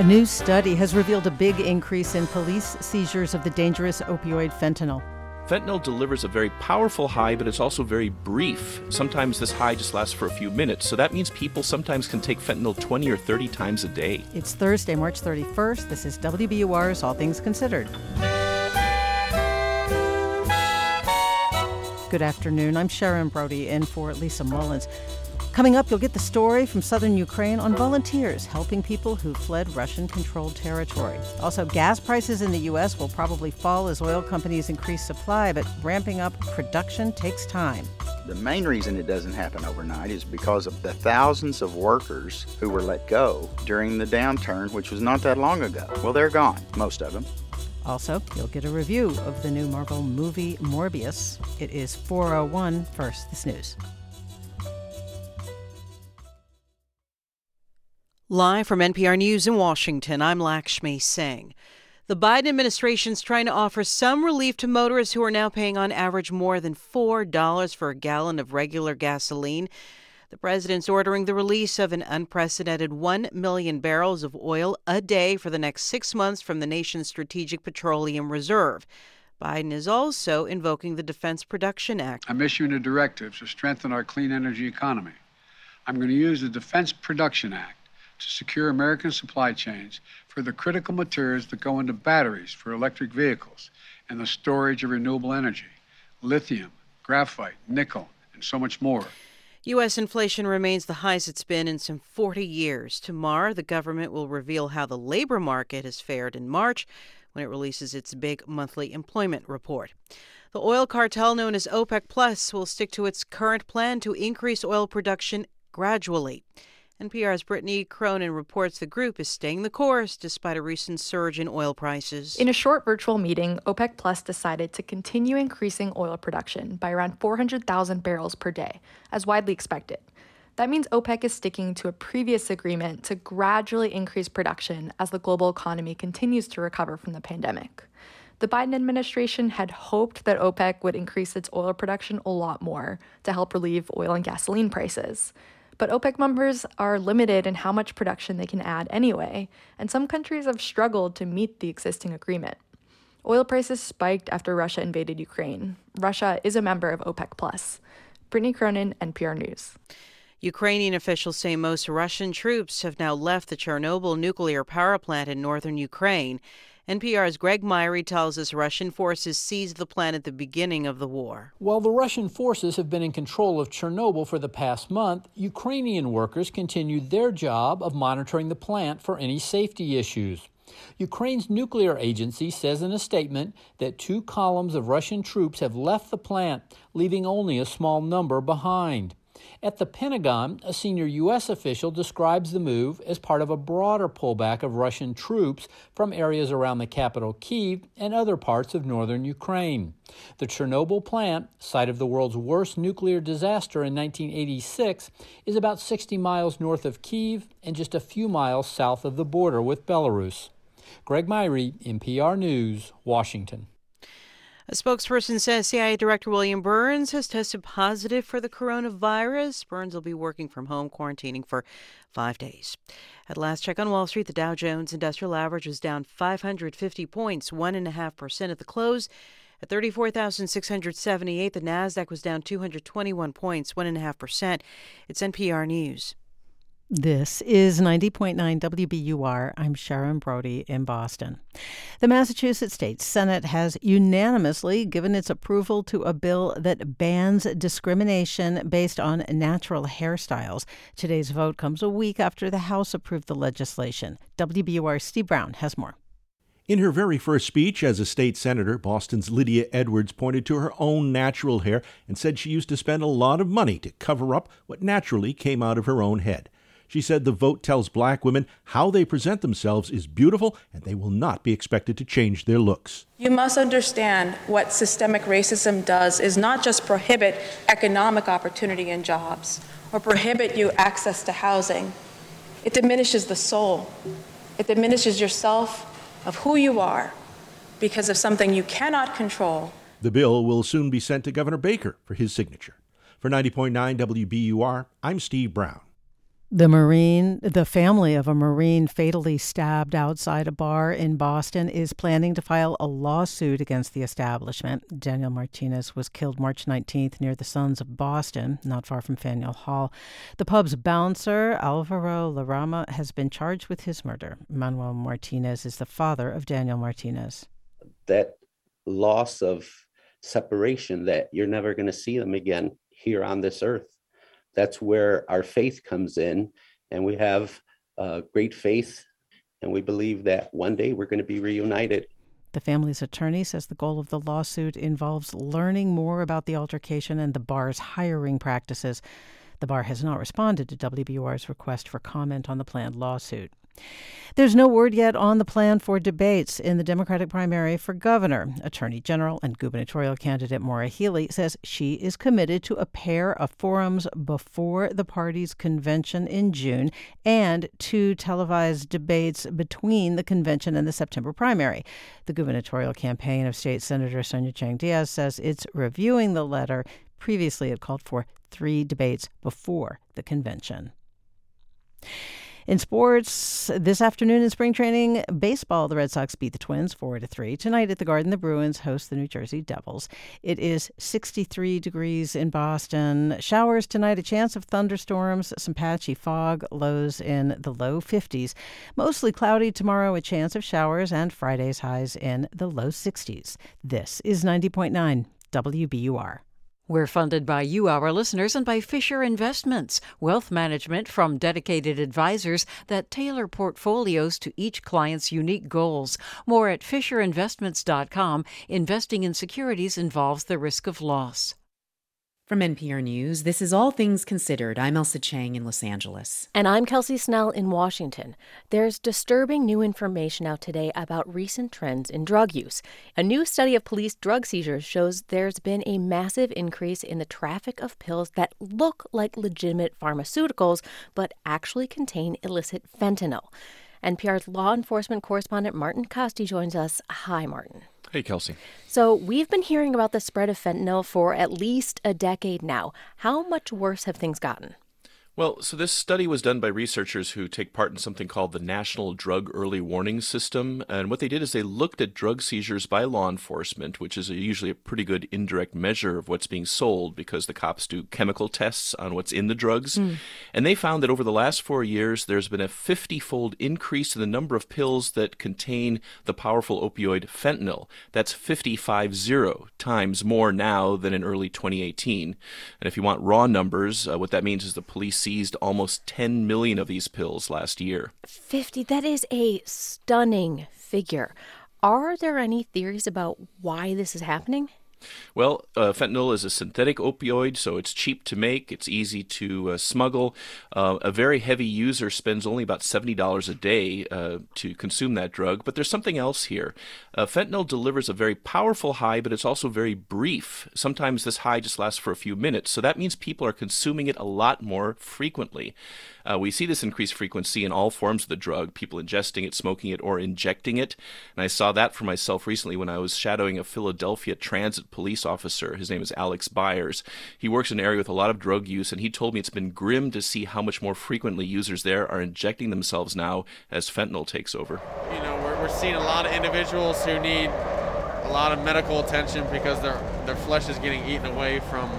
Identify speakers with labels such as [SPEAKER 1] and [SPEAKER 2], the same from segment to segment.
[SPEAKER 1] A new study has revealed a big increase in police seizures of the dangerous opioid fentanyl.
[SPEAKER 2] Fentanyl delivers a very powerful high, but it's also very brief. Sometimes this high just lasts for a few minutes, so that means people sometimes can take fentanyl 20 or 30 times a day.
[SPEAKER 1] It's Thursday, March 31st. This is WBUR's All Things Considered. Good afternoon. I'm Sharon Brody in for Lisa Mullins. Coming up, you'll get the story from southern Ukraine on volunteers helping people who fled Russian controlled territory. Also, gas prices in the U.S. will probably fall as oil companies increase supply, but ramping up production takes time.
[SPEAKER 3] The main reason it doesn't happen overnight is because of the thousands of workers who were let go during the downturn, which was not that long ago. Well, they're gone, most of them.
[SPEAKER 1] Also, you'll get a review of the new Marvel movie Morbius. It is 401 First, this news.
[SPEAKER 4] Live from NPR News in Washington, I'm Lakshmi Singh. The Biden administration is trying to offer some relief to motorists who are now paying on average more than $4 for a gallon of regular gasoline. The president's ordering the release of an unprecedented 1 million barrels of oil a day for the next six months from the nation's Strategic Petroleum Reserve. Biden is also invoking the Defense Production Act.
[SPEAKER 5] I'm issuing a directive to strengthen our clean energy economy. I'm going to use the Defense Production Act to secure American supply chains for the critical materials that go into batteries for electric vehicles and the storage of renewable energy, lithium, graphite, nickel, and so much more.
[SPEAKER 4] U.S. inflation remains the highest it's been in some 40 years. Tomorrow, the government will reveal how the labor market has fared in March when it releases its big monthly employment report. The oil cartel known as OPEC Plus will stick to its current plan to increase oil production gradually. NPR's Brittany Cronin reports the group is staying the course despite a recent surge in oil prices.
[SPEAKER 6] In a short virtual meeting, OPEC Plus decided to continue increasing oil production by around 400,000 barrels per day, as widely expected. That means OPEC is sticking to a previous agreement to gradually increase production as the global economy continues to recover from the pandemic. The Biden administration had hoped that OPEC would increase its oil production a lot more to help relieve oil and gasoline prices. But OPEC members are limited in how much production they can add anyway, and some countries have struggled to meet the existing agreement. Oil prices spiked after Russia invaded Ukraine. Russia is a member of OPEC Plus. Brittany Cronin, NPR News.
[SPEAKER 4] Ukrainian officials say most Russian troops have now left the Chernobyl nuclear power plant in northern Ukraine NPR's Greg Myre tells us Russian forces seized the plant at the beginning of the war.
[SPEAKER 7] While the Russian forces have been in control of Chernobyl for the past month, Ukrainian workers continued their job of monitoring the plant for any safety issues. Ukraine's nuclear agency says in a statement that two columns of Russian troops have left the plant, leaving only a small number behind. At the Pentagon, a senior U.S. official describes the move as part of a broader pullback of Russian troops from areas around the capital Kiev and other parts of northern Ukraine. The Chernobyl plant, site of the world's worst nuclear disaster in 1986, is about 60 miles north of Kiev and just a few miles south of the border with Belarus. Greg Myre, NPR News, Washington.
[SPEAKER 4] A spokesperson says CIA Director William Burns has tested positive for the coronavirus. Burns will be working from home, quarantining for five days. At last check on Wall Street, the Dow Jones Industrial Average was down 550 points, 1.5% at the close. At 34,678, the NASDAQ was down 221 points, 1.5%. It's NPR News.
[SPEAKER 1] This is 90.9 WBUR. I'm Sharon Brody in Boston. The Massachusetts State Senate has unanimously given its approval to a bill that bans discrimination based on natural hairstyles. Today's vote comes a week after the House approved the legislation. WBUR Steve Brown has more.
[SPEAKER 8] In her very first speech as a state senator, Boston's Lydia Edwards pointed to her own natural hair and said she used to spend a lot of money to cover up what naturally came out of her own head. She said the vote tells black women how they present themselves is beautiful and they will not be expected to change their looks.
[SPEAKER 9] You must understand what systemic racism does is not just prohibit economic opportunity and jobs or prohibit you access to housing. It diminishes the soul. It diminishes yourself of who you are because of something you cannot control.
[SPEAKER 8] The bill will soon be sent to Governor Baker for his signature. For 90.9 WBUR, I'm Steve Brown.
[SPEAKER 1] The Marine, the family of a Marine fatally stabbed outside a bar in Boston is planning to file a lawsuit against the establishment. Daniel Martinez was killed March 19th near the Sons of Boston, not far from Faneuil Hall. The pub's bouncer, Alvaro Larrama, has been charged with his murder. Manuel Martinez is the father of Daniel Martinez.
[SPEAKER 10] That loss of separation that you're never going to see them again here on this earth that's where our faith comes in. And we have uh, great faith, and we believe that one day we're going to be reunited.
[SPEAKER 1] The family's attorney says the goal of the lawsuit involves learning more about the altercation and the bar's hiring practices. The bar has not responded to WBUR's request for comment on the planned lawsuit. There's no word yet on the plan for debates in the Democratic primary for governor. Attorney General and gubernatorial candidate Maura Healey says she is committed to a pair of forums before the party's convention in June and two televised debates between the convention and the September primary. The gubernatorial campaign of State Senator Sonia Chang Diaz says it's reviewing the letter. Previously, it called for three debates before the convention. In sports, this afternoon in spring training baseball, the Red Sox beat the Twins 4 to 3. Tonight at the Garden, the Bruins host the New Jersey Devils. It is 63 degrees in Boston. Showers tonight, a chance of thunderstorms, some patchy fog, lows in the low 50s. Mostly cloudy tomorrow, a chance of showers, and Friday's highs in the low 60s. This is 90.9 WBUR.
[SPEAKER 11] We're funded by you, our listeners, and by Fisher Investments, wealth management from dedicated advisors that tailor portfolios to each client's unique goals. More at FisherInvestments.com. Investing in securities involves the risk of loss.
[SPEAKER 12] From NPR News, this is All Things Considered. I'm Ailsa Chang in Los Angeles.
[SPEAKER 13] And I'm Kelsey Snell in Washington. There's disturbing new information out today about recent trends in drug use. A new study of police drug seizures shows there's been a massive increase in the traffic of pills that look like legitimate pharmaceuticals but actually contain illicit fentanyl. NPR's law enforcement correspondent Martin Kaste joins us. Hi, Martin.
[SPEAKER 2] Hey, Kelsey.
[SPEAKER 13] So, we've been hearing about the spread of fentanyl for at least a decade now. How much worse have things gotten?
[SPEAKER 2] Well, so this study was done by researchers who take part in something called the National Drug Early Warning System. And what they did is they looked at drug seizures by law enforcement, which is a, usually a pretty good indirect measure of what's being sold because the cops do chemical tests on what's in the drugs. Mm. And they found that over the last four years, there's been a 50 fold increase in the number of pills that contain the powerful opioid fentanyl. That's 55 zero times more now than in early 2018. And if you want raw numbers, uh, what that means is the police seized almost 10 million of these pills last year.
[SPEAKER 13] 50, that is a stunning figure. Are there any theories about why this is happening?
[SPEAKER 2] Well, uh, fentanyl is a synthetic opioid, so it's cheap to make, it's easy to uh, smuggle. Uh, a very heavy user spends only about $70 a day uh, to consume that drug, but there's something else here. Uh, fentanyl delivers a very powerful high, but it's also very brief. Sometimes this high just lasts for a few minutes, so that means people are consuming it a lot more frequently. Uh, we see this increased frequency in all forms of the drug, people ingesting it, smoking it, or injecting it. And I saw that for myself recently when I was shadowing a Philadelphia transit police officer. His name is Alex Byers. He works in an area with a lot of drug use, and he told me it's been grim to see how much more frequently users there are injecting themselves now as fentanyl takes over.
[SPEAKER 14] You know, we're, we're seeing a lot of individuals who need a lot of medical attention because their, their flesh is getting eaten away from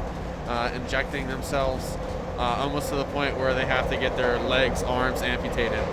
[SPEAKER 14] uh, injecting themselves uh, almost to the point where they have to get their legs, arms amputated.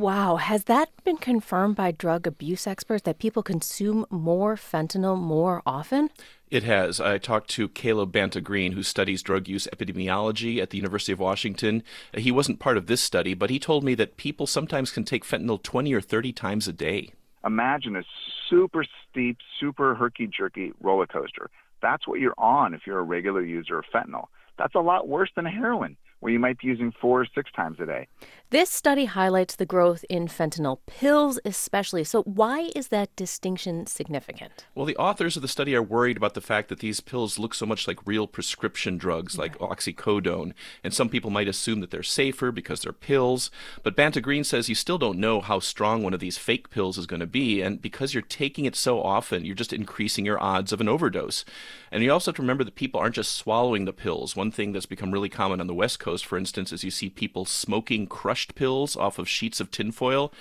[SPEAKER 13] Wow, has that been confirmed by drug abuse experts that people consume more fentanyl more often?
[SPEAKER 2] It has. I talked to Caleb Banta-Green, who studies drug use epidemiology at the University of Washington. He wasn't part of this study, but he told me that people sometimes can take fentanyl 20 or 30 times a day.
[SPEAKER 15] Imagine a super steep, super herky jerky roller coaster. That's what you're on if you're a regular user of fentanyl. That's a lot worse than heroin, where you might be using four or six times a day.
[SPEAKER 13] This study highlights the growth in fentanyl pills, especially. So, why is that distinction significant?
[SPEAKER 2] Well, the authors of the study are worried about the fact that these pills look so much like real prescription drugs like oxycodone, and some people might assume that they're safer because they're pills. But Banta-Green says you still don't know how strong one of these fake pills is going to be, and because you're taking it so often, you're just increasing your odds of an overdose. And you also have to remember that people aren't just swallowing the pills. One thing that's become really common on the West Coast Coast, for instance, is you see people smoking crushed pills off of sheets of tinfoil.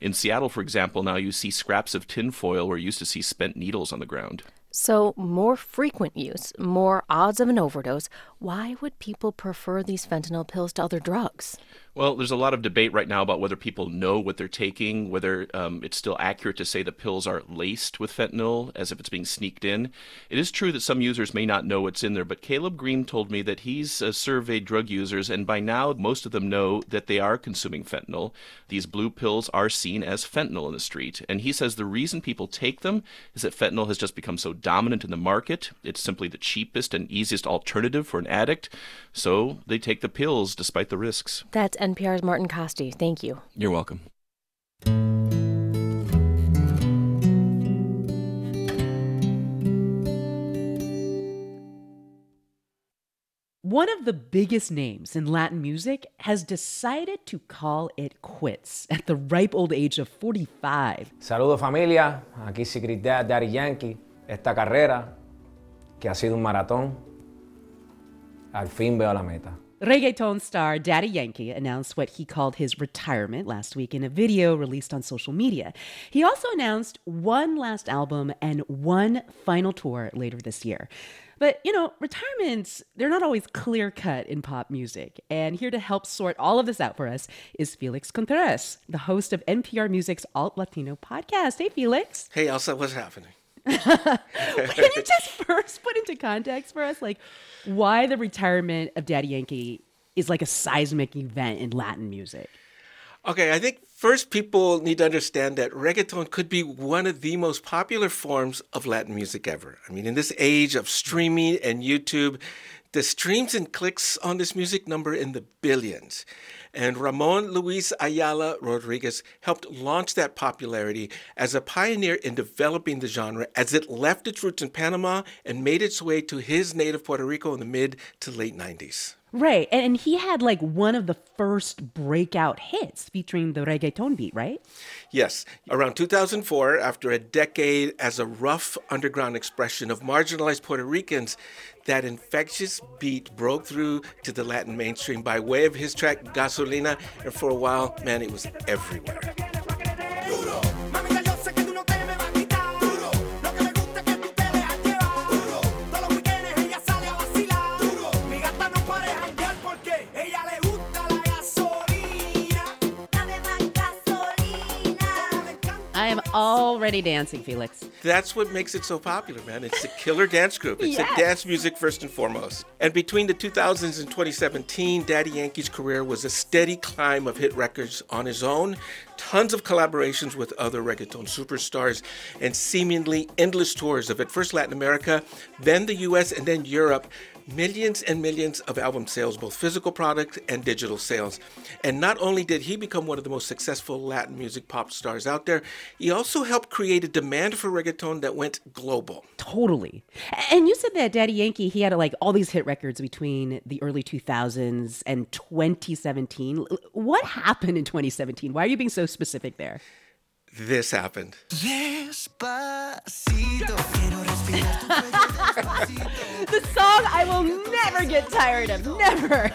[SPEAKER 2] In Seattle, for example, now you see scraps of tinfoil where you used to see spent needles on the ground.
[SPEAKER 13] So, more frequent use, more odds of an overdose. Why would people prefer these fentanyl pills to other drugs?
[SPEAKER 2] Well, there's a lot of debate right now about whether people know what they're taking, whether um, it's still accurate to say the pills are laced with fentanyl as if it's being sneaked in. It is true that some users may not know what's in there, but Caleb Green told me that he's uh, surveyed drug users, and by now most of them know that they are consuming fentanyl. These blue pills are seen as fentanyl in the street, and he says the reason people take them is that fentanyl has just become so dominant in the market. It's simply the cheapest and easiest alternative for an addict, so they take the pills despite the risks.
[SPEAKER 13] That's NPR's Martin Kaste. Thank you.
[SPEAKER 2] You're welcome.
[SPEAKER 12] One of the biggest names in Latin music has decided to call it quits at the ripe old age of 45.
[SPEAKER 16] Saludos familia, aquí Secret Dad, Daddy Yankee. Esta carrera, que ha sido un maratón, al fin veo la meta.
[SPEAKER 12] Reggaeton star Daddy Yankee announced what he called his retirement last week in a video released on social media. He also announced one last album and one final tour later this year. But, you know, retirements, they're not always clear cut in pop music. And here to help sort all of this out for us is Felix Contreras, the host of NPR Music's Alt Latino podcast. Hey, Felix.
[SPEAKER 17] Hey, Ailsa, what's happening?
[SPEAKER 12] Can you just first put into context for us, like, why the retirement of Daddy Yankee is like a seismic event in Latin music?
[SPEAKER 17] Okay, I think first people need to understand that reggaeton could be one of the most popular forms of Latin music ever. I mean, in this age of streaming and YouTube, the streams and clicks on this music number in the billions. And Ramon Luis Ayala Rodriguez helped launch that popularity as a pioneer in developing the genre as it left its roots in Panama and made its way to his native Puerto Rico in the mid to late 90s.
[SPEAKER 12] Right. And he had like one of the first breakout hits featuring the reggaeton beat, right?
[SPEAKER 17] Yes. Around 2004, after a decade as a rough underground expression of marginalized Puerto Ricans, that infectious beat broke through to the Latin mainstream by way of his track Gasolina. And for a while, man, it was everywhere.
[SPEAKER 12] I am already dancing, Felix.
[SPEAKER 17] That's what makes it so popular, man. It's a killer dance group. It's
[SPEAKER 12] Yes.
[SPEAKER 17] a dance music first and foremost. And between the 2000s and 2017, Daddy Yankee's career was a steady climb of hit records on his own, tons of collaborations with other reggaeton superstars, and seemingly endless tours of at first Latin America, then the US, and then Europe. Millions and millions of album sales, both physical product and digital sales. And not only did he become one of the most successful Latin music pop stars out there, he also helped create a demand for reggaeton that went global.
[SPEAKER 12] Totally. And you said that Daddy Yankee, he had like all these hit records between the early 2000s and 2017. What happened in 2017? Why are you being so specific there?
[SPEAKER 17] This happened.
[SPEAKER 12] the song I will never get tired of. Never.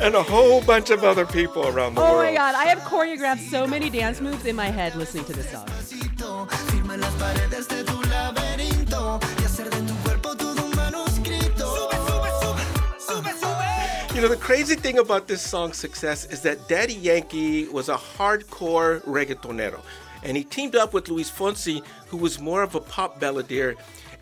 [SPEAKER 17] And a whole bunch of other people around the
[SPEAKER 12] Oh
[SPEAKER 17] world.
[SPEAKER 12] Oh my god, I have choreographed so many dance moves in my head listening to this song.
[SPEAKER 17] Know, the crazy thing about this song's success is that Daddy Yankee was a hardcore reggaetonero. And he teamed up with Luis Fonsi, who was more of a pop balladeer.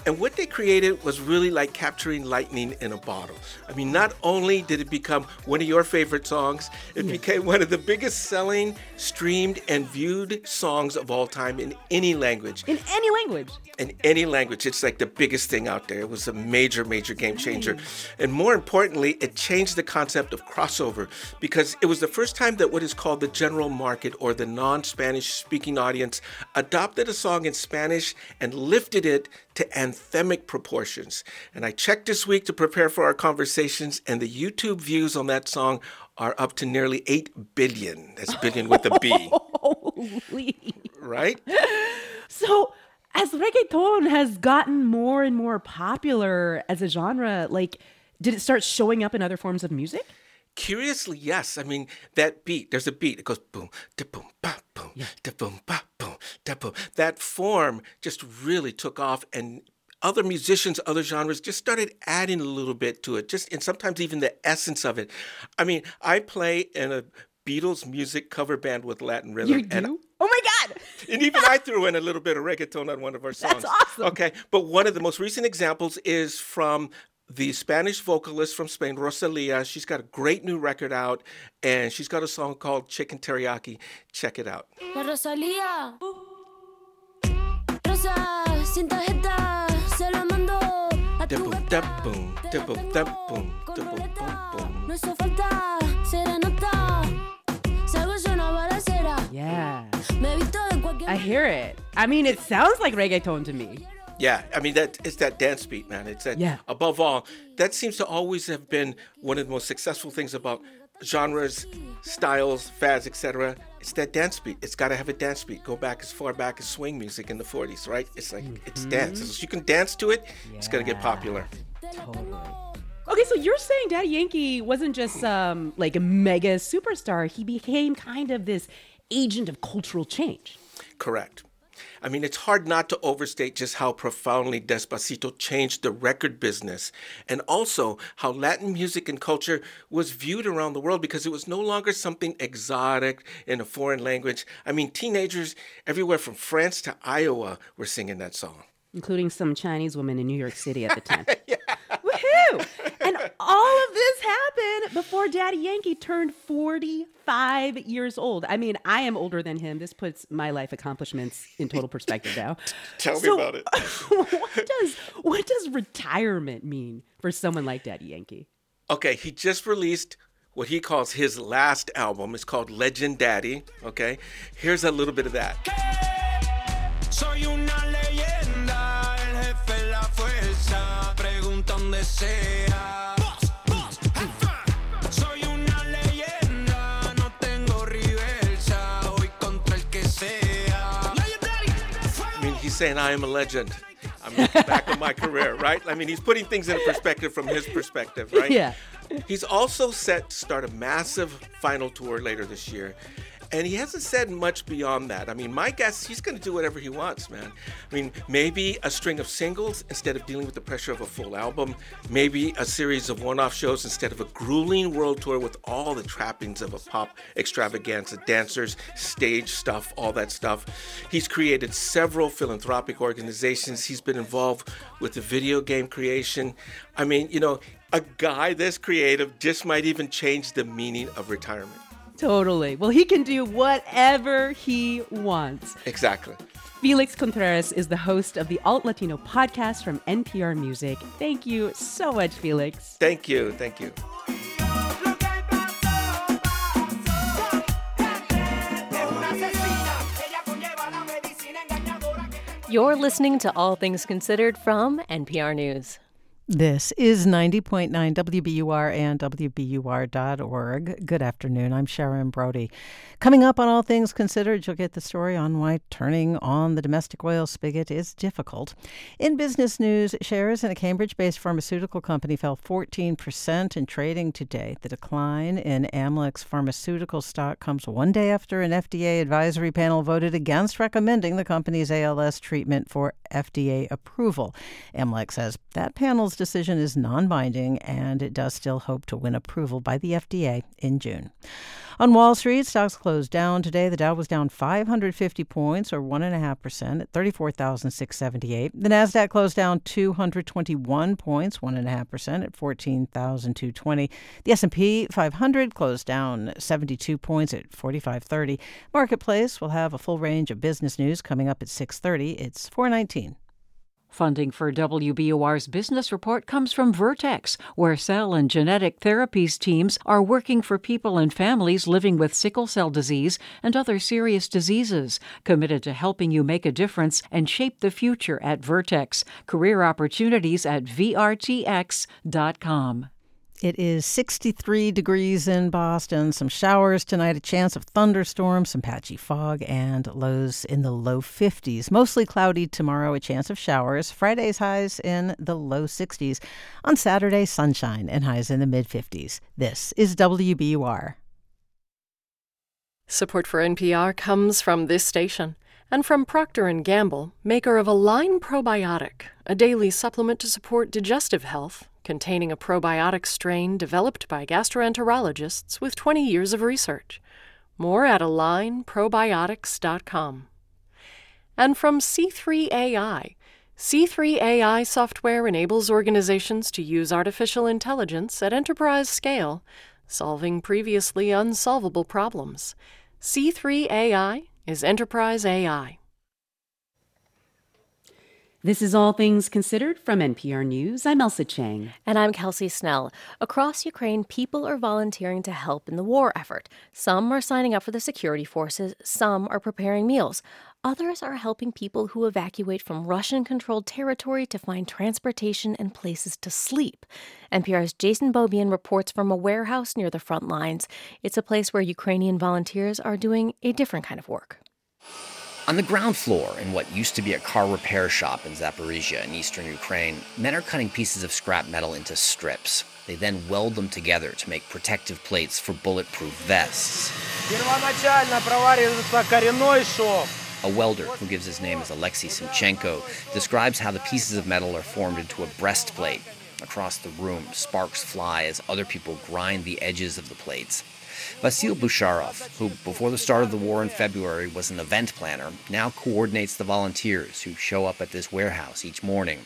[SPEAKER 17] And what they created was really like capturing lightning in a bottle. I mean, not only did it become one of your favorite songs, it became one of the biggest selling, streamed, and viewed songs of all time in any language.
[SPEAKER 12] In any language.
[SPEAKER 17] In any language, it's like the biggest thing out there. It was a major, major game changer. And more importantly, it changed the concept of crossover because it was the first time that what is called the general market or the non Spanish speaking audience adopted a song in Spanish and lifted it to anthemic proportions. And I checked this week to prepare for our conversations, and the YouTube views on that song are up to nearly 8 billion. That's billion with a B,
[SPEAKER 12] Holy.
[SPEAKER 17] right?
[SPEAKER 12] So, as reggaeton has gotten more and more popular as a genre, like, did it start showing up in other forms of music?
[SPEAKER 17] Curiously, yes. I mean, that beat, there's a beat. It goes boom, da boom, ba boom, da boom, ba boom, da boom. That form just really took off and other musicians, other genres just started adding a little bit to it, just and sometimes even the essence of it. I mean, I play in a Beatles music cover band with Latin rhythm.
[SPEAKER 12] You do? oh my God!
[SPEAKER 17] and even I threw in a little bit of reggaeton on one of our songs.
[SPEAKER 12] That's awesome.
[SPEAKER 17] Okay, but one of the most recent examples is from the Spanish vocalist from Spain, Rosalia. She's got a great new record out, and she's got a song called Chicken Teriyaki. Check it out.
[SPEAKER 18] La Rosalía. Rosa, sin tarjeta, se la mando a tu
[SPEAKER 17] boom, boom, boom, boom, boom, boom, boom.
[SPEAKER 18] No hizo falta serenata. Salgo yo una balacera.
[SPEAKER 12] Yeah.
[SPEAKER 18] Me he visto de cualquier
[SPEAKER 12] I hear it. I mean, it sounds like reggaeton to me.
[SPEAKER 17] Yeah, I mean that it's that dance beat, man. It's that
[SPEAKER 12] Yeah.
[SPEAKER 17] above all, that seems to always have been one of the most successful things about genres, styles, fads, etc. It's that dance beat. It's got to have a dance beat. Go back as far back as swing music in the 40s, right? It's like it's dance. You can dance to it, it's gonna get popular. Totally.
[SPEAKER 12] Okay, so you're saying Daddy Yankee wasn't just um, like a mega superstar. He became kind of this agent of cultural change.
[SPEAKER 17] Correct. I mean, it's hard not to overstate just how profoundly Despacito changed the record business and also how Latin music and culture was viewed around the world because it was no longer something exotic in a foreign language. I mean, teenagers everywhere from France to Iowa were singing that song.
[SPEAKER 12] including some Chinese woman in New York City at the time. Woohoo! And all of this happened before Daddy Yankee turned 45 years old. I mean, I am older than him. This puts my life accomplishments in total perspective now.
[SPEAKER 17] Tell
[SPEAKER 12] So-
[SPEAKER 17] me about it.
[SPEAKER 12] what does what does retirement mean for someone like Daddy Yankee?
[SPEAKER 17] Okay, he just released what he calls his last album. It's called Legend Daddy. Okay, here's a little bit of that.
[SPEAKER 19] Soy una donde sea. Soy una leyenda, no tengo reversa. Voy contra el que sea.
[SPEAKER 17] I mean, he's saying, I am a legend. I'm looking back on my career, right? I mean, he's putting things in perspective from his perspective, right?
[SPEAKER 12] Yeah.
[SPEAKER 17] He's also set to start a massive final tour later this year. And he hasn't said much beyond that. I mean, my guess, he's going to do whatever he wants, man. I mean, maybe a string of singles instead of dealing with the pressure of a full album. Maybe a series of one off shows instead of a grueling world tour with all the trappings of a pop extravaganza dancers, stage stuff, all that stuff. He's created several philanthropic organizations. He's been involved with the video game creation. I mean, you know, a guy this creative just might even change the meaning of retirement.
[SPEAKER 12] Totally. Well, he can do whatever he wants.
[SPEAKER 17] Exactly.
[SPEAKER 12] Felix Contreras is the host of the Alt Latino podcast from NPR Music. Thank you so much, Felix.
[SPEAKER 17] Thank you. Thank you.
[SPEAKER 13] You're listening to All Things Considered from NPR News.
[SPEAKER 1] This is 90.9 WBUR and WBUR.org. Good afternoon. I'm Sharon Brody. Coming up on All Things Considered, you'll get the story on why turning on the domestic oil spigot is difficult. In business news, shares in a Cambridge based pharmaceutical company fell 14% in trading today. The decline in Amylyx pharmaceutical stock comes one day after an FDA advisory panel voted against recommending the company's ALS treatment for FDA approval. Amylyx says that panel's decision is non binding and it does still hope to win approval by the FDA in June. On Wall Street, stocks closed down today. The Dow was down 550 points, or 1.5%, at 34,678. The Nasdaq closed down 221 points, 1.5%, at 14,220. The S&P 500 closed down 72 points at 4530. Marketplace will have a full range of business news coming up at 6:30. It's 419.
[SPEAKER 11] Funding for WBUR's business report comes from Vertex, where cell and genetic therapies teams are working for people and families living with sickle cell disease and other serious diseases, committed to helping you make a difference and shape the future at Vertex. Career opportunities at VRTX.com.
[SPEAKER 1] It is 63 degrees in Boston, some showers tonight, a chance of thunderstorms, some patchy fog, and lows in the low 50s. Mostly cloudy tomorrow, a chance of showers. Friday's highs in the low 60s. On Saturday, sunshine and highs in the mid 50s. This is WBUR.
[SPEAKER 20] Support for NPR comes from this station and from Procter & Gamble, maker of Align Probiotic, a daily supplement to support digestive health containing a probiotic strain developed by gastroenterologists with 20 years of research. More at alignprobiotics.com. And from C3AI. C3AI software enables organizations to use artificial intelligence at enterprise scale, solving previously unsolvable problems. C3AI is enterprise AI.
[SPEAKER 12] This is All Things Considered from NPR News. I'm Ailsa Chang.
[SPEAKER 13] And I'm Kelsey Snell. Across Ukraine, people are volunteering to help in the war effort. Some are signing up for the security forces, some are preparing meals. Others are helping people who evacuate from Russian controlled territory to find transportation and places to sleep. NPR's Jason Beaubien reports from a warehouse near the front lines. It's a place where Ukrainian volunteers are doing a different kind of work.
[SPEAKER 21] On the ground floor, in what used to be a car repair shop in Zaporizhia in eastern Ukraine, men are cutting pieces of scrap metal into strips. They then weld them together to make protective plates for bulletproof vests. A welder, who gives his name as Alexei Simchenko, describes how the pieces of metal are formed into a breastplate. Across the room, sparks fly as other people grind the edges of the plates. Vasil Busharov, who before the start of the war in February was an event planner, now coordinates the volunteers who show up at this warehouse each morning.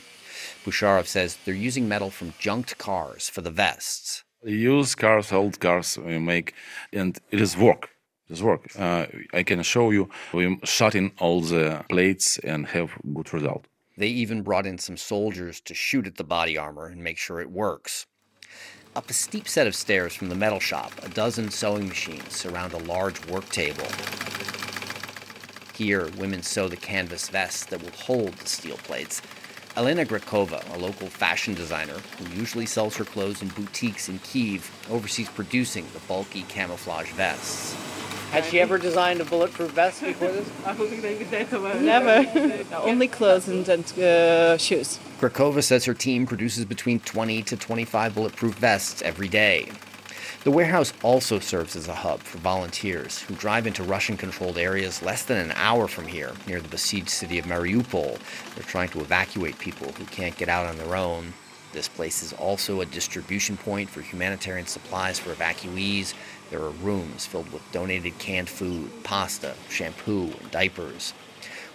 [SPEAKER 21] Busharov says they're using metal from junked cars for the vests.
[SPEAKER 22] Use cars, old cars we make, and it is work. It is work. Uh, I can show you. We shot in all the plates and have good result.
[SPEAKER 21] They even brought in some soldiers to shoot at the body armor and make sure it works. Up a steep set of stairs from the metal shop, a dozen sewing machines surround a large work table. Here, women sew the canvas vests that will hold the steel plates. Elena Grekova, a local fashion designer who usually sells her clothes in boutiques in Kiev, oversees producing the bulky camouflage vests.
[SPEAKER 23] Had she ever designed a bulletproof vest before this?
[SPEAKER 24] I think they've never. Only clothes and, and uh, shoes.
[SPEAKER 21] Grekova says her team produces between 20 to 25 bulletproof vests every day. The warehouse also serves as a hub for volunteers who drive into Russian controlled areas less than an hour from here, near the besieged city of Mariupol. They're trying to evacuate people who can't get out on their own. This place is also a distribution point for humanitarian supplies for evacuees. There are rooms filled with donated canned food, pasta, shampoo, and diapers.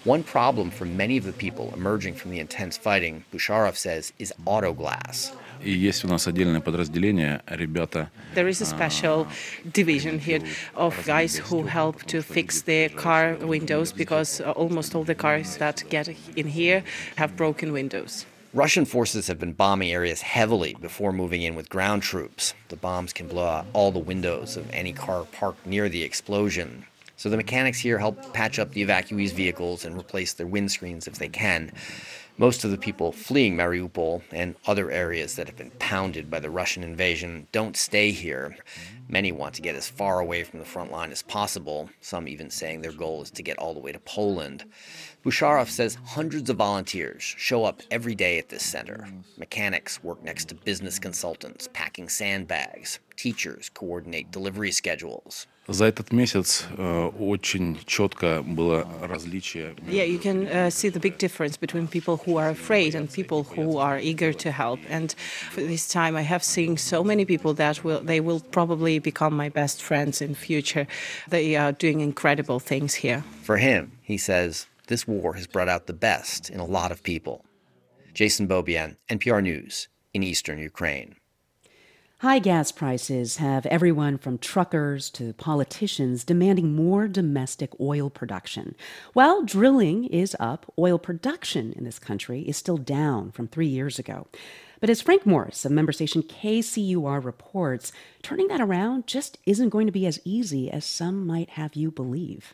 [SPEAKER 21] One problem for many of the people emerging from the intense fighting, Busharov says, is auto glass.
[SPEAKER 22] И есть у нас отдельное подразделение, ребята.
[SPEAKER 24] There is a special division here of guys who help to fix the car windows because uh, almost all the cars that get in here have broken windows.
[SPEAKER 21] Russian forces have been bombing areas heavily before moving in with ground troops. The bombs can blow out all the windows of any car parked near the explosion. So the mechanics here help patch up the evacuees' vehicles and replace their windscreens if they can. Most of the people fleeing Mariupol and other areas that have been pounded by the Russian invasion don't stay here. Many want to get as far away from the front line as possible, some even saying their goal is to get all the way to Poland. Busharov says hundreds of volunteers show up every day at this center. Mechanics work next to business consultants, packing sandbags teachers coordinate delivery schedules.
[SPEAKER 22] За этот месяц э, очень четко было различие.
[SPEAKER 24] Yeah, you can uh, see the big difference between people who are afraid and people who are eager to help. And this time, I have seen so many people that will they will probably become my best friends in future. They are doing incredible things here.
[SPEAKER 21] For him, he says, this war has brought out the best in a lot of people. Jason Beaubien, NPR News, in eastern Ukraine.
[SPEAKER 12] High gas prices have everyone from truckers to politicians demanding more domestic oil production. While drilling is up, oil production in this country is still down from three years ago. But as Frank Morris of member station KCUR reports, turning that around just isn't going to be as easy as some might have you believe.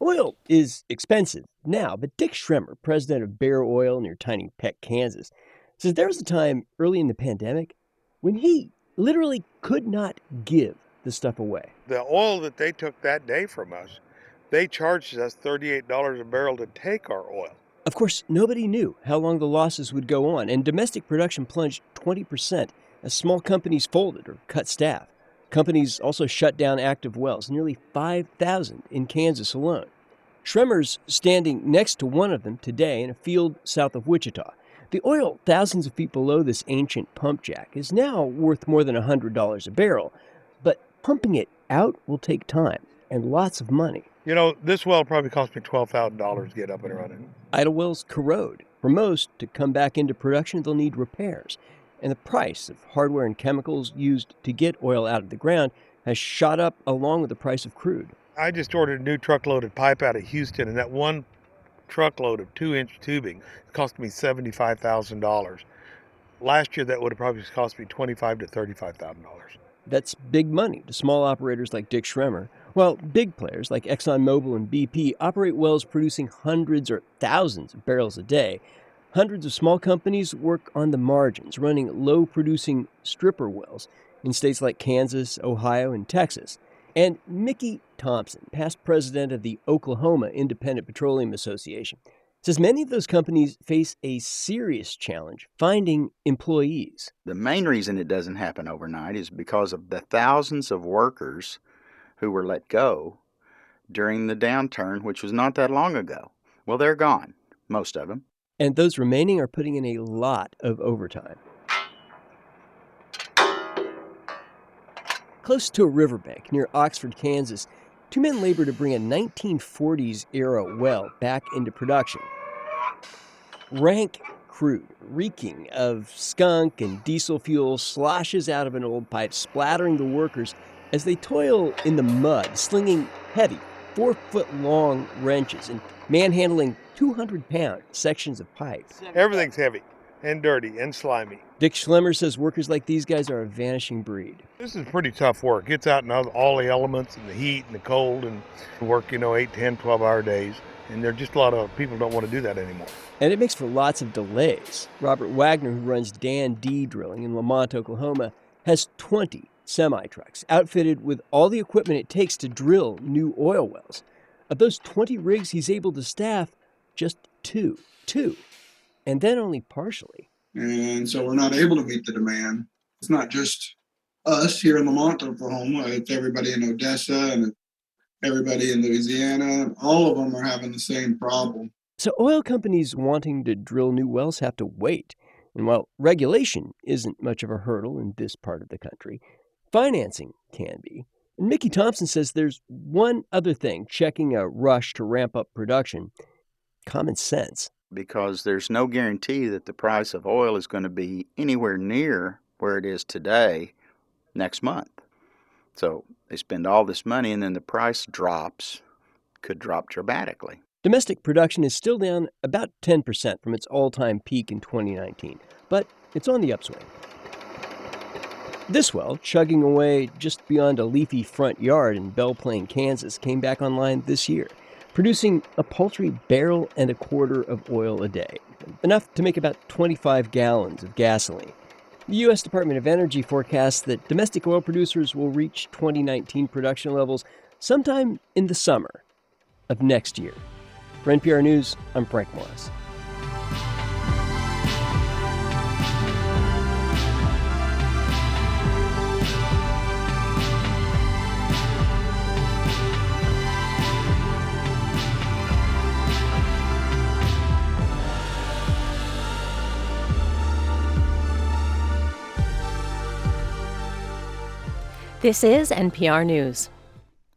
[SPEAKER 25] Oil is expensive now, but Dick Schremmer, president of Bear Oil near Tiny Peck, Kansas, says there was a time early in the pandemic when he literally could not give the stuff away.
[SPEAKER 24] The oil that they took that day from us, they charged us $38 a barrel to take our oil.
[SPEAKER 25] Of course, nobody knew how long the losses would go on, and domestic production plunged 20% as small companies folded or cut staff. Companies also shut down active wells, nearly 5,000 in Kansas alone. Schremmer's standing next to one of them today in a field south of Wichita. The oil thousands of feet below this ancient pump jack is now worth more than $100 a barrel, but pumping it out will take time and lots of money.
[SPEAKER 24] You know, this well probably cost me $12,000 to get up and running.
[SPEAKER 25] Idle wells corrode. For most, to come back into production, they'll need repairs. And the price of hardware and chemicals used to get oil out of the ground has shot up along with the price of crude.
[SPEAKER 24] I just ordered a new truckload of pipe out of Houston, and that one truckload of two inch tubing cost me $75,000. Last year, that would have probably cost me $25 to $35,000.
[SPEAKER 25] That's big money to small operators like Dick Schremmer, while big players like ExxonMobil and BP operate wells producing hundreds or thousands of barrels a day. Hundreds of small companies work on the margins, running low producing stripper wells in states like Kansas, Ohio, and Texas. And Mickey Thompson, past president of the Oklahoma Independent Petroleum Association, says many of those companies face a serious challenge finding employees.
[SPEAKER 3] The main reason it doesn't happen overnight is because of the thousands of workers who were let go during the downturn, which was not that long ago. Well, they're gone, most of them.
[SPEAKER 25] And those remaining are putting in a lot of overtime. Close to a riverbank near Oxford, Kansas, two men labor to bring a 1940s era well back into production. Rank crude, reeking of skunk and diesel fuel, sloshes out of an old pipe, splattering the workers as they toil in the mud, slinging heavy, four foot long wrenches and manhandling 200 pound sections of pipe.
[SPEAKER 24] Everything's heavy and dirty and slimy.
[SPEAKER 25] Dick Schremmer says workers like these guys are a vanishing breed.
[SPEAKER 24] This is pretty tough work. It's out in all- the elements and the heat and the cold and work, you know, 8, 10, 12 hour days. And there are just a lot of people don't want to do that anymore.
[SPEAKER 25] And it makes for lots of delays. Robert Wagner, who runs Dan D Drilling in Lamont, Oklahoma, has 20 semi trucks outfitted with all the equipment it takes to drill new oil wells. Of those 20 rigs, he's able to staff just two. Two. And then only partially.
[SPEAKER 26] And so we're not able to meet the demand. It's not just us here in Lamont, Oklahoma, it's everybody in Odessa and everybody in Louisiana. All of them are having the same problem.
[SPEAKER 25] So oil companies wanting to drill new wells have to wait. And while regulation isn't much of a hurdle in this part of the country, financing can be. And Mickey Thompson says there's one other thing checking a rush to ramp up production common sense.
[SPEAKER 3] Because there's no guarantee that the price of oil is going to be anywhere near where it is today next month. So they spend all this money and then the price drops, could drop dramatically.
[SPEAKER 25] Domestic production is still down about 10% from its all time peak in 2019, but it's on the upswing. This well, chugging away just beyond a leafy front yard in Belle Plaine, Kansas, came back online this year, producing a paltry barrel and a quarter of oil a day, enough to make about 25 gallons of gasoline. The U.S. Department of Energy forecasts that domestic oil producers will reach 2019 production levels sometime in the summer of next year. For NPR News, I'm Frank Morris.
[SPEAKER 13] This is NPR News.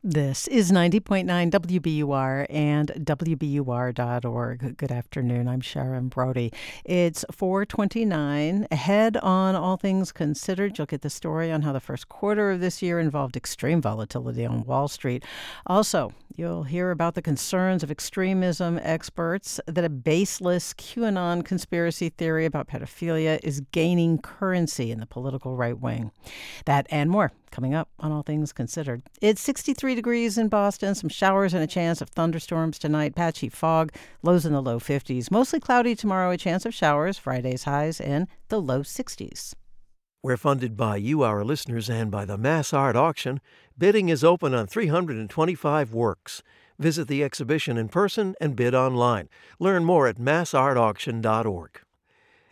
[SPEAKER 1] This is 90.9 WBUR and WBUR.org. Good afternoon. I'm Sharon Brody. It's 429. Ahead on All Things Considered, you'll get the story on how the first quarter of this year involved extreme volatility on Wall Street. Also, you'll hear about the concerns of extremism experts that a baseless QAnon conspiracy theory about pedophilia is gaining currency in the political right wing. That and more coming up on All Things Considered. It's 63 degrees in Boston, some showers and a chance of thunderstorms tonight, patchy fog, lows in the low 50s. Mostly cloudy tomorrow, a chance of showers, Friday's highs in the low 60s.
[SPEAKER 27] We're funded by you, our listeners, and by the Mass Art Auction. Bidding is open on 325 works. Visit the exhibition in person and bid online. Learn more at massartauction.org.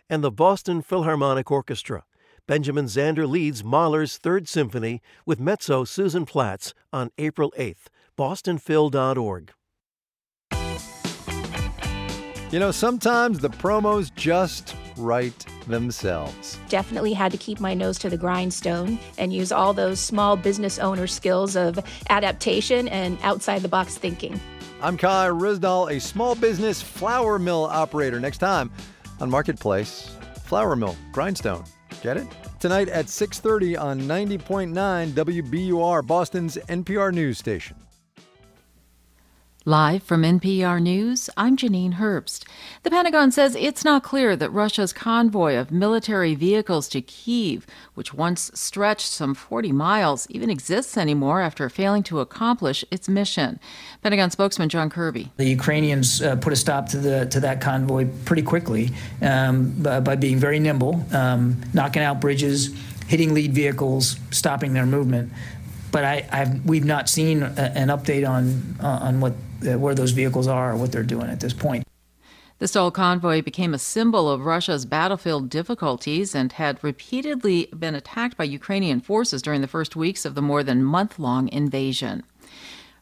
[SPEAKER 27] And the Boston Philharmonic Orchestra. Benjamin Zander leads Mahler's Third Symphony with mezzo Susan Platts on April 8th. bostonphil.org.
[SPEAKER 28] You know, sometimes the promos just write themselves.
[SPEAKER 29] Definitely had to keep my nose to the grindstone and use all those small business owner skills of adaptation and outside the box thinking.
[SPEAKER 28] I'm Kai Ryssdal, a small business flour mill operator. Next time on Marketplace, flour mill, grindstone. Get it? Tonight at 6:30 on 90.9 WBUR, Boston's NPR news station.
[SPEAKER 30] Live from NPR News, I'm Janine Herbst. The Pentagon says it's not clear that Russia's convoy of military vehicles to Kiev, which once stretched some 40 miles, even exists anymore after failing to accomplish its mission. Pentagon spokesman John Kirby.
[SPEAKER 31] The Ukrainians uh, put a stop to the to that convoy pretty quickly um, by, by, being very nimble, um, knocking out bridges, hitting lead vehicles, stopping their movement. But I, I've, we've not seen a, an update on uh, on what uh, where those vehicles are or what they're doing at this point.
[SPEAKER 30] The stalled convoy became a symbol of Russia's battlefield difficulties and had repeatedly been attacked by Ukrainian forces during the first weeks of the more than month long invasion.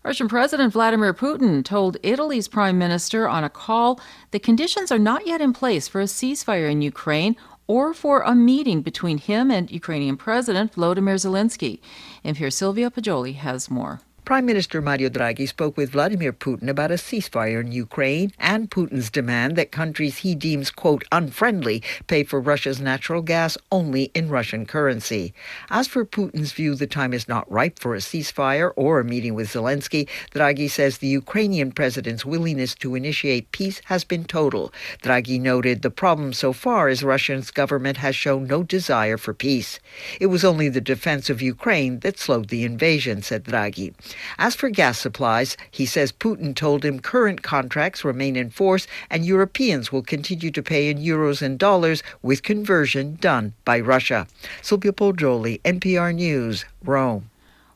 [SPEAKER 30] Russian President Vladimir Putin told Italy's prime minister on a call that conditions are not yet in place for a ceasefire in Ukraine or for a meeting between him and Ukrainian President Volodymyr Zelensky. NPR Sylvia Poggioli has more.
[SPEAKER 32] Prime Minister Mario Draghi spoke with Vladimir Putin about a ceasefire in Ukraine and Putin's demand that countries he deems, quote, unfriendly pay for Russia's natural gas only in Russian currency. As for Putin's view the time is not ripe for a ceasefire or a meeting with Zelensky, Draghi says the Ukrainian president's willingness to initiate peace has been total. Draghi noted the problem so far is Russia's government has shown no desire for peace. It was only the defense of Ukraine that slowed the invasion, said Draghi. As for gas supplies, he says Putin told him current contracts remain in force and Europeans will continue to pay in euros and dollars with conversion done by Russia. Sylvia Poggioli, NPR News, Rome.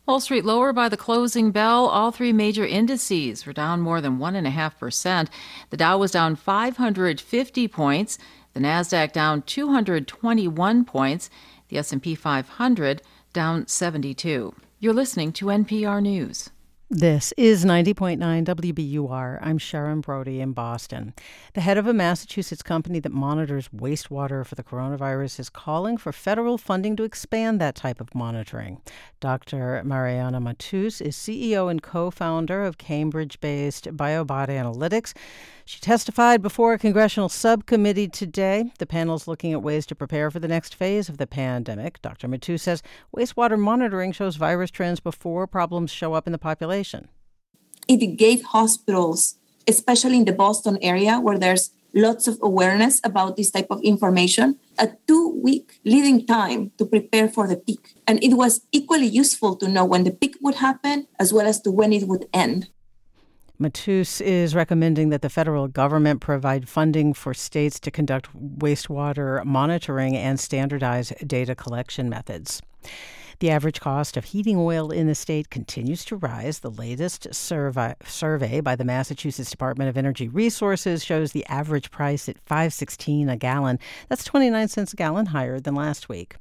[SPEAKER 30] Wall Street lower by the closing bell. All three major indices were down more than 1.5%. The Dow was down 550 points. The Nasdaq down 221 points. The S&P 500 down 72. You're listening to NPR News.
[SPEAKER 1] This is 90.9 WBUR. I'm Sharon Brody in Boston. The head of a Massachusetts company that monitors wastewater for the coronavirus is calling for federal funding to expand that type of monitoring. Dr. Mariana Matus is CEO and co founder of Cambridge based BioBot Analytics. She testified before a congressional subcommittee today. The panel is looking at ways to prepare for the next phase of the pandemic. Dr. Matus says wastewater monitoring shows virus trends before problems show up in the population.
[SPEAKER 26] It gave hospitals, especially in the Boston area where there's lots of awareness about this type of information, a two week leading time to prepare for the peak. And it was equally useful to know when the peak would happen as well as to when it would end.
[SPEAKER 1] Matus is recommending that the federal government provide funding for states to conduct wastewater monitoring and standardize data collection methods. The average cost of heating oil in the state continues to rise. The latest survey, survey by the Massachusetts Department of Energy Resources shows the average price at 5.16 a gallon. That's 29 cents a gallon higher than last week.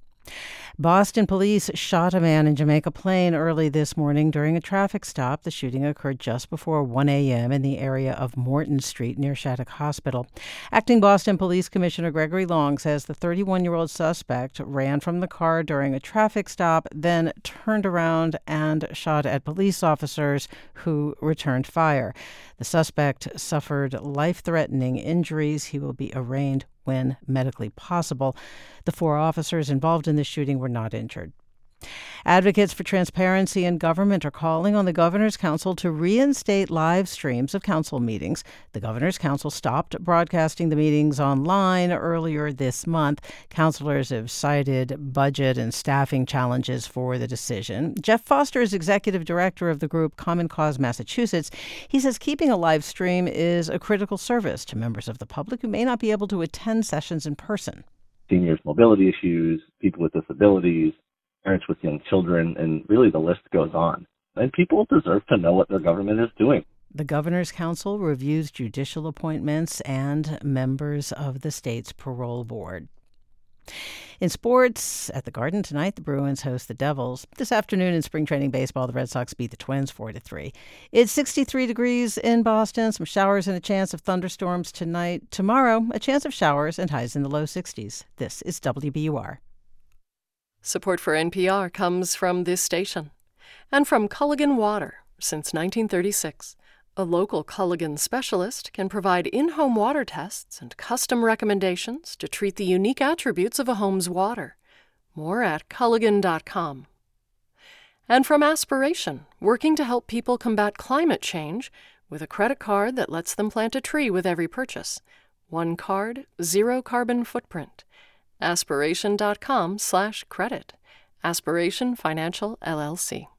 [SPEAKER 1] Boston police shot a man in Jamaica Plain early this morning during a traffic stop. The shooting occurred just before 1 a.m. in the area of Morton Street near Shattuck Hospital. Acting Boston Police Commissioner Gregory Long says the 31 year old suspect ran from the car during a traffic stop, then turned around and shot at police officers who returned fire. The suspect suffered life threatening injuries. He will be arraigned when medically possible. The four officers involved in the shooting were not injured. Advocates for transparency in government are calling on the Governor's Council to reinstate live streams of council meetings. The Governor's Council stopped broadcasting the meetings online earlier this month. Councilors have cited budget and staffing challenges for the decision. Jeff Foster is executive director of the group Common Cause Massachusetts. He says keeping a live stream is a critical service to members of the public who may not be able to attend sessions in person
[SPEAKER 33] seniors' mobility issues, people with disabilities, parents with young children, and really the list goes on. And people deserve to know what their government is doing.
[SPEAKER 1] The Governor's Council reviews judicial appointments and members of the state's parole board. In sports, at the Garden tonight, the Bruins host the Devils. This afternoon in spring training baseball, the Red Sox beat the Twins 4 to 3. It's 63 degrees in Boston, some showers and a chance of thunderstorms tonight. Tomorrow, a chance of showers and highs in the low 60s. This is WBUR.
[SPEAKER 34] Support for NPR comes from this station and from Culligan Water since 1936. A local Culligan specialist can provide in home water tests and custom recommendations to treat the unique attributes of a home's water. More at Culligan.com. And from Aspiration, working to help people combat climate change with a credit card that lets them plant a tree with every purchase. One card, zero carbon footprint. Aspiration.com slash credit. Aspiration Financial LLC.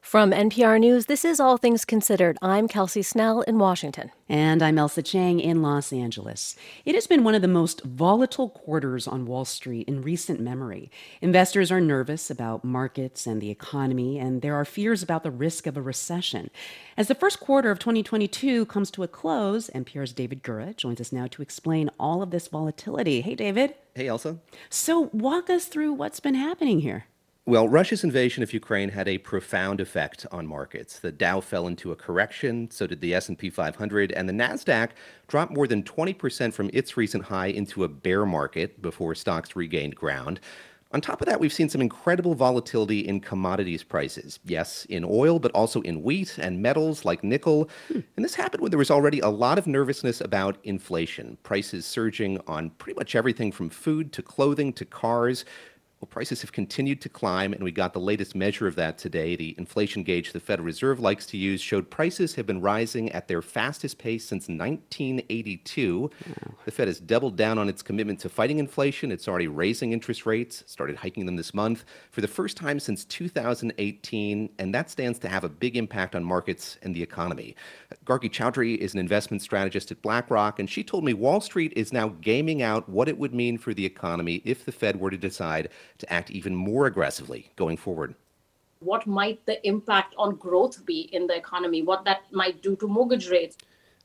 [SPEAKER 13] From NPR News, this is All Things Considered. I'm Kelsey Snell in Washington.
[SPEAKER 12] And I'm Ailsa Chang in Los Angeles. It has been one of the most volatile quarters on Wall Street in recent memory. Investors are nervous about markets and the economy, and there are fears about the risk of a recession. As the first quarter of 2022 comes to a close, NPR's David Gura joins us now to explain all of this volatility. Hey, David.
[SPEAKER 35] Hey, Ailsa.
[SPEAKER 12] So, walk us through what's been happening here.
[SPEAKER 35] Well, Russia's invasion of Ukraine had a profound effect on markets. The Dow fell into a correction, so did the S&P 500, and the Nasdaq dropped more than 20% from its recent high into a bear market before stocks regained ground. On top of that, we've seen some incredible volatility in commodities prices. Yes, in oil, but also in wheat and metals like nickel. Hmm. And this happened when there was already a lot of nervousness about inflation, prices surging on pretty much everything from food to clothing to cars. Well, prices have continued to climb, and we got the latest measure of that today. The inflation gauge the Federal Reserve likes to use showed prices have been rising at their fastest pace since 1982. The Fed has doubled down on its commitment to fighting inflation. It's already raising interest rates, started hiking them this month for the first time since 2018, and that stands to have a big impact on markets and the economy. Gargi Chaudhuri is an investment strategist at BlackRock, and she told me Wall Street is now gaming out what it would mean for the economy if the Fed were to decide to act even more aggressively going forward?
[SPEAKER 36] What might the impact on growth be in the economy? What that might do to mortgage rates?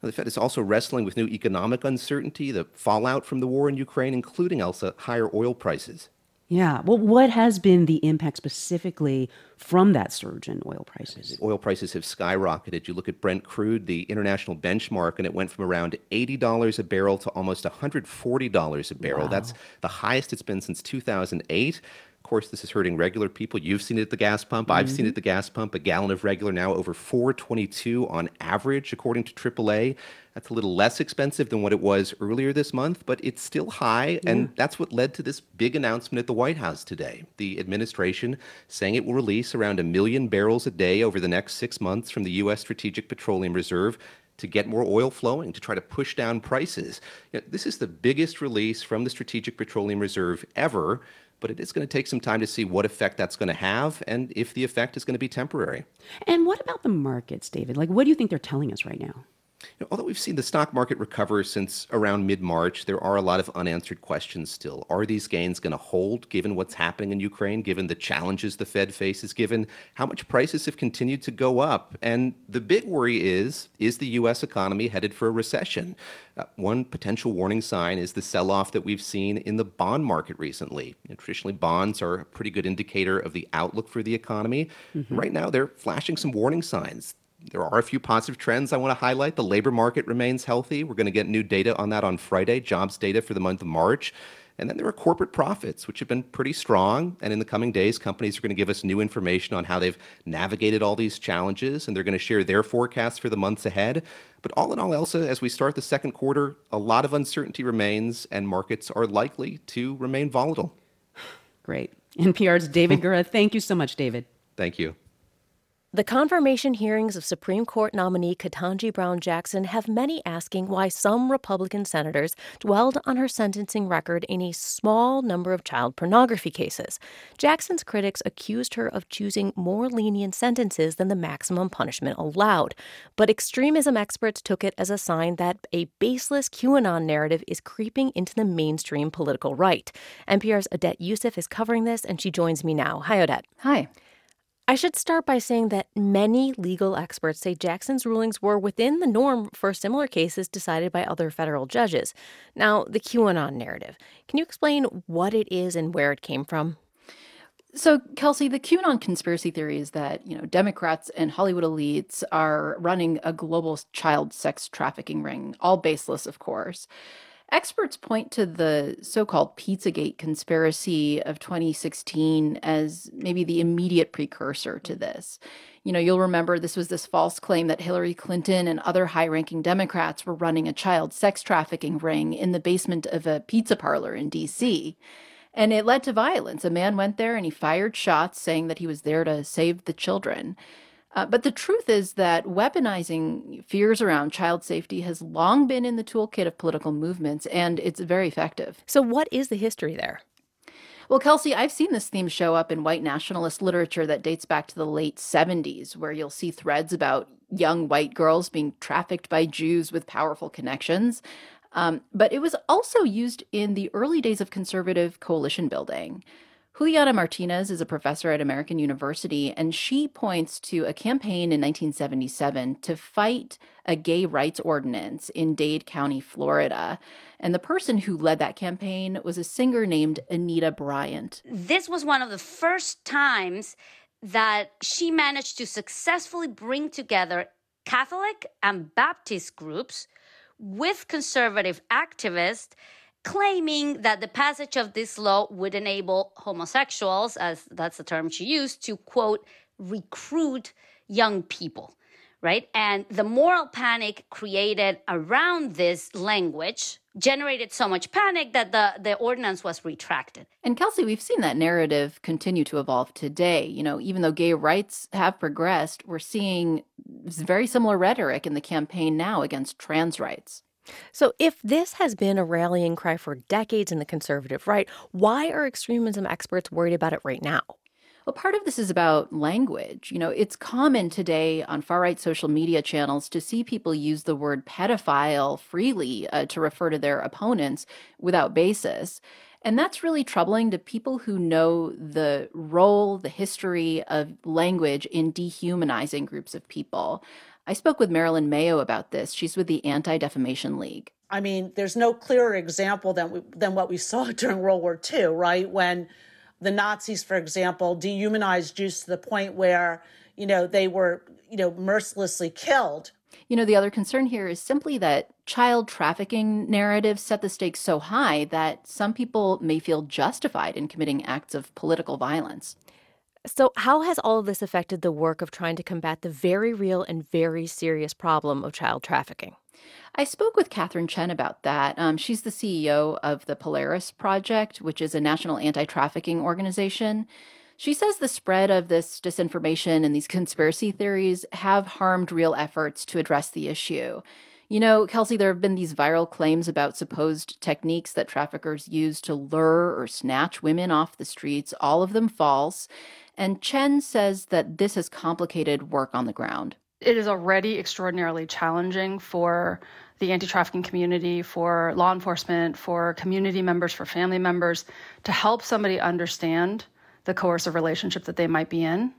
[SPEAKER 35] The Fed is also wrestling with new economic uncertainty, the fallout from the war in Ukraine, including Ailsa higher oil prices.
[SPEAKER 12] Yeah. Well, what has been the impact specifically from that surge in oil prices?
[SPEAKER 35] Oil prices have skyrocketed. You look at Brent crude, the international benchmark, and it went from around $80 a barrel to almost $140 a barrel. Wow. That's the highest it's been since 2008. Of course, this is hurting regular people. You've seen it at the gas pump. I've mm-hmm. seen it at the gas pump. A gallon of regular now over 422 on average, according to AAA. That's a little less expensive than what it was earlier this month, but it's still high. Yeah. And that's what led to this big announcement at the White House today. The administration saying it will release around a million barrels a day over the next six months from the U.S. Strategic Petroleum Reserve to get more oil flowing, to try to push down prices. You know, this is the biggest release from the Strategic Petroleum Reserve ever but it is going to take some time to see what effect that's going to have and if the effect is going to be temporary.
[SPEAKER 12] And what about the markets, David? Like, what do you think they're telling us right now?
[SPEAKER 35] Although we've seen the stock market recover since around mid March, there are a lot of unanswered questions still. Are these gains going to hold given what's happening in Ukraine, given the challenges the Fed faces, given how much prices have continued to go up? And the big worry is is the U.S. economy headed for a recession? Uh, one potential warning sign is the sell off that we've seen in the bond market recently. You know, traditionally, bonds are a pretty good indicator of the outlook for the economy. Mm-hmm. Right now, they're flashing some warning signs there are a few positive trends I want to highlight. The labor market remains healthy. We're going to get new data on that on Friday, jobs data for the month of March. And then there are corporate profits, which have been pretty strong. And in the coming days, companies are going to give us new information on how they've navigated all these challenges, and they're going to share their forecasts for the months ahead. But all in all, Ailsa, as we start the second quarter, a lot of uncertainty remains, and markets are likely to remain volatile.
[SPEAKER 12] Great. NPR's David Gura. Thank you so much, David.
[SPEAKER 35] Thank you.
[SPEAKER 13] The confirmation hearings of Supreme Court nominee Ketanji Brown Jackson have many asking why some Republican senators dwelled on her sentencing record in a small number of child pornography cases. Jackson's critics accused her of choosing more lenient sentences than the maximum punishment allowed. But extremism experts took it as a sign that a baseless QAnon narrative is creeping into the mainstream political right. NPR's Odette Yousef is covering this, and she joins me now. Hi, Odette.
[SPEAKER 37] Hi.
[SPEAKER 13] I should start by saying that many legal experts say Jackson's rulings were within the norm for similar cases decided by other federal judges. Now, the QAnon narrative. Can you explain what it is and where it came from?
[SPEAKER 37] So, Kelsey, the QAnon conspiracy theory is that, you know, Democrats and Hollywood elites are running a global child sex trafficking ring, all baseless, of course. Experts point to the so called Pizzagate conspiracy of 2016 as maybe the immediate precursor to mm-hmm. this. You know, you'll remember this was this false claim that Hillary Clinton and other high ranking Democrats were running a child sex trafficking ring in the basement of a pizza parlor in D.C. And it led to violence. A man went there and he fired shots saying that he was there to save the children. Uh, but the truth is that weaponizing fears around child safety has long been in the toolkit of political movements, and it's very effective.
[SPEAKER 13] So, what is the history there?
[SPEAKER 37] Well, Kelsey, I've seen this theme show up in white nationalist literature that dates back to the late 70s, where you'll see threads about young white girls being trafficked by Jews with powerful connections. Um, but it was also used in the early days of conservative coalition building. Juliana Martinez is a professor at American University, and she points to a campaign in 1977 to fight a gay rights ordinance in Dade County, Florida. And the person who led that campaign was a singer named Anita Bryant.
[SPEAKER 38] This was one of the first times that she managed to successfully bring together Catholic and Baptist groups with conservative activists claiming that the passage of this law would enable homosexuals, as that's the term she used, to quote, recruit young people, right? And the moral panic created around this language generated so much panic that the, the ordinance was retracted.
[SPEAKER 37] And Kelsey, we've seen that narrative continue to evolve today. You know, even though gay rights have progressed, we're seeing very similar rhetoric in the campaign now against trans rights.
[SPEAKER 13] So, if this has been a rallying cry for decades in the conservative right, why are extremism experts worried about it right now?
[SPEAKER 37] Well, part of this is about language. You know, it's common today on far right social media channels to see people use the word pedophile freely uh, to refer to their opponents without basis. And that's really troubling to people who know the role, the history of language in dehumanizing groups of people. I spoke with Marilyn Mayo about this. She's with the Anti Defamation League.
[SPEAKER 39] I mean, there's no clearer example than we, than what we saw during World War II, right? When the Nazis, for example, dehumanized Jews to the point where you know they were you know mercilessly killed.
[SPEAKER 37] You know, the other concern here is simply that child trafficking narratives set the stakes so high that some people may feel justified in committing acts of political violence.
[SPEAKER 13] So, how has all of this affected the work of trying to combat the very real and very serious problem of child trafficking?
[SPEAKER 37] I spoke with Catherine Chen about that. Um, she's the CEO of the Polaris Project, which is a national anti trafficking organization. She says the spread of this disinformation and these conspiracy theories have harmed real efforts to address the issue. You know, Kelsey, there have been these viral claims about supposed techniques that traffickers use to lure or snatch women off the streets, all of them false. And Chen says that this has complicated work on the ground.
[SPEAKER 40] It is already extraordinarily challenging for the anti trafficking community, for law enforcement, for community members, for family members to help somebody understand the coercive relationship that they might be in.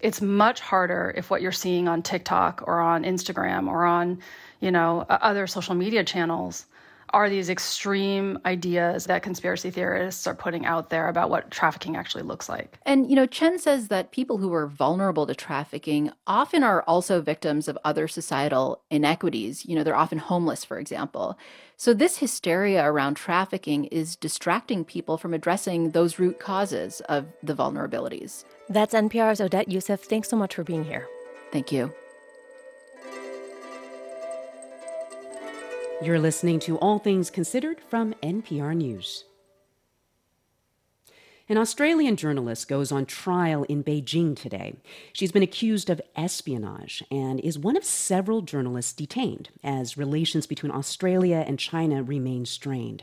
[SPEAKER 40] It's much harder if what you're seeing on TikTok or on Instagram or on, you know, other social media channels are these extreme ideas that conspiracy theorists are putting out there about what trafficking actually looks like.
[SPEAKER 37] And, you know, Chen says that people who are vulnerable to trafficking often are also victims of other societal inequities. You know, they're often homeless, for example. So, this hysteria around trafficking is distracting people from addressing those root causes of the vulnerabilities.
[SPEAKER 13] That's NPR's Odette Yousef. Thanks so much for being here.
[SPEAKER 37] Thank you.
[SPEAKER 12] You're listening to All Things Considered from NPR News. An Australian journalist goes on trial in Beijing today. She's been accused of espionage and is one of several journalists detained as relations between Australia and China remain strained.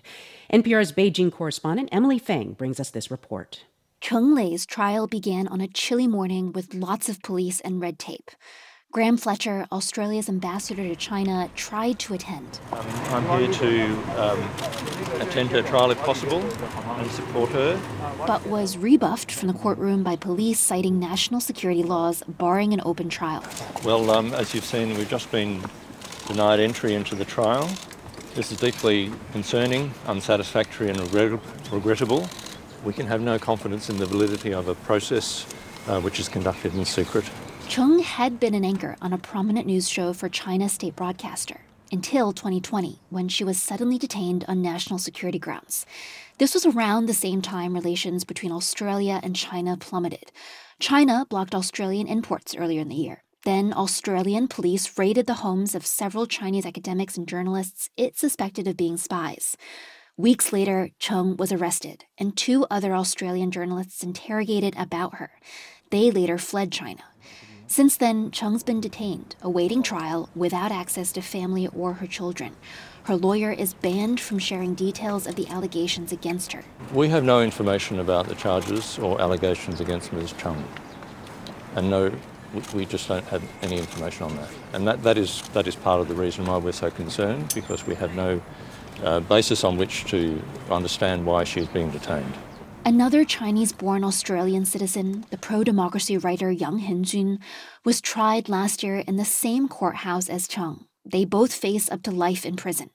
[SPEAKER 12] NPR's Beijing correspondent Emily Feng brings us this report.
[SPEAKER 41] Cheng Lei's trial began on a chilly morning with lots of police and red tape. Graham Fletcher, Australia's ambassador to China, tried to attend.
[SPEAKER 42] I'm here to um, attend her trial if possible and support her.
[SPEAKER 41] But was rebuffed from the courtroom by police citing national security laws barring an open trial.
[SPEAKER 42] Well, um, as you've seen, we've just been denied entry into the trial. This is deeply concerning, unsatisfactory, and regrettable. We can have no confidence in the validity of a process uh, which is conducted in secret.
[SPEAKER 41] Cheng had been an anchor on a prominent news show for China's state broadcaster until 2020, when she was suddenly detained on national security grounds. This was around the same time relations between Australia and China plummeted. China blocked Australian imports earlier in the year. Then, Australian police raided the homes of several Chinese academics and journalists it suspected of being spies. Weeks later, Cheng was arrested, and two other Australian journalists interrogated about her. They later fled China. Since then, Cheng's been detained, awaiting trial without access to family or her children. Her lawyer is banned from sharing details of the allegations against her.
[SPEAKER 42] We have no information about the charges or allegations against Ms. Cheng. And no, we just don't have any information on that. And that, that, is, that is part of the reason why we're so concerned, because we have no uh, basis on which to understand why she's being detained.
[SPEAKER 41] Another Chinese born Australian citizen, the pro democracy writer Yang Hengjun, was tried last year in the same courthouse as Cheng. They both face up to life in prison.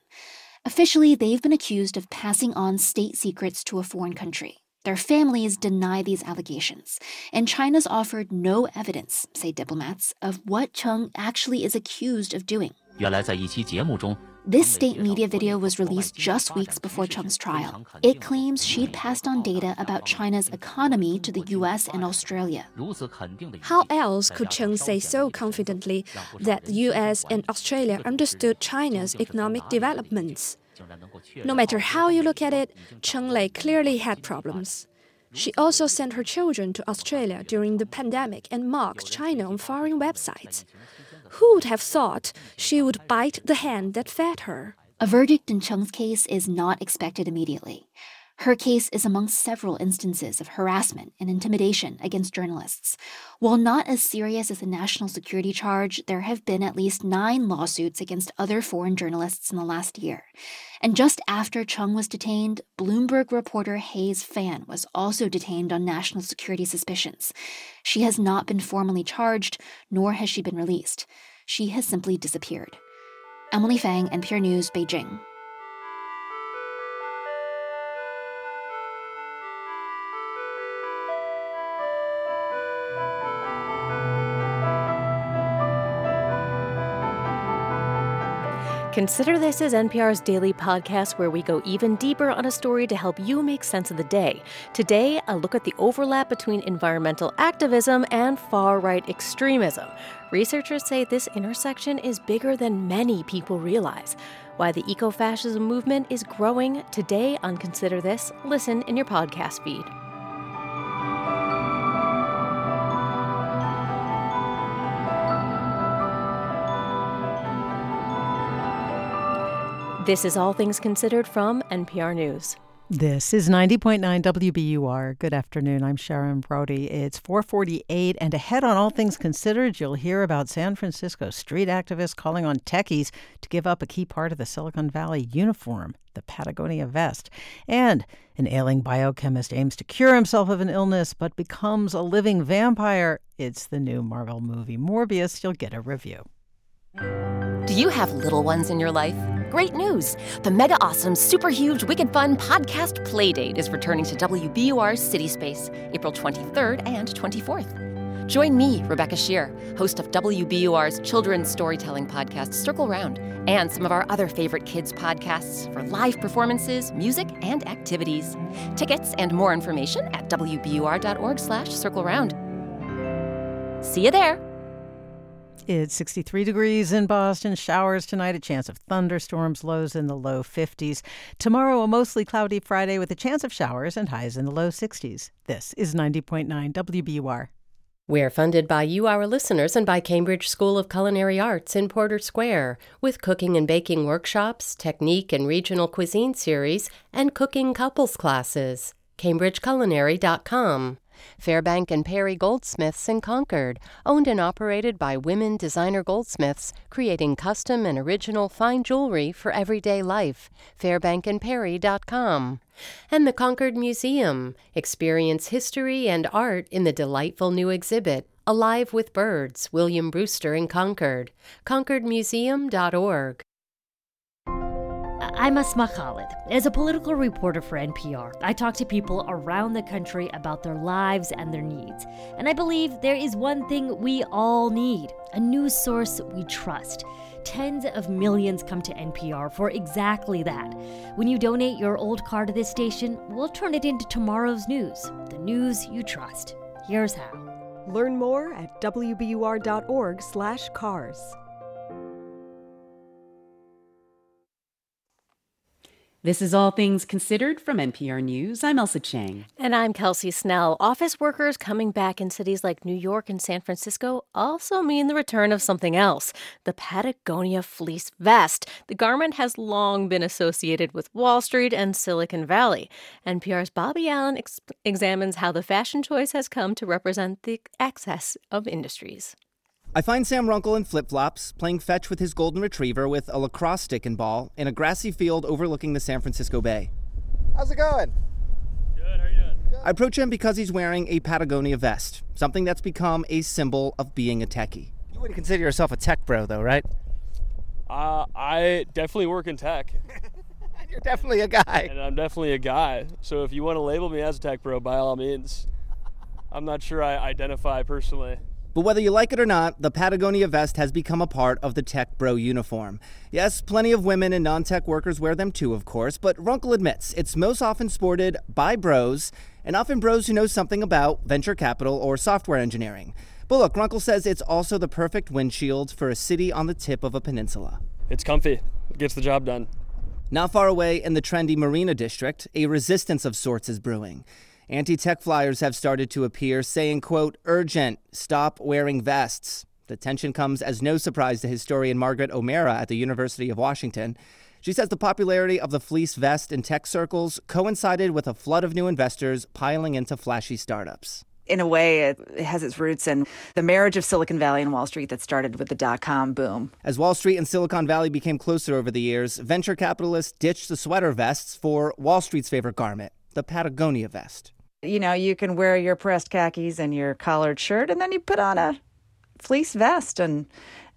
[SPEAKER 41] Officially, they've been accused of passing on state secrets to a foreign country. Their families deny these allegations, and China's offered no evidence, say diplomats, of what Cheng actually is accused of doing.
[SPEAKER 43] 原来在一期节目中，
[SPEAKER 41] this state media video was released just weeks before Cheng's trial. It claims she'd passed on data about China's economy to the US and Australia.
[SPEAKER 44] How else could Cheng say so confidently that the US and Australia understood China's economic developments? No matter how you look at it, Cheng Lei clearly had problems. She also sent her children to Australia during the pandemic and mocked China on foreign websites. Who would have thought she would bite the hand that fed her?
[SPEAKER 41] A verdict in Cheng's case is not expected immediately. Her case is among several instances of harassment and intimidation against journalists. While not as serious as the national security charge, there have been at least nine lawsuits against other foreign journalists in the last year. And just after Cheng was detained, Bloomberg reporter Haze Fan was also detained on national security suspicions. She has not been formally charged, nor has she been released. She has simply disappeared. Emily Feng, NPR News, Beijing.
[SPEAKER 13] Consider This is NPR's daily podcast where we go even deeper on a story to help you make sense of the day. Today, a look at the overlap between environmental activism and far right extremism. Researchers say this intersection is bigger than many people realize. Why the eco fascism movement is growing today on Consider This, listen in your podcast feed. This is All Things Considered from NPR News.
[SPEAKER 1] This is 90.9 WBUR. Good afternoon. I'm Sharon Brody. It's 448 and ahead on All Things Considered, you'll hear about San Francisco street activists calling on techies to give up a key part of the Silicon Valley uniform, the Patagonia vest. And an ailing biochemist aims to cure himself of an illness but becomes a living vampire. It's the new Marvel movie Morbius. You'll get a review.
[SPEAKER 45] Do you have little ones in your life? Great news! The mega awesome, super huge, wicked fun podcast Playdate is returning to WBUR's City Space April 23rd and 24th. Join me, Rebecca Sheir, host of WBUR's children's storytelling podcast Circle Round, and some of our other favorite kids podcasts for live performances, music, and activities. Tickets and more information at wbur.org/circle round. See you there.
[SPEAKER 1] It's 63 degrees in Boston. Showers tonight, a chance of thunderstorms, lows in the low 50s. Tomorrow, a mostly cloudy Friday with a chance of showers and highs in the low 60s. This is 90.9 WBUR.
[SPEAKER 45] We're funded by you, our listeners, and by Cambridge School of Culinary Arts in Porter Square, with cooking and baking workshops, technique and regional cuisine series, and cooking couples classes. CambridgeCulinary.com. Fairbank and Perry Goldsmiths in Concord, owned and operated by women designer goldsmiths, creating custom and original fine jewelry for everyday life. FairbankandPerry.com. And the Concord Museum. Experience history and art in the delightful new exhibit, Alive with Birds, William Brewster in Concord. ConcordMuseum.org.
[SPEAKER 46] I'm Asma Khalid. As a political reporter for NPR, I talk to people around the country about their lives and their needs. And I believe there is one thing we all need a news source we trust. Tens of millions come to NPR for exactly that. When you donate your old car to this station, we'll turn it into tomorrow's news, the news you trust. Here's how.
[SPEAKER 47] Learn more at wbur.org/cars.
[SPEAKER 12] This is All Things Considered from NPR News. I'm Ailsa Chang.
[SPEAKER 13] And I'm Kelsey Snell. Office workers coming back in cities like New York and San Francisco also mean the return of something else the Patagonia fleece vest. The garment has long been associated with Wall Street and Silicon Valley. NPR's Bobby Allyn ex- examines how the fashion choice has come to represent the excess of industries.
[SPEAKER 48] I find Sam Runkle in flip flops, playing fetch with his golden retriever with a lacrosse stick and ball in a grassy field overlooking the San Francisco Bay.
[SPEAKER 49] How's it going?
[SPEAKER 48] Good, how are you doing? Good. I approach him because he's wearing a Patagonia vest, something that's become a symbol of being a techie. You wouldn't consider yourself a tech bro, though, right?
[SPEAKER 50] Uh, I definitely work in tech.
[SPEAKER 48] You're definitely a guy.
[SPEAKER 50] And I'm definitely a guy. So if you want to label me as a tech bro, by all means. I'm not sure I identify personally.
[SPEAKER 48] But whether you like it or not, the Patagonia vest has become a part of the tech bro uniform. Yes, plenty of women and non tech workers wear them too, of course, but Runkle admits it's most often sported by bros, and often bros who know something about venture capital or software engineering. But look, Runkle says it's also the perfect windshield for a city on the tip of a peninsula.
[SPEAKER 50] It's comfy, it gets the job done.
[SPEAKER 48] Not far away in the trendy Marina District, a resistance of sorts is brewing. Anti-tech flyers have started to appear saying, quote, urgent, stop wearing vests. The tension comes as no surprise to historian Margaret O'Mara at the University of Washington. She says the popularity of the fleece vest in tech circles coincided with a flood of new investors piling into flashy startups.
[SPEAKER 51] In a way, it has its roots in the marriage of Silicon Valley and Wall Street that started with the dot com boom.
[SPEAKER 48] As Wall Street and Silicon Valley became closer over the years, venture capitalists ditched the sweater vests for Wall Street's favorite garment, the Patagonia vest
[SPEAKER 51] you know, you can wear your pressed khakis and your collared shirt, and then you put on a fleece vest, and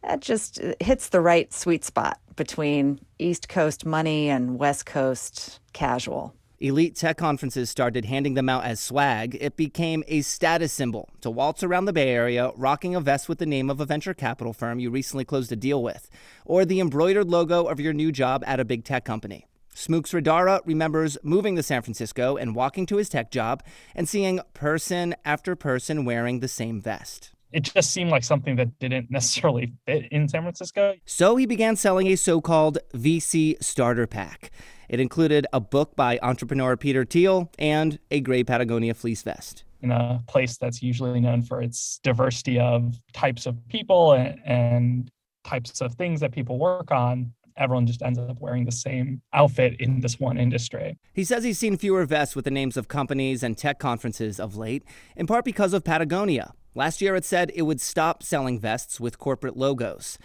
[SPEAKER 51] that just uh, hits the right sweet spot between East Coast money and West Coast casual.
[SPEAKER 48] Elite tech conferences started handing them out as swag. It became a status symbol to waltz around the Bay Area rocking a vest with the name of a venture capital firm you recently closed a deal with, or the embroidered logo of your new job at a big tech company. Sumukh Sridhara remembers moving to San Francisco and walking to his tech job and seeing person after person wearing the same vest.
[SPEAKER 52] It just seemed like something that didn't necessarily fit in San Francisco.
[SPEAKER 48] So he began selling a so called VC starter pack. It included a book by entrepreneur Peter Thiel and a gray Patagonia fleece vest
[SPEAKER 52] in a place that's usually known for its diversity of types of people and, and, types of things that people work on everyone just ends up wearing the same outfit in this one industry.
[SPEAKER 48] He says he's seen fewer vests with the names of companies and tech conferences of late, in part because of Patagonia. Last year, it said it would stop selling vests with corporate logos.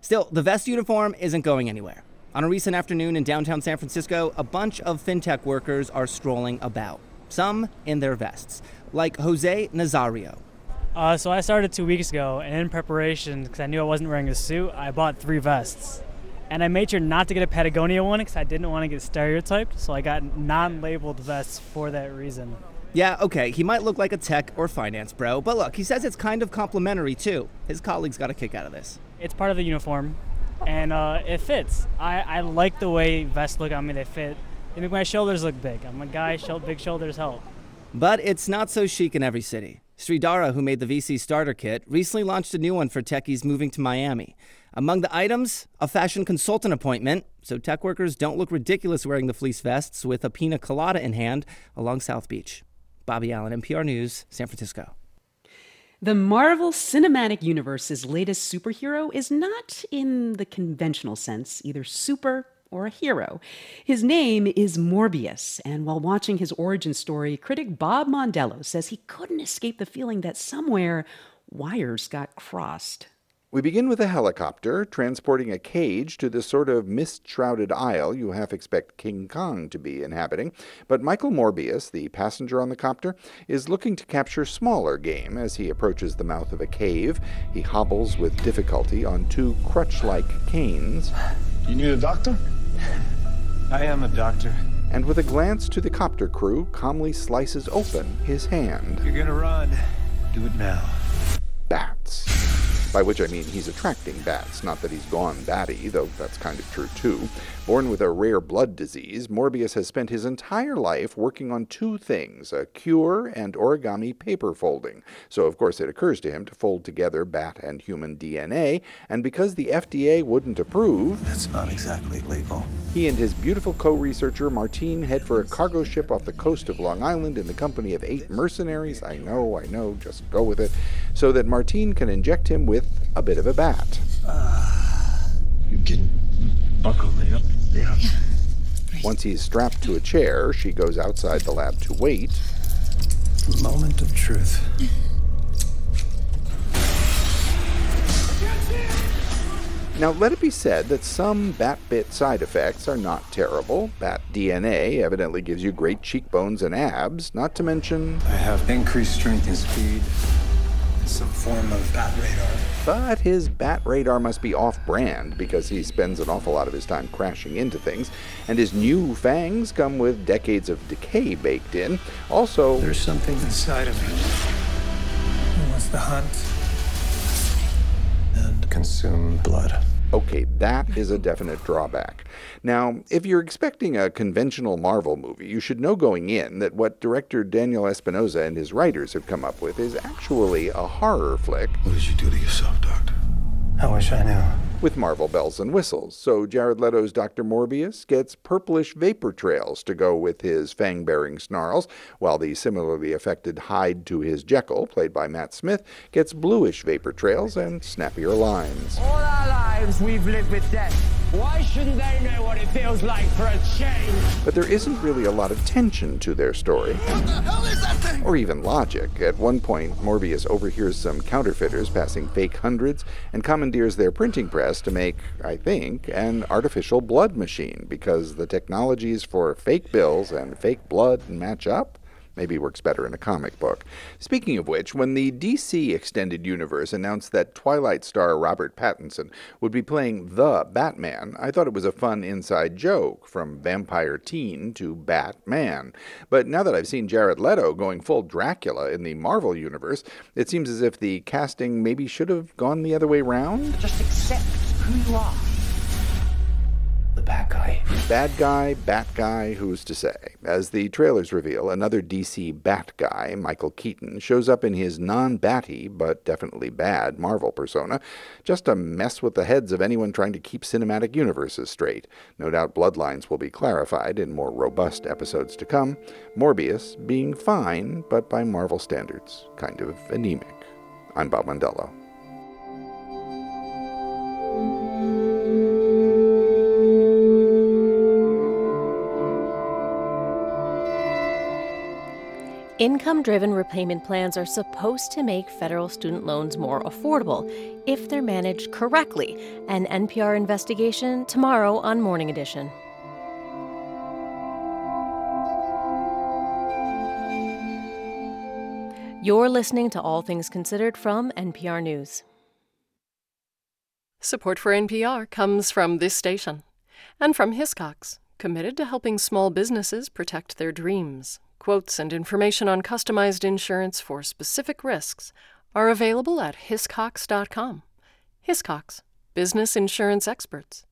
[SPEAKER 48] Still, the vest uniform isn't going anywhere. On a recent afternoon in downtown San Francisco, a bunch of fintech workers are strolling about, some in their vests, like Jose Nazario.
[SPEAKER 53] Uh, so I started two weeks ago, and in preparation, because I knew I wasn't wearing a suit, I bought three vests and I made sure not to get a Patagonia one because I didn't want to get stereotyped. So I got non-labeled vests for that reason.
[SPEAKER 48] Yeah, okay, he might look like a tech or finance bro, but look, he says it's kind of complimentary too. His colleagues got a kick out of this.
[SPEAKER 53] It's part of the uniform, and uh, it fits. I, I like the way vests look on me. They fit. They make my shoulders look big. I'm a guy, big shoulders help.
[SPEAKER 48] But it's not so chic in every city. Sridhara, who made the VC starter kit, recently launched a new one for techies moving to Miami. Among the items, a fashion consultant appointment, so tech workers don't look ridiculous wearing the fleece vests with a pina colada in hand along South Beach. Bobby Allyn, NPR News, San Francisco.
[SPEAKER 12] The Marvel Cinematic Universe's latest superhero is not, in the conventional sense, either super or a hero. His name is Morbius, and while watching his origin story, critic Bob Mondello says he couldn't escape the feeling that somewhere wires got crossed.
[SPEAKER 54] We begin with a helicopter transporting a cage to the sort of mist shrouded isle you half expect King Kong to be inhabiting. But Michael Morbius, the passenger on the copter, is looking to capture smaller game as he approaches the mouth of a cave. He hobbles with difficulty on two crutch like canes.
[SPEAKER 49] You need a doctor? I am a doctor.
[SPEAKER 54] And with a glance to the copter crew, calmly slices open his hand.
[SPEAKER 49] You're gonna run. Do it now.
[SPEAKER 54] Bats. By which I mean he's attracting bats, not that he's gone batty, though that's kind of true too. Born with a rare blood disease, Morbius has spent his entire life working on two things a cure and origami paper folding. So, of course, it occurs to him to fold together bat and human DNA, and because the FDA wouldn't approve.
[SPEAKER 49] That's not exactly legal.
[SPEAKER 54] He and his beautiful co researcher Martine head for a cargo ship off the coast of Long Island in the company of eight mercenaries. I know, I know, just go with it. So that Martine can inject him with a bit of a bat.
[SPEAKER 49] Uh, you can buckle me up. Yeah. yeah.
[SPEAKER 54] Once he's strapped to a chair, she goes outside the lab to wait.
[SPEAKER 49] Moment of truth.
[SPEAKER 54] Now, let it be said that some bat bit side effects are not terrible. Bat DNA evidently gives you great cheekbones and abs, not to mention.
[SPEAKER 49] I have increased strength and speed, some form of bat radar.
[SPEAKER 54] But his bat radar must be off brand because he spends an awful lot of his time crashing into things, and his new fangs come with decades of decay baked in. Also,
[SPEAKER 49] there's something inside of him. He wants to hunt and consume blood.
[SPEAKER 54] Okay, that is a definite drawback. Now, if you're expecting a conventional Marvel movie, you should know going in that what director Daniel Espinosa and his writers have come up with is actually a horror flick.
[SPEAKER 49] What did you do to yourself, Doctor? I wish I knew
[SPEAKER 54] with Marvel bells and whistles. So Jared Leto's Dr. Morbius gets purplish vapor trails to go with his fang bearing snarls, while the similarly affected Hyde to his Jekyll, played by Matt Smith, gets bluish vapor trails and snappier lines.
[SPEAKER 55] All our lives we've lived with death. Why shouldn't they know what it feels like for a change?
[SPEAKER 54] But there isn't really a lot of tension to their story.
[SPEAKER 55] What the hell is that thing?
[SPEAKER 54] Or even logic. At one point, Morbius overhears some counterfeiters passing fake hundreds and commandeers their printing press to make, I think, an artificial blood machine because the technologies for fake bills and fake blood match up. Maybe works better in a comic book. Speaking of which, when the DC Extended Universe announced that Twilight star Robert Pattinson would be playing the Batman, I thought it was a fun inside joke from vampire teen to Batman. But now that I've seen Jared Leto going full Dracula in the Marvel Universe, it seems as if the casting maybe should have gone the other way round.
[SPEAKER 55] Just accept who you are
[SPEAKER 54] the bad guy. Bad guy, bat guy, who's to say? As the trailers reveal, another DC bat guy, Michael Keaton, shows up in his non batty, but definitely bad Marvel persona, just to mess with the heads of anyone trying to keep cinematic universes straight. No doubt bloodlines will be clarified in more robust episodes to come. Morbius being fine, but by Marvel standards, kind of anemic. I'm Bob Mondello.
[SPEAKER 13] Income driven repayment plans are supposed to make federal student loans more affordable if they're managed correctly. An NPR investigation tomorrow on Morning Edition. You're listening to All Things Considered from NPR News.
[SPEAKER 56] Support for NPR comes from this station and from Hiscox, committed to helping small businesses protect their dreams. Quotes and information on customized insurance for specific risks are available at hiscox.com. Hiscox, business insurance experts.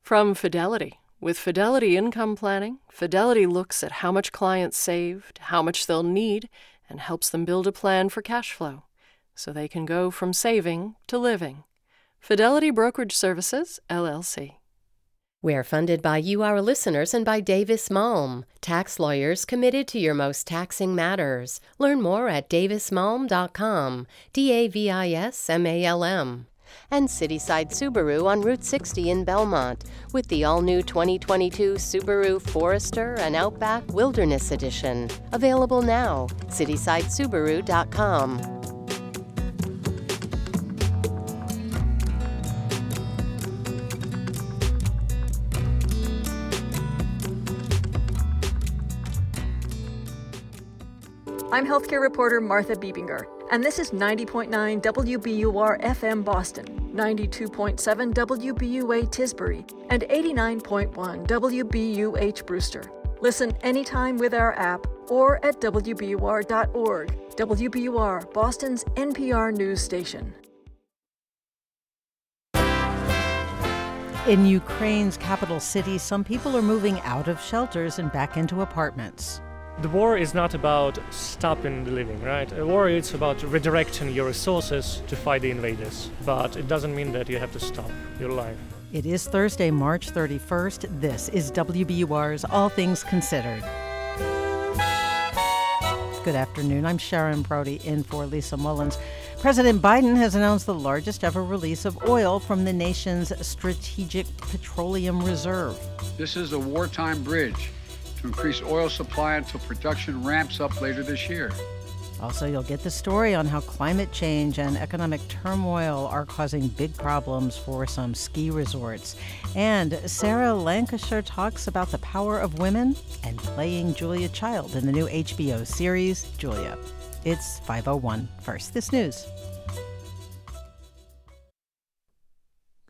[SPEAKER 56] From Fidelity. With Fidelity Income Planning, Fidelity looks at how much clients saved, how much they'll need,
[SPEAKER 20] and helps them build a plan for cash flow so they can go from saving to living. Fidelity Brokerage Services, LLC.
[SPEAKER 57] We're funded by you, our listeners, and by Davis Malm, tax lawyers committed to your most taxing matters. Learn more at davismalm.com. D A V I S M A L M. And Cityside Subaru on Route 60 in Belmont with the all new 2022 Subaru Forester and Outback Wilderness Edition. Available now. CitysideSubaru.com.
[SPEAKER 58] I'm healthcare reporter Martha Bebinger, and this is 90.9 WBUR FM Boston, 92.7 WBUA Tisbury, and 89.1 WBUH Brewster. Listen anytime with our app or at WBUR.org. WBUR, Boston's NPR news station.
[SPEAKER 1] In Ukraine's capital city, some people are moving out of shelters and back into apartments.
[SPEAKER 59] The war is not about stopping the living, right? A war is about redirecting your resources to fight the invaders, but it doesn't mean that you have to stop your life.
[SPEAKER 1] It is Thursday, March 31st. This is WBUR's All Things Considered. Good afternoon. I'm Sharon Brody in for Lisa Mullins. President Biden has announced the largest ever release of oil from the nation's strategic petroleum reserve.
[SPEAKER 5] This is a wartime bridge increase oil supply until production ramps up later this year.
[SPEAKER 1] Also, you'll get the story on how climate change and economic turmoil are causing big problems for some ski resorts. And Sarah Lancashire talks about the power of women and playing Julia Child in the new HBO series, Julia. It's 501 First This News.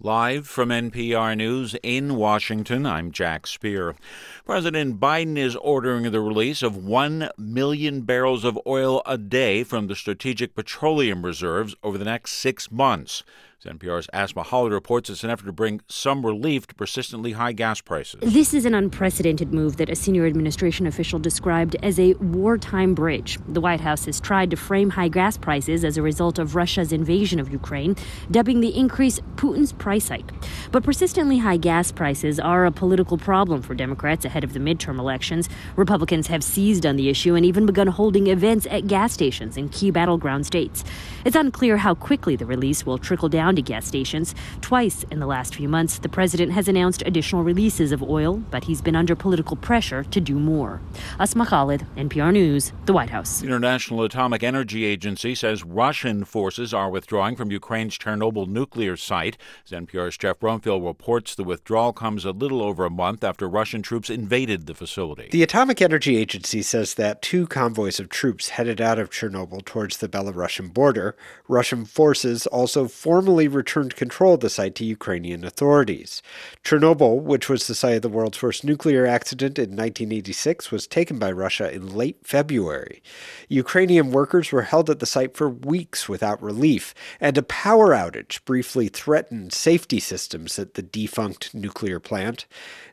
[SPEAKER 60] Live from NPR News in Washington, I'm Jack Speer. President Biden is ordering the release of 1 million barrels of oil a day from the Strategic Petroleum Reserves over the next six months. NPR's Asma Khalid reports it's an effort to bring some relief to persistently high gas prices.
[SPEAKER 61] This is an unprecedented move that a senior administration official described as a wartime bridge. The White House has tried to frame high gas prices as a result of Russia's invasion of Ukraine, dubbing the increase Putin's price hike. But persistently high gas prices are a political problem for Democrats ahead of the midterm elections. Republicans have seized on the issue and even begun holding events at gas stations in key battleground states. It's unclear how quickly the release will trickle down to gas stations. Twice in the last few months, the president has announced additional releases of oil, but he's been under political pressure to do more. Asma Khalid, NPR News, the White House.
[SPEAKER 60] The International Atomic Energy Agency says Russian forces are withdrawing from Ukraine's Chernobyl nuclear site. As NPR's Jeff Brumfiel reports, the withdrawal comes a little over a month after Russian troops invaded the facility.
[SPEAKER 62] The Atomic Energy Agency says that two convoys of troops headed out of Chernobyl towards the Belarusian border. Russian forces also formally returned control of the site to Ukrainian authorities. Chernobyl, which was the site of the world's first nuclear accident in 1986, was taken by Russia in late February. Ukrainian workers were held at the site for weeks without relief, and a power outage briefly threatened safety systems at the defunct nuclear plant.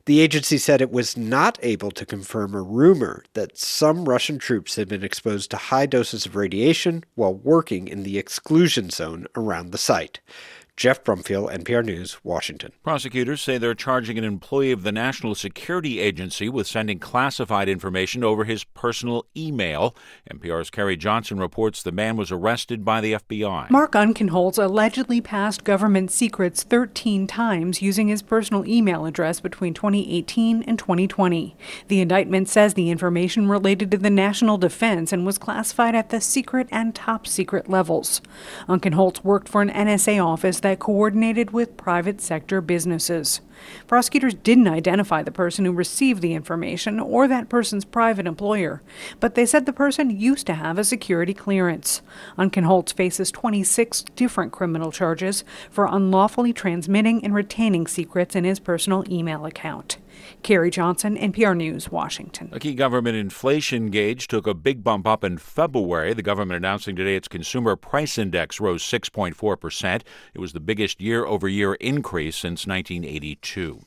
[SPEAKER 62] The agency said it was not able to confirm a rumor that some Russian troops had been exposed to high doses of radiation while working in the exclusion zone around the site. Jeff Brumfiel, NPR News, Washington.
[SPEAKER 60] Prosecutors say they're charging an employee of the National Security Agency with sending classified information over his personal email. NPR's Carrie Johnson reports the man was arrested by the FBI.
[SPEAKER 63] Mark Unkenholz allegedly passed government secrets 13 times using his personal email address between 2018 and 2020. The indictment says the information related to the national defense and was classified at the secret and top secret levels. Unkenholz worked for an NSA office that coordinated with private sector businesses. Prosecutors didn't identify the person who received the information or that person's private employer, but they said the person used to have a security clearance. Unkenholz faces 26 different criminal charges for unlawfully transmitting and retaining secrets in his personal email account.
[SPEAKER 64] Carrie Johnson, NPR News, Washington.
[SPEAKER 60] A key government inflation gauge took a big bump up in February. The government announcing today its consumer price index rose 6.4%. It was the biggest year over year increase since 1982.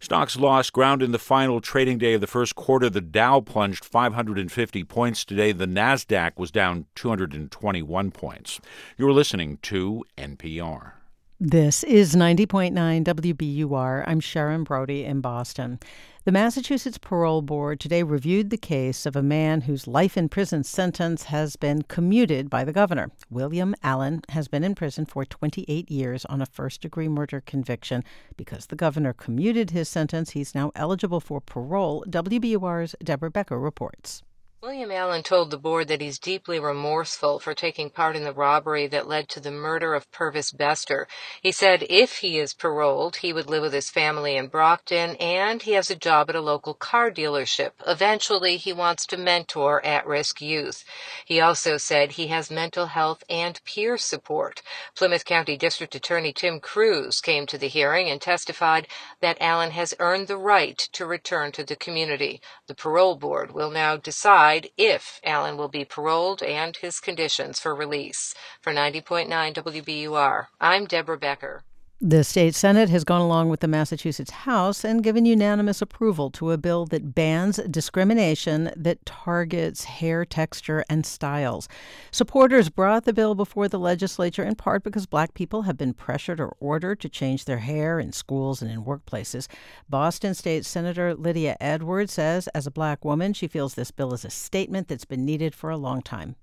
[SPEAKER 60] Stocks lost ground in the final trading day of the first quarter. The Dow plunged 550 points today. The Nasdaq was down 221 points. You're listening to NPR.
[SPEAKER 1] This is 90.9 WBUR. I'm Sharon Brody in Boston. The Massachusetts Parole Board today reviewed the case of a man whose life in prison sentence has been commuted by the governor. William Allen has been in prison for 28 years on a first degree murder conviction. Because the governor commuted his sentence, he's now eligible for parole. WBUR's Deborah Becker reports.
[SPEAKER 65] William Allen told the board that he's deeply remorseful for taking part in the robbery that led to the murder of Purvis Bester. He said if he is paroled, he would live with his family in Brockton and he has a job at a local car dealership. Eventually, he wants to mentor at-risk youth. He also said he has mental health and peer support. Plymouth County District Attorney Tim Cruz came to the hearing and testified that Allen has earned the right to return to the community. The parole board will now decide decide if Allen will be paroled and his conditions for release. For 90.9 WBUR, I'm Deborah Becker.
[SPEAKER 1] The state Senate has gone along with the Massachusetts House and given unanimous approval to a bill that bans discrimination that targets hair texture and styles. Supporters brought the bill before the legislature in part because black people have been pressured or ordered to change their hair in schools and in workplaces. Boston State Senator Lydia Edwards says, as a black woman, she feels this bill is a statement that's been needed for a long time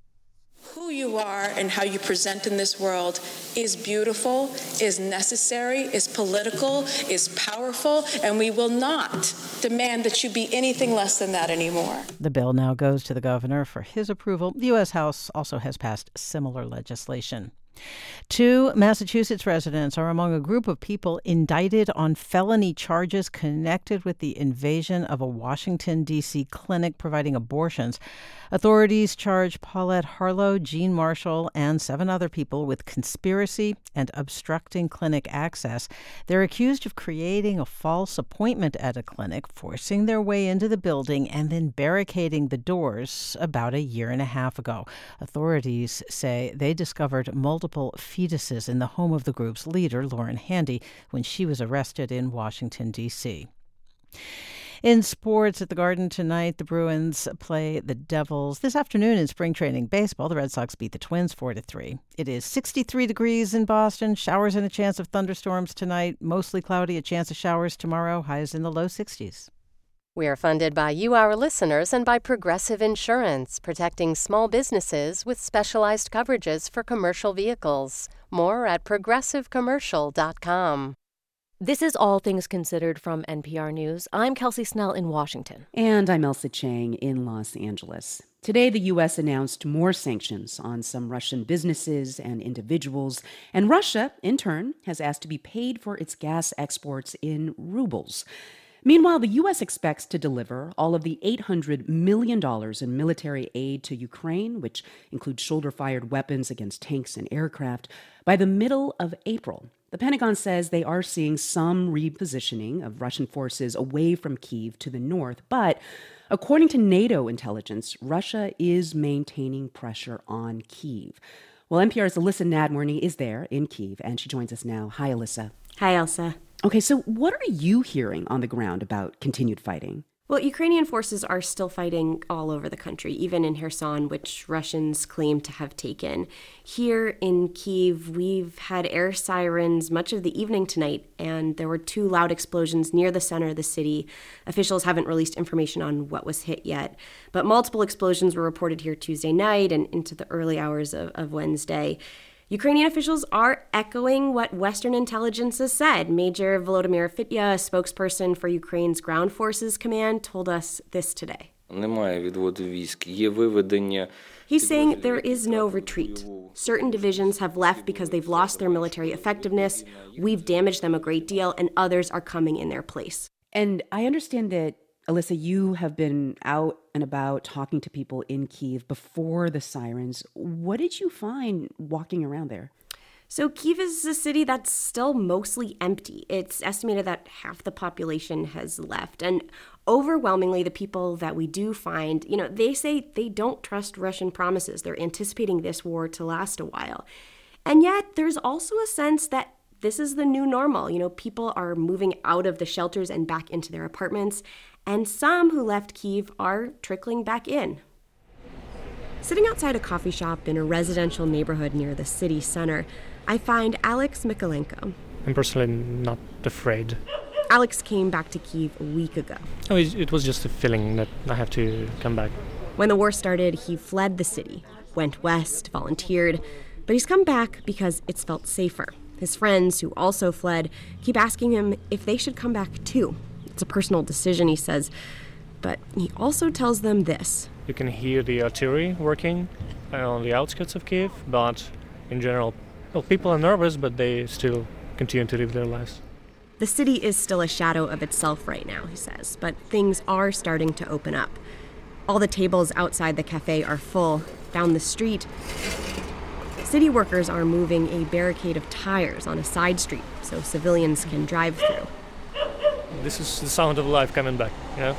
[SPEAKER 66] who you are and how you present in this world is beautiful, is necessary, is political, is powerful, and we will not demand that you be anything less than that anymore.
[SPEAKER 1] The bill now goes to the governor for his approval. The U.S. House also has passed similar legislation. Two Massachusetts residents are among a group of people indicted on felony charges connected with the invasion of a Washington, D.C. clinic providing abortions. Authorities charge Paulette Harlow, Jean Marshall, and seven other people with conspiracy and obstructing clinic access. They're accused of creating a false appointment at a clinic, forcing their way into the building, and then barricading the doors about a year and a half ago. Authorities say they discovered multiple multiple fetuses in the home of the group's leader, Lauren Handy, when she was arrested in Washington, D.C. In sports at the Garden tonight, the Bruins play the Devils. This afternoon in spring training baseball, the Red Sox beat the Twins 4 to 3. It is 63 degrees in Boston, showers and a chance of thunderstorms tonight, mostly cloudy, a chance of showers tomorrow, highs in the low 60s.
[SPEAKER 67] We are funded by you, our listeners, and by Progressive Insurance, protecting small businesses with specialized coverages for commercial vehicles. More at progressivecommercial.com.
[SPEAKER 13] This is All Things Considered from NPR News. I'm Kelsey Snell in Washington.
[SPEAKER 12] And I'm Ailsa Chang in Los Angeles. Today, the U.S. announced more sanctions on some Russian businesses and individuals, and Russia, in turn, has asked to be paid for its gas exports in rubles. Meanwhile, the U.S. expects to deliver all of the $800 million in military aid to Ukraine, which includes shoulder fired weapons against tanks and aircraft, by the middle of April. The Pentagon says they are seeing some repositioning of Russian forces away from Kiev to the north, but according to NATO intelligence, Russia is maintaining pressure on Kiev. Well, NPR's Elissa Nadworny is there in Kiev, and she joins us now. Hi, Elissa.
[SPEAKER 68] Hi, Ailsa.
[SPEAKER 12] Okay, so what are you hearing on the ground about continued fighting?
[SPEAKER 68] Well, Ukrainian forces are still fighting all over the country, even in Kherson, which Russians claim to have taken. Here in Kiev, we've had air sirens much of the evening tonight, and there were two loud explosions near the center of the city. Officials haven't released information on what was hit yet, but multiple explosions were reported here Tuesday night and into the early hours of, of Wednesday. Ukrainian officials are echoing what Western intelligence has said. Major Volodymyr Fitya, a spokesperson for Ukraine's Ground Forces Command, told us this today. He's saying there is no retreat. Certain divisions have left because they've lost their military effectiveness. We've damaged them a great deal, and others are coming in their place.
[SPEAKER 12] And I understand that Elissa, you have been out and about talking to people in Kiev before the sirens. What did you find walking around there?
[SPEAKER 68] So, Kiev is a city that's still mostly empty. It's estimated that half the population has left. And overwhelmingly, the people that we do find, you know, they say they don't trust Russian promises. They're anticipating this war to last a while. And yet, there's also a sense that this is the new normal. You know, people are moving out of the shelters and back into their apartments. And some who left Kiev are trickling back in. Sitting outside a coffee shop in a residential neighborhood near the city center, I find Alex Mikolenko.
[SPEAKER 63] I'm personally not afraid.
[SPEAKER 68] Alex came back to Kiev a week ago.
[SPEAKER 63] Oh, it was just a feeling that I have to come back.
[SPEAKER 68] When the war started, he fled the city, went west, volunteered, but he's come back because it's felt safer. His friends, who also fled, keep asking him if they should come back too. It's a personal decision, he says, but he also tells them this.
[SPEAKER 63] You can hear the artillery working on the outskirts of Kiev, but in general, well, people are nervous, but they still continue to live their lives.
[SPEAKER 68] The city is still a shadow of itself right now, he says, but things are starting to open up. All the tables outside the cafe are full. Down the street, city workers are moving a barricade of tires on a side street so civilians can drive through.
[SPEAKER 63] This is the sound of life coming back, you know?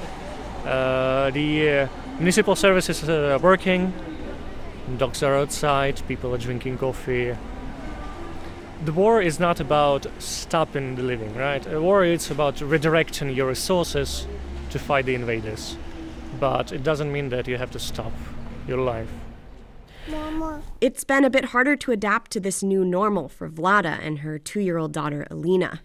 [SPEAKER 63] Uh, the uh, municipal services are working, dogs are outside, people are drinking coffee, the war is not about stopping the living, right? A war is about redirecting your resources to fight the invaders. But it doesn't mean that you have to stop your life.
[SPEAKER 68] It's been a bit harder to adapt to this new normal for Vlada and her two year old daughter Alina.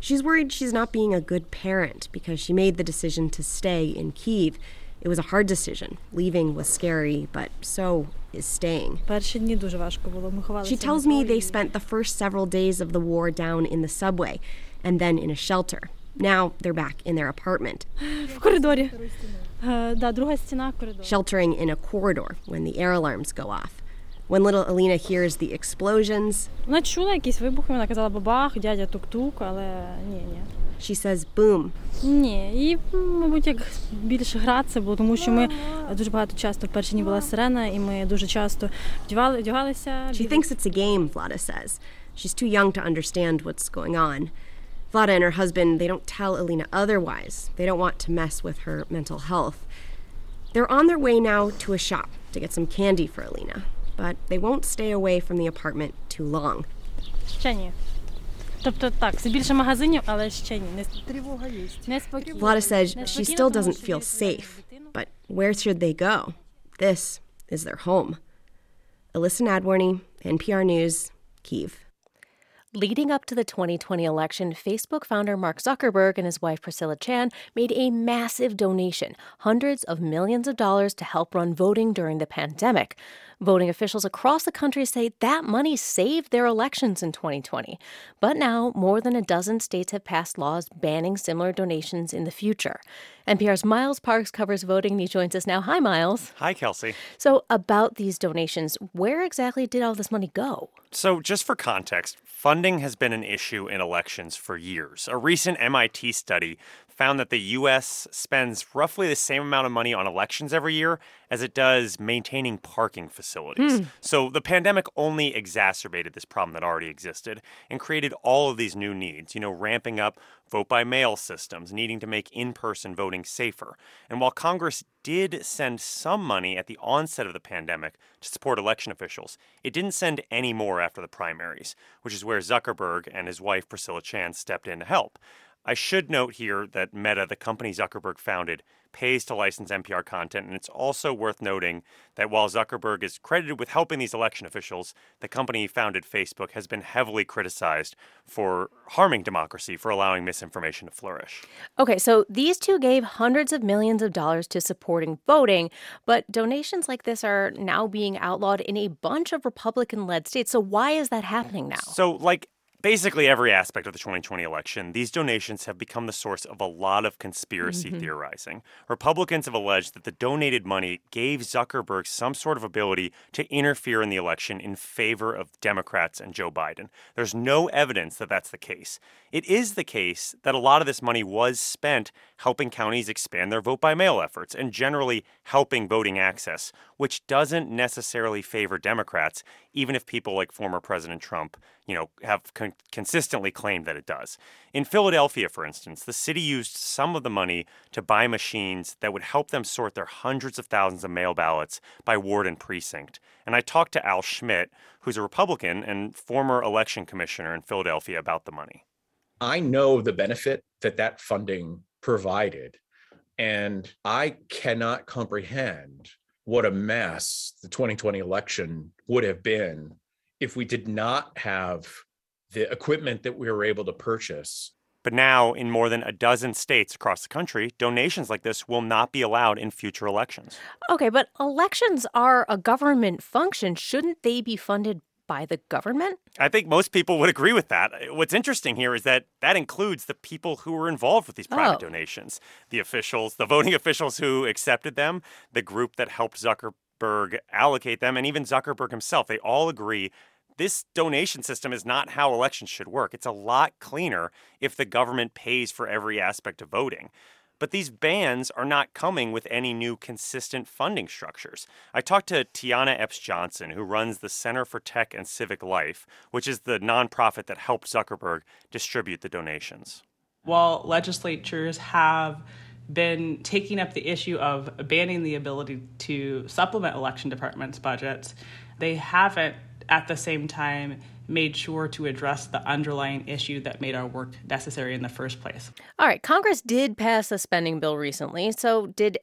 [SPEAKER 68] She's worried she's not being a good parent because she made the decision to stay in Kiev it was a hard decision. Leaving was scary, but so is staying. She tells me they spent the first several days of the war down in the subway and then in a shelter. Now they're back in their apartment. Sheltering in a corridor when the air alarms go off. When little Alina hears the explosions, she says boom.
[SPEAKER 69] Ні, і, мабуть, як більше гратися, бо тому що ми дуже багато часто в перші дні була сирена, і ми дуже часто вдягали, вдягалися.
[SPEAKER 68] She thinks it's a game, Vlada says. She's too young to understand what's going on. Vlada and her husband, they don't tell Alina otherwise. They don't want to mess with her mental health. They're on their way now to a shop to get some candy for Alina, but they won't stay away from the apartment too long.
[SPEAKER 69] Ще
[SPEAKER 68] says she still doesn't feel safe, but where should they go? This is their home. Elissa Nadworny, NPR News, Kiev.
[SPEAKER 13] Leading up to the 2020 election, Facebook founder Mark Zuckerberg and his wife Priscilla Chan made a massive donation, hundreds of millions of dollars to help run voting during the pandemic. Voting officials across the country say that money saved their elections in 2020. But now, more than a dozen states have passed laws banning similar donations in the future. NPR's Miles Parks covers voting. He joins us now. Hi, Miles.
[SPEAKER 70] Hi, Kelsey.
[SPEAKER 13] So, about these donations, where exactly did all this money go?
[SPEAKER 70] So, just for context, funding has been an issue in elections for years. A recent MIT study found that the U.S. spends roughly the same amount of money on elections every year as it does maintaining parking facilities. Mm. So the pandemic only exacerbated this problem that already existed and created all of these new needs, you know, ramping up vote by mail systems, needing to make in person voting safer. And while Congress did send some money at the onset of the pandemic to support election officials, it didn't send any more after the primaries, which is where Zuckerberg and his wife Priscilla Chan stepped in to help. I should note here that Meta, the company Zuckerberg founded, pays to license NPR content, and it's also worth noting that while Zuckerberg is credited with helping these election officials, the company he founded Facebook has been heavily criticized for harming democracy, for allowing misinformation to flourish.
[SPEAKER 13] Okay, so these two gave hundreds of millions of dollars to supporting voting, but donations like this are now being outlawed in a bunch of Republican led states. So why is that happening now?
[SPEAKER 70] So, like basically every aspect of the 2020 election, these donations have become the source of a lot of conspiracy
[SPEAKER 71] Mhm.
[SPEAKER 70] theorizing. Republicans have alleged that the donated money gave Zuckerberg some sort of ability to interfere in the election in favor of Democrats and Joe Biden. There's no evidence that that's the case. It is the case that a lot of this money was spent helping counties expand their vote by mail efforts and generally helping voting access, which doesn't necessarily favor Democrats, even if people like former President Trump, you know, have con- consistently claimed that it does. In Philadelphia, for instance, the city used some of the money to buy machines that would help them sort their hundreds of thousands of mail ballots by ward and precinct. And I talked to Al Schmidt, who's a Republican and former election commissioner in Philadelphia, about the money.
[SPEAKER 71] I know the benefit that that funding provided, and I cannot comprehend what a mess the 2020 election would have been if we did not have the equipment that we were able to purchase.
[SPEAKER 70] But now, in more than a dozen states across the country, donations like this will not be allowed in future elections.
[SPEAKER 13] Okay, but elections are a government function. Shouldn't they be funded by the government?
[SPEAKER 70] I think most people would agree with that. What's interesting here is that that includes the people who were involved with these private
[SPEAKER 13] Oh.
[SPEAKER 70] donations the officials, the voting officials who accepted them, the group that helped Zuckerberg allocate them, and even Zuckerberg himself. They all agree this donation system is not how elections should work. It's a lot cleaner if the government pays for every aspect of voting. But these bans are not coming with any new consistent funding structures. I talked to Tiana Epps Johnson, who runs the Center for Tech and Civic Life, which is the nonprofit that helped Zuckerberg distribute the donations.
[SPEAKER 72] while legislatures have been taking up the issue of banning the ability to supplement election departments' budgets, they haven't at the same time made sure to address the underlying issue that made our work necessary in the first place.
[SPEAKER 13] All right, Congress did pass a spending bill recently. So, did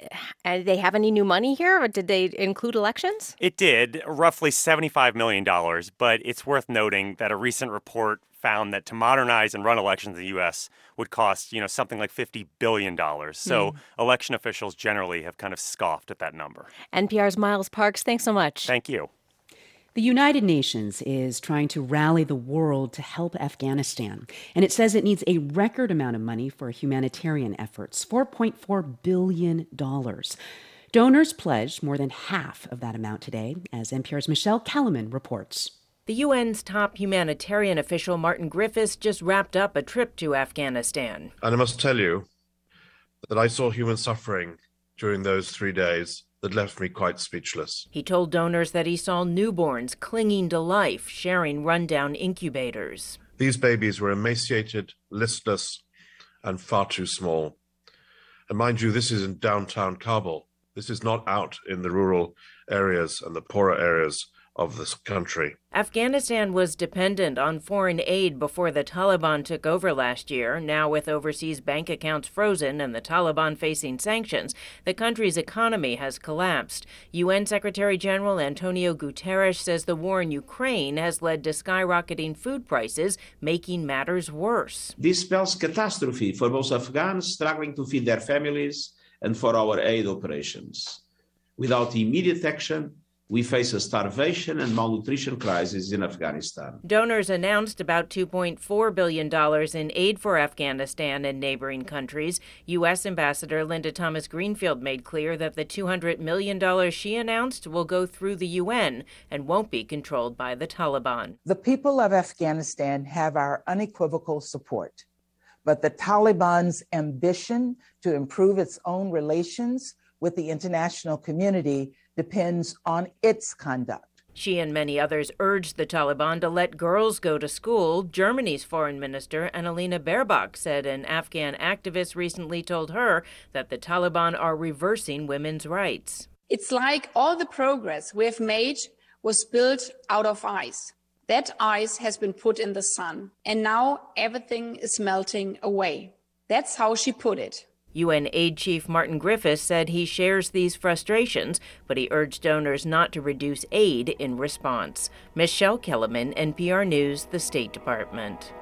[SPEAKER 13] uh, they have any new money here, or did they include elections?
[SPEAKER 70] It did, roughly $75 million, but it's worth noting that a recent report found that to modernize and run elections in the U.S. would cost, you know, something like $50 billion. So
[SPEAKER 13] Hmm.
[SPEAKER 70] election officials generally have kind of scoffed at that number.
[SPEAKER 13] NPR's Miles Parks, thanks so much.
[SPEAKER 70] Thank you.
[SPEAKER 12] The United Nations is trying to rally the world to help Afghanistan, and it says it needs a record amount of money for humanitarian efforts $4.4 billion. Donors pledged more than half of that amount today, as NPR's Michele Kelemen reports.
[SPEAKER 73] The UN's top humanitarian official, Martin Griffiths, just wrapped up a trip to Afghanistan.
[SPEAKER 74] And I must tell you that I saw human suffering during those three days that left me quite speechless.
[SPEAKER 73] He told donors that he saw newborns clinging to life, sharing rundown incubators.
[SPEAKER 74] These babies were emaciated, listless, and far too small. And mind you, this is in downtown Kabul. This is not out in the rural areas and the poorer areas of this country.
[SPEAKER 73] Afghanistan was dependent on foreign aid before the Taliban took over last year. Now, with overseas bank accounts frozen and the Taliban facing sanctions, the country's economy has collapsed. UN Secretary General Antonio Guterres says the war in Ukraine has led to skyrocketing food prices, making matters worse.
[SPEAKER 75] This spells catastrophe for those Afghans struggling to feed their families and for our aid operations. Without immediate action, we face a starvation and malnutrition crisis in Afghanistan.
[SPEAKER 73] Donors announced about $2.4 billion in aid for Afghanistan and neighboring countries. U.S. Ambassador Linda Thomas Greenfield made clear that the $200 million she announced will go through the UN and won't be controlled by the Taliban.
[SPEAKER 76] The people of Afghanistan have our unequivocal support, but the Taliban's ambition to improve its own relations with the international community depends on its conduct.
[SPEAKER 73] She and many others urged the Taliban to let girls go to school. Germany's foreign minister, Annalena Baerbock, said an Afghan activist recently told her that the Taliban are reversing women's rights.
[SPEAKER 77] It's like all the progress we have made was built out of ice. That ice has been put in the sun, and now everything is melting away. That's how she put it.
[SPEAKER 73] UN aid chief Martin Griffiths said he shares these frustrations, but he urged donors not to reduce aid in response. Michele Kelemen, NPR News, the State Department.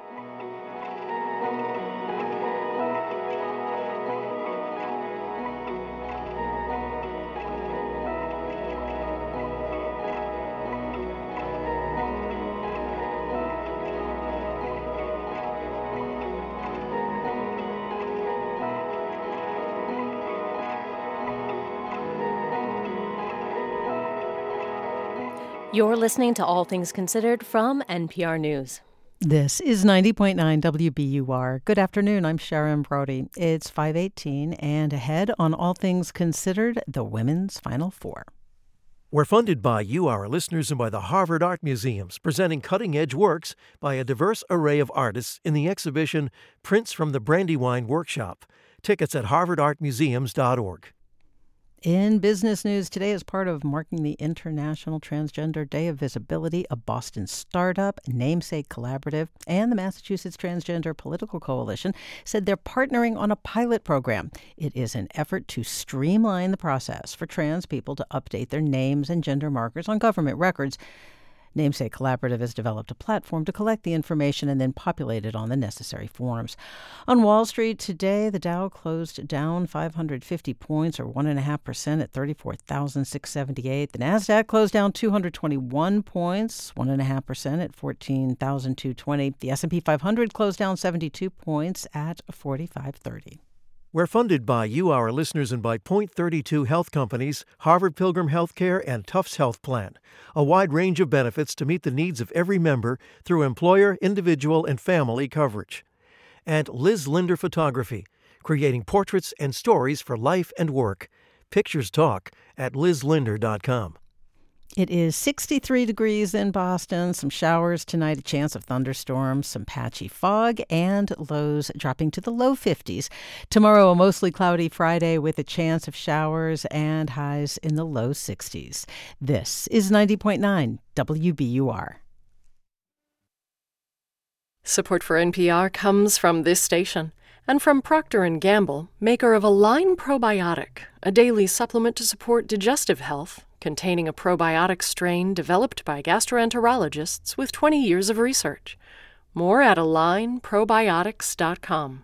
[SPEAKER 13] You're listening to All Things Considered from NPR News.
[SPEAKER 1] This is 90.9 WBUR. Good afternoon. I'm Sharon Brody. It's 518 and ahead on All Things Considered, the Women's Final Four.
[SPEAKER 27] We're funded by you, our listeners, and by the Harvard Art Museums, presenting cutting edge works by a diverse array of artists in the exhibition Prints from the Brandywine Workshop. Tickets at harvardartmuseums.org.
[SPEAKER 1] In business news today, as part of marking the International Transgender Day of Visibility, a Boston startup, Namesake Collaborative, and the Massachusetts Transgender Political Coalition said they're partnering on a pilot program. It is an effort to streamline the process for trans people to update their names and gender markers on government records. Namesake Collaborative has developed a platform to collect the information and then populate it on the necessary forms. On Wall Street today, the Dow closed down 550 points or 1.5% at 34,678. The NASDAQ closed down 221 points, 1.5% at 14,220. The S&P 500 closed down 72 points at 4530.
[SPEAKER 27] We're funded by you, our listeners, and by Point 32 Health Companies, Harvard Pilgrim Healthcare, and Tufts Health Plan. A wide range of benefits to meet the needs of every member through employer, individual, and family coverage. And Liz Linder Photography, creating portraits and stories for life and work. Pictures talk at lizlinder.com.
[SPEAKER 1] It is 63 degrees in Boston, some showers tonight, a chance of thunderstorms, some patchy fog, and lows dropping to the low 50s. Tomorrow, a mostly cloudy Friday with a chance of showers and highs in the low 60s. This is 90.9 WBUR.
[SPEAKER 20] Support for NPR comes from this station and from Procter & Gamble, maker of Align Probiotic, a daily supplement to support digestive health containing a probiotic strain developed by gastroenterologists with 20 years of research. More at alignprobiotics.com.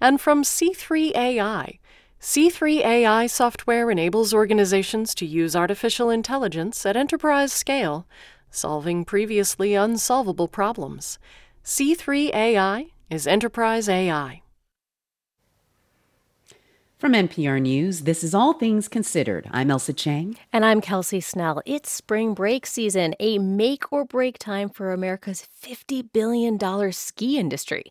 [SPEAKER 20] And from C3AI. C3AI software enables organizations to use artificial intelligence at enterprise scale, solving previously unsolvable problems. C3AI is enterprise AI.
[SPEAKER 12] From NPR News, this is All Things Considered. I'm Ailsa Chang.
[SPEAKER 13] And I'm Kelsey Snell. It's spring break season, a make or break time for America's $50 billion ski industry.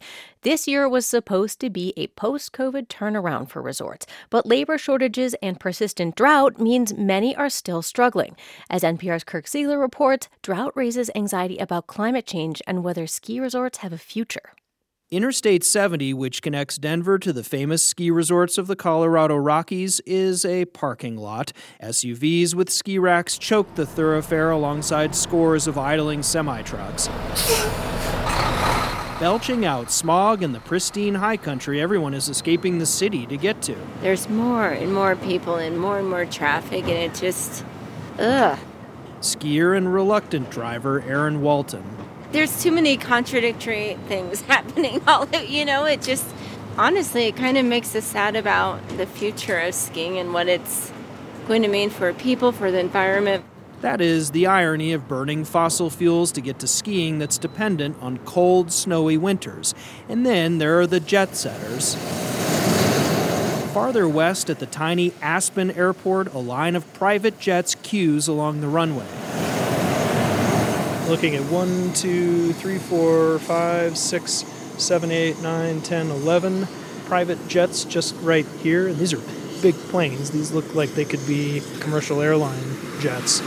[SPEAKER 13] This year was supposed to be a post COVID turnaround for resorts, but labor shortages and persistent drought means many are still struggling. As NPR's Kirk Siegler reports, drought raises anxiety about climate change and whether ski resorts have a future.
[SPEAKER 62] Interstate 70, which connects Denver to the famous ski resorts of the Colorado Rockies, is a parking lot. SUVs with ski racks choke the thoroughfare alongside scores of idling semi trucks. Belching out smog in the pristine high country everyone is escaping the city to get to.
[SPEAKER 78] There's more and more people and more and more traffic, and it just. ugh.
[SPEAKER 62] Skier and reluctant driver Aaron Walton
[SPEAKER 78] there's too many contradictory things happening all you know it just honestly it kind of makes us sad about the future of skiing and what it's going to mean for people for the environment.
[SPEAKER 62] That is the irony of burning fossil fuels to get to skiing that's dependent on cold snowy winters. And then there are the jet setters. Farther west at the tiny aspen airport a line of private jets queues along the runway looking at 1, 2, 3, 4, 5, 6, 7, 8, 9, 10, 11 private jets just right here. And these are big planes. These look like they could be commercial airline jets.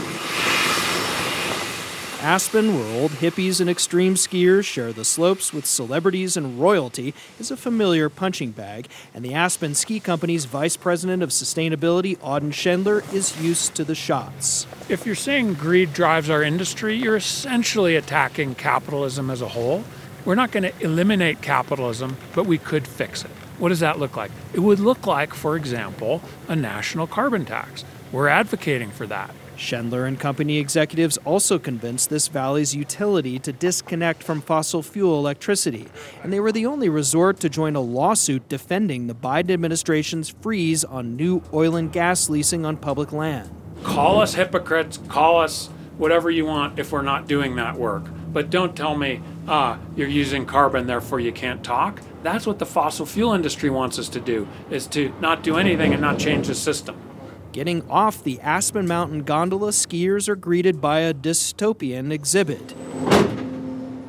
[SPEAKER 62] Aspen, where old hippies and extreme skiers share the slopes with celebrities and royalty, is a familiar punching bag, and the Aspen Ski Company's Vice President of Sustainability, Auden Schendler, is used to the shots.
[SPEAKER 79] If you're saying greed drives our industry, you're essentially attacking capitalism as a whole. We're not going to eliminate capitalism, but we could fix it. What does that look like? It would look like, for example, a national carbon tax. We're advocating for that.
[SPEAKER 62] Schendler and company executives also convinced this valley's utility to disconnect from fossil fuel electricity, and they were the only resort to join a lawsuit defending the Biden administration's freeze on new oil and gas leasing on public land.
[SPEAKER 79] Call us hypocrites, call us whatever you want if we're not doing that work. But don't tell me, ah, you're using carbon, therefore you can't talk. That's what the fossil fuel industry wants us to do, is to not do anything and not change the system.
[SPEAKER 62] Getting off the Aspen Mountain gondola, skiers are greeted by a dystopian exhibit.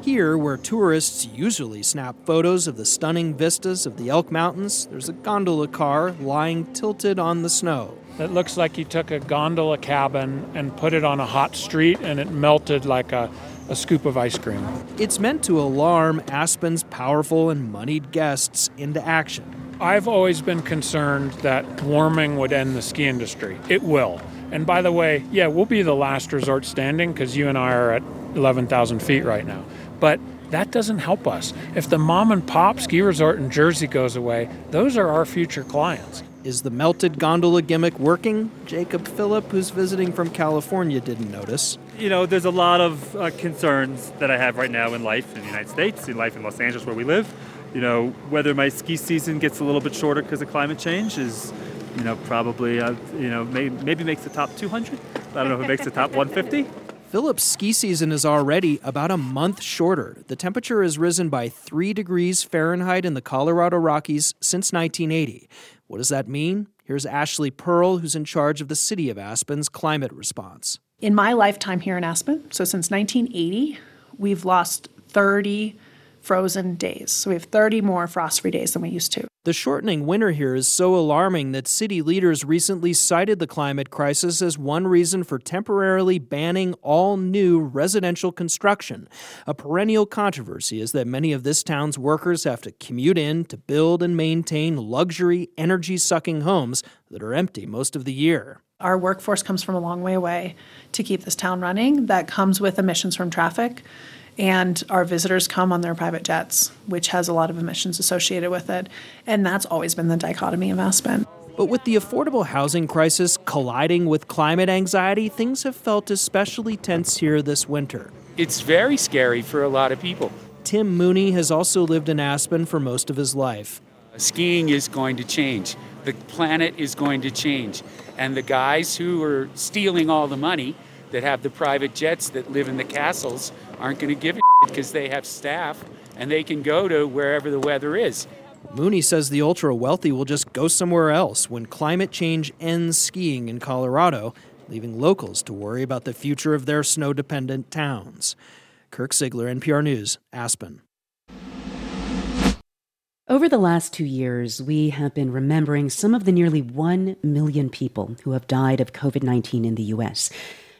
[SPEAKER 62] Here, where tourists usually snap photos of the stunning vistas of the Elk Mountains, there's a gondola car lying tilted on the snow.
[SPEAKER 79] It looks like you took a gondola cabin and put it on a hot street and it melted like a, a scoop of ice cream.
[SPEAKER 62] It's meant to alarm Aspen's powerful and moneyed guests into action.
[SPEAKER 79] I've always been concerned that warming would end the ski industry. It will. And by the way, yeah, we'll be the last resort standing because you and I are at 11,000 feet right now. But that doesn't help us. If the mom and pop ski resort in Jersey goes away, those are our future clients.
[SPEAKER 62] Is the melted gondola gimmick working? Jacob Phillip, who's visiting from California, didn't notice.
[SPEAKER 80] You know, there's a lot of uh, concerns that I have right now in life in the United States, in life in Los Angeles where we live. You know, whether my ski season gets a little bit shorter because of climate change is, you know, probably, uh, you know, may, maybe makes the top 200. I don't know if it makes the top 150.
[SPEAKER 62] Phillip's ski season is already about a month shorter. The temperature has risen by 3 degrees Fahrenheit in the Colorado Rockies since 1980. What does that mean? Here's Ashley Perl, who's in charge of the city of Aspen's climate response.
[SPEAKER 81] In my lifetime here in Aspen, so since 1980, we've lost 30 frozen days. So we have 30 more frost free days than we used to.
[SPEAKER 62] The shortening winter here is so alarming that city leaders recently cited the climate crisis as one reason for temporarily banning all new residential construction. A perennial controversy is that many of this town's workers have to commute in to build and maintain luxury, energy sucking homes that are empty most of the year.
[SPEAKER 81] Our workforce comes from a long way away to keep this town running. That comes with emissions from traffic and our visitors come on their private jets, which has a lot of emissions associated with it. And that's always been the dichotomy of Aspen.
[SPEAKER 62] But with the affordable housing crisis colliding with climate anxiety, things have felt especially tense here this winter.
[SPEAKER 82] It's very scary for a lot of people.
[SPEAKER 62] Tim Mooney has also lived in Aspen for most of his life.
[SPEAKER 82] Skiing is going to change. The planet is going to change. And the guys who are stealing all the money that have the private jets that live in the castles aren't going to give a because they have staff and they can go to wherever the weather is.
[SPEAKER 62] Mooney says the ultra wealthy will just go somewhere else when climate change ends skiing in Colorado, leaving locals to worry about the future of their snow dependent towns. Kirk Siegler, NPR News, Aspen.
[SPEAKER 12] Over the last two years, we have been remembering some of the nearly 1 million people who have died of COVID 19 in the U.S.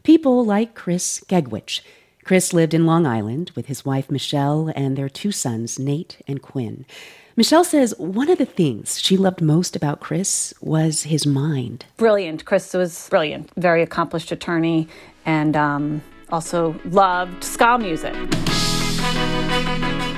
[SPEAKER 12] People like Chris Gegwich. Chris lived in Long Island with his wife Michelle and their two sons, Nate and Quinn. Michelle says one of the things she loved most about Chris was his mind.
[SPEAKER 83] Brilliant. Chris was brilliant, very accomplished attorney, and um, also loved ska music.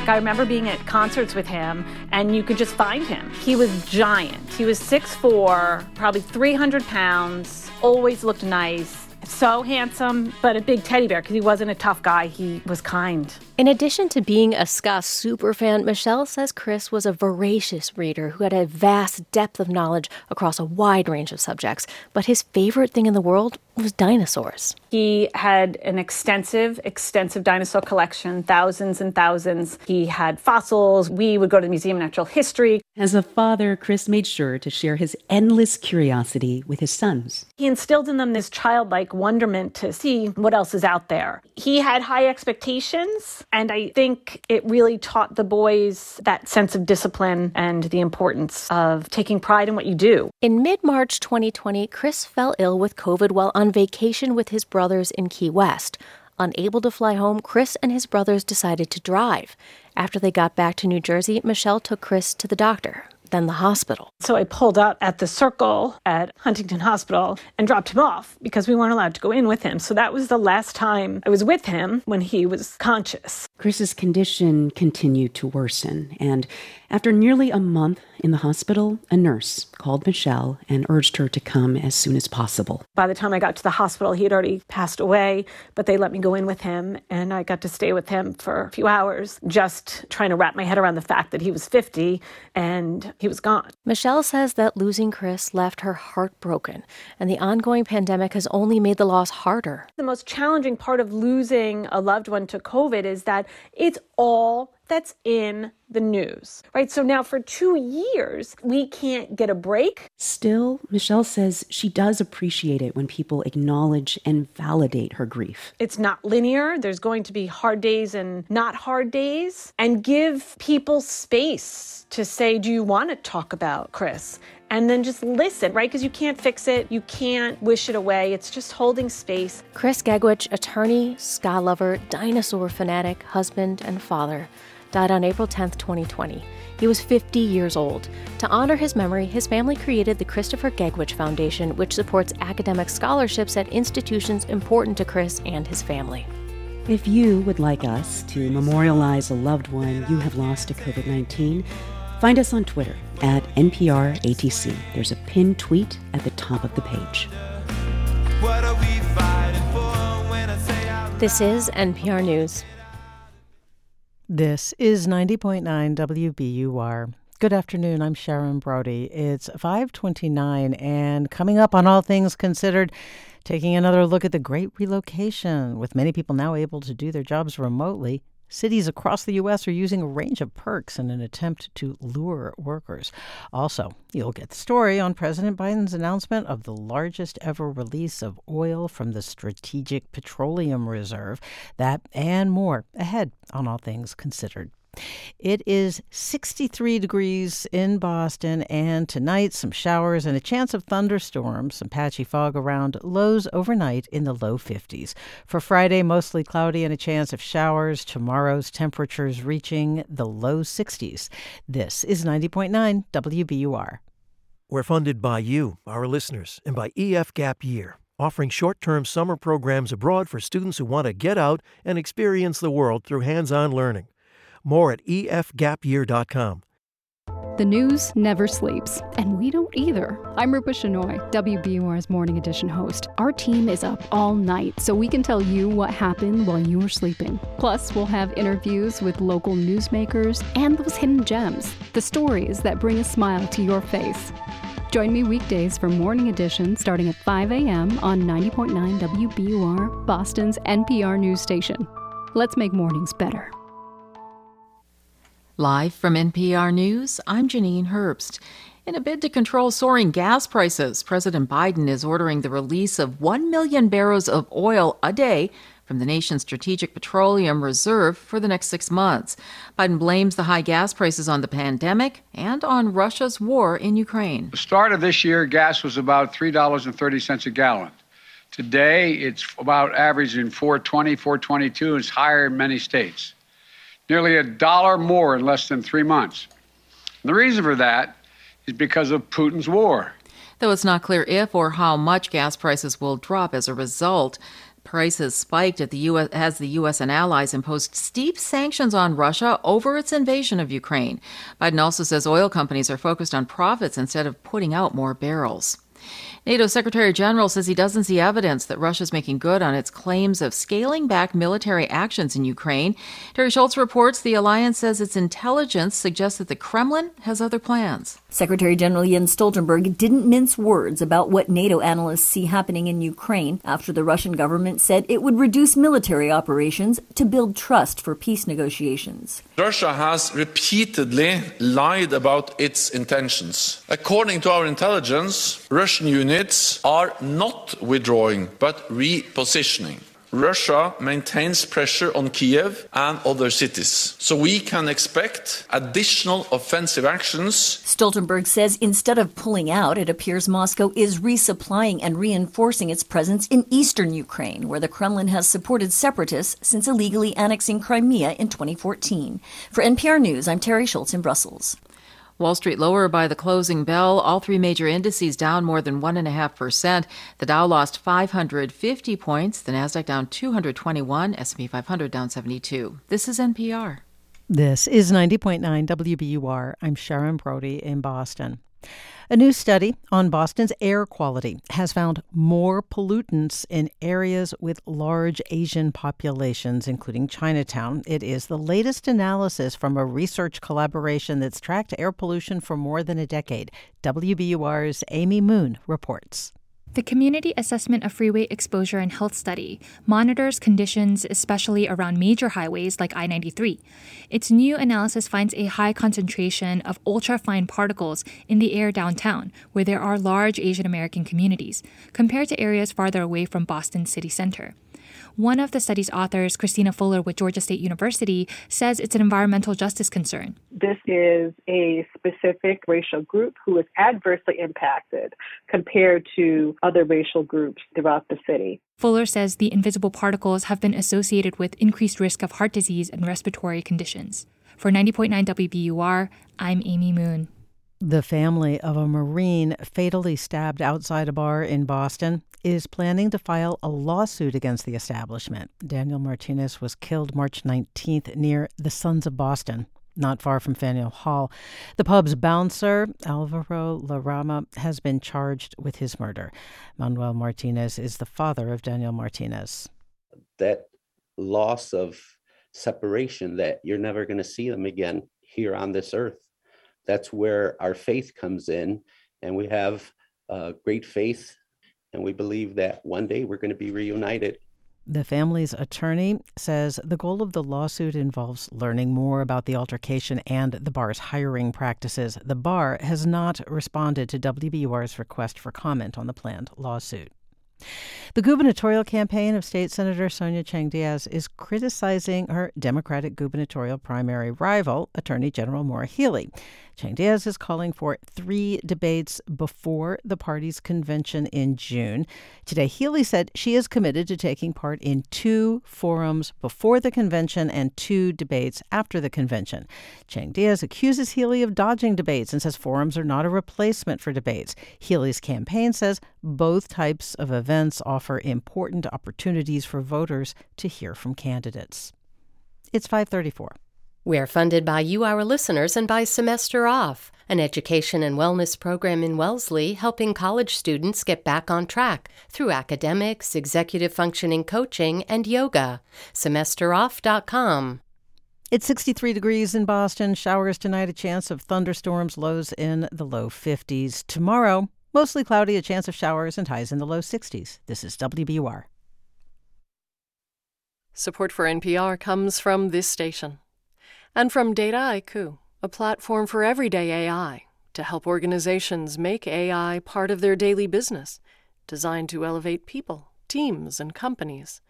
[SPEAKER 83] I remember being at concerts with him, and you could just find him. He was giant. He was 6'4, probably 300 pounds, always looked nice so handsome, but a big teddy bear because he wasn't a tough guy. He was kind.
[SPEAKER 13] In addition to being a ska superfan, Michelle says Chris was a voracious reader who had a vast depth of knowledge across a wide range of subjects. But his favorite thing in the world was dinosaurs.
[SPEAKER 83] He had an extensive, extensive dinosaur collection, thousands and thousands. He had fossils. We would go to the Museum of Natural History.
[SPEAKER 12] As a father, Chris made sure to share his endless curiosity with his sons.
[SPEAKER 83] He instilled in them this childlike wonderment to see what else is out there. He had high expectations and I think it really taught the boys that sense of discipline and the importance of taking pride in what you do.
[SPEAKER 13] In mid March 2020, Chris fell ill with COVID while on vacation with his brothers in Key West. Unable to fly home, Chris and his brothers decided to drive. After they got back to New Jersey, Michelle took Chris to the doctor then the hospital.
[SPEAKER 83] So I pulled out at the circle at Huntington Hospital and dropped him off because we weren't allowed to go in with him. So that was the last time I was with him when he was conscious.
[SPEAKER 12] Chris's condition continued to worsen, and after nearly a month in the hospital, a nurse called Michelle and urged her to come as soon as possible.
[SPEAKER 83] By the time I got to the hospital, he had already passed away, but they let me go in with him, and I got to stay with him for a few hours, just trying to wrap my head around the fact that he was 50 and he was gone.
[SPEAKER 13] Michelle says that losing Chris left her heartbroken, and the ongoing pandemic has only made the loss harder.
[SPEAKER 83] The most challenging part of losing a loved one to COVID is that it's all that's in the news, right? So now for two years, we can't get a break.
[SPEAKER 12] Still, Michelle says she does appreciate it when people acknowledge and validate her grief.
[SPEAKER 83] It's not linear. There's going to be hard days and not hard days, and give people space to say, Do you want to talk about Chris? and then just listen, right? Because you can't fix it, you can't wish it away. It's just holding space.
[SPEAKER 13] Chris Gegwich, attorney, ska lover, dinosaur fanatic, husband, and father, died on April 10, 2020. He was 50 years old. To honor his memory, his family created the Christopher Gegwich Foundation, which supports academic scholarships at institutions important to Chris and his family.
[SPEAKER 12] If you would like us to memorialize a loved one you have lost to COVID 19, find us on Twitter at NPRATC. There's a pinned tweet at the top of the page.
[SPEAKER 13] This is NPR News.
[SPEAKER 1] This is 90.9 WBUR. Good afternoon. I'm Sharon Brody. It's 529 and coming up on All Things Considered, taking another look at the great relocation with many people now able to do their jobs remotely. Cities across the U.S. are using a range of perks in an attempt to lure workers. Also, you'll get the story on President Biden's announcement of the largest ever release of oil from the Strategic Petroleum Reserve. That and more ahead on All Things Considered. It is 63 degrees in Boston, and tonight some showers and a chance of thunderstorms, some patchy fog around, lows overnight in the low 50s. For Friday, mostly cloudy and a chance of showers. Tomorrow's temperatures reaching the low 60s. This is 90.9 WBUR.
[SPEAKER 27] We're funded by you, our listeners, and by EF Gap Year, offering short term summer programs abroad for students who want to get out and experience the world through hands on learning. More at efgapyear.com.
[SPEAKER 84] The news never sleeps, and we don't either. I'm Rupa Shenoy, WBUR's Morning Edition host. Our team is up all night so we can tell you what happened while you were sleeping. Plus, we'll have interviews with local newsmakers and those hidden gems, the stories that bring a smile to your face. Join me weekdays for Morning Edition starting at 5 a.m. on 90.9 WBUR, Boston's NPR news station. Let's make mornings better.
[SPEAKER 30] Live from NPR News, I'm Janine Herbst. In a bid to control soaring gas prices, President Biden is ordering the release of 1 million barrels of oil a day from the nation's Strategic Petroleum Reserve for the next six months. Biden blames the high gas prices on the pandemic and on Russia's war in Ukraine.
[SPEAKER 5] The start of this year, gas was about $3.30 a gallon. Today, it's about averaging 420, 422. It's higher in many states nearly a dollar more in less than three months. And the reason for that is because of Putin's war.
[SPEAKER 30] Though it's not clear if or how much gas prices will drop as a result, prices spiked at the US, as the U.S. and allies imposed steep sanctions on Russia over its invasion of Ukraine. Biden also says oil companies are focused on profits instead of putting out more barrels. NATO Secretary General says he doesn't see evidence that Russia is making good on its claims of scaling back military actions in Ukraine. Teri Schultz reports the alliance says its intelligence suggests that the Kremlin has other plans.
[SPEAKER 85] Secretary General Jens Stoltenberg didn't mince words about what NATO analysts see happening in Ukraine after the Russian government said it would reduce military operations to build trust for peace negotiations.
[SPEAKER 86] Russia has repeatedly lied about its intentions. According to our intelligence, Russian units are not withdrawing but repositioning. Russia maintains pressure on Kiev and other cities. So we can expect additional offensive actions.
[SPEAKER 85] Stoltenberg says instead of pulling out, it appears Moscow is resupplying and reinforcing its presence in eastern Ukraine, where the Kremlin has supported separatists since illegally annexing Crimea in 2014. For NPR News, I'm Teri Schultz in Brussels.
[SPEAKER 30] Wall Street lower by the closing bell. All three major indices down more than 1.5%. The Dow lost 550 points. The Nasdaq down 221. S&P 500 down 72. This is NPR.
[SPEAKER 1] This is 90.9 WBUR. I'm Sharon Brody in Boston. A new study on Boston's air quality has found more pollutants in areas with large Asian populations, including Chinatown. It is the latest analysis from a research collaboration that's tracked air pollution for more than a decade. WBUR's Amy Moon reports.
[SPEAKER 87] The Community Assessment of Freeway Exposure and Health Study monitors conditions especially around major highways like I 93. Its new analysis finds a high concentration of ultra-fine particles in the air downtown, where there are large Asian American communities, compared to areas farther away from Boston city center. One of the study's authors, Christina Fuller with Georgia State University, says it's an environmental justice concern.
[SPEAKER 88] This is a specific racial group who is adversely impacted compared to other racial groups throughout the city.
[SPEAKER 87] Fuller says the invisible particles have been associated with increased risk of heart disease and respiratory conditions. For 90.9 WBUR, I'm Amy Moon.
[SPEAKER 1] The family of a Marine fatally stabbed outside a bar in Boston is planning to file a lawsuit against the establishment. Daniel Martinez was killed March 19th near the Sons of Boston, not far from Faneuil Hall. The pub's bouncer, Alvaro Larrama, has been charged with his murder. Manuel Martinez is the father of Daniel Martinez.
[SPEAKER 89] That loss of separation that you're never going to see them again here on this earth that's where our faith comes in. And we have uh, great faith, and we believe that one day we're going to be reunited.
[SPEAKER 1] The family's attorney says the goal of the lawsuit involves learning more about the altercation and the bar's hiring practices. The bar has not responded to WBUR's request for comment on the planned lawsuit. The gubernatorial campaign of State Senator Sonia Chang Diaz is criticizing her Democratic gubernatorial primary rival, Attorney General Maura Healey. Chang Diaz is calling for three debates before the party's convention in June. Today, Healey said she is committed to taking part in two forums before the convention and two debates after the convention. Chang Diaz accuses Healey of dodging debates and says forums are not a replacement for debates. Healey's campaign says both types of events offer important opportunities for voters to hear from candidates. It's 534.
[SPEAKER 90] We're funded by you, our listeners, and by Semester Off, an education and wellness program in Wellesley helping college students get back on track through academics, executive functioning coaching, and yoga. SemesterOff.com.
[SPEAKER 1] It's 63 degrees in Boston. Showers tonight, a chance of thunderstorms, lows in the low 50s. Tomorrow, mostly cloudy, a chance of showers, and highs in the low 60s. This is WBUR.
[SPEAKER 20] Support for NPR comes from this station and from Dataiku, a platform for everyday AI to help organizations make AI part of their daily business, designed to elevate people, teams, and companies.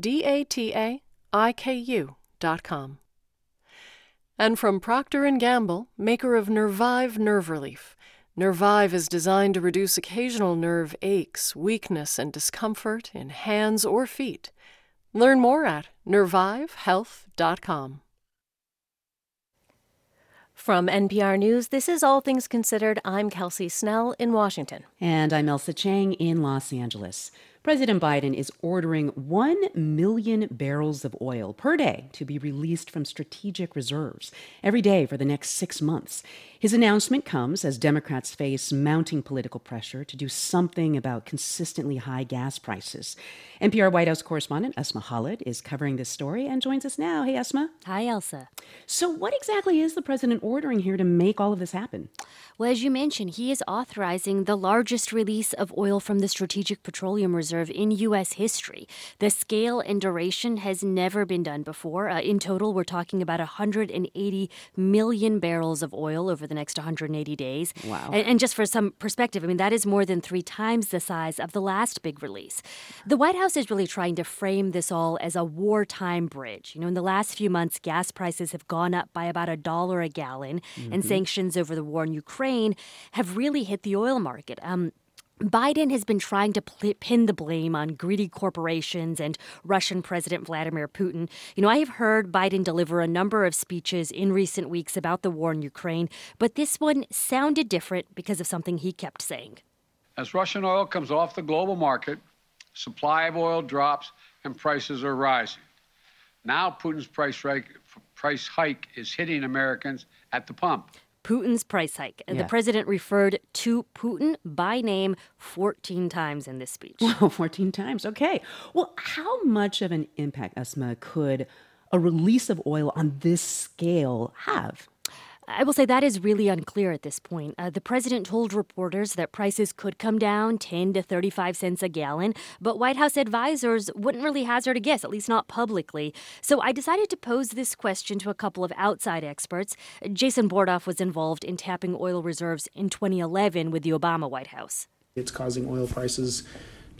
[SPEAKER 20] D-A-T-A-I-K-U.com. And from Procter & Gamble, maker of Nervive Nerve Relief. Nervive is designed to reduce occasional nerve aches, weakness, and discomfort in hands or feet. Learn more at nervivehealth.com.
[SPEAKER 13] From NPR News, this is All Things Considered. I'm Kelsey Snell in Washington.
[SPEAKER 12] And I'm Ailsa Chang in Los Angeles. President Biden is ordering 1 million barrels of oil per day to be released from strategic reserves every day for the next six months. His announcement comes as Democrats face mounting political pressure to do something about consistently high gas prices. NPR White House correspondent Asma Khalid is covering this story and joins us now. Hey, Asma.
[SPEAKER 61] Hi, Ailsa.
[SPEAKER 12] So, what exactly is the president ordering here to make all of this happen?
[SPEAKER 61] Well, as you mentioned, he is authorizing the largest release of oil from the Strategic Petroleum Reserve in U.S. history. The scale and duration has never been done before. Uh, in total, we're talking about 180 million barrels of oil over the next 180 days.
[SPEAKER 12] Wow.
[SPEAKER 61] And, and just for some perspective, I mean, that is more than three times the size of the last big release. The White House is really trying to frame this all as a wartime bridge. You know, in the last few months, gas prices have gone up by about a dollar a gallon, Mhm. and sanctions over the war in Ukraine have really hit the oil market. Um, Biden has been trying to pin the blame on greedy corporations and Russian President Vladimir Putin. You know, I have heard Biden deliver a number of speeches in recent weeks about the war in Ukraine, but this one sounded different because of something he kept saying.
[SPEAKER 5] As Russian oil comes off the global market, supply of oil drops and prices are rising. Now Putin's price, price hike is hitting Americans at the pump.
[SPEAKER 61] Putin's price hike. And
[SPEAKER 5] Yeah.
[SPEAKER 61] The president referred to Putin by name 14 times in this speech.
[SPEAKER 12] Wow, 14 times. Okay. Well, how much of an impact, Asma, could a release of oil on this scale have?
[SPEAKER 61] I will say that is really unclear at this point. Uh, the president told reporters that prices could come down 10 to 35 cents a gallon, but White House advisors wouldn't really hazard a guess, at least not publicly. So I decided to pose this question to a couple of outside experts. Jason Bordoff was involved in tapping oil reserves in 2011 with the Obama White House.
[SPEAKER 91] It's causing oil prices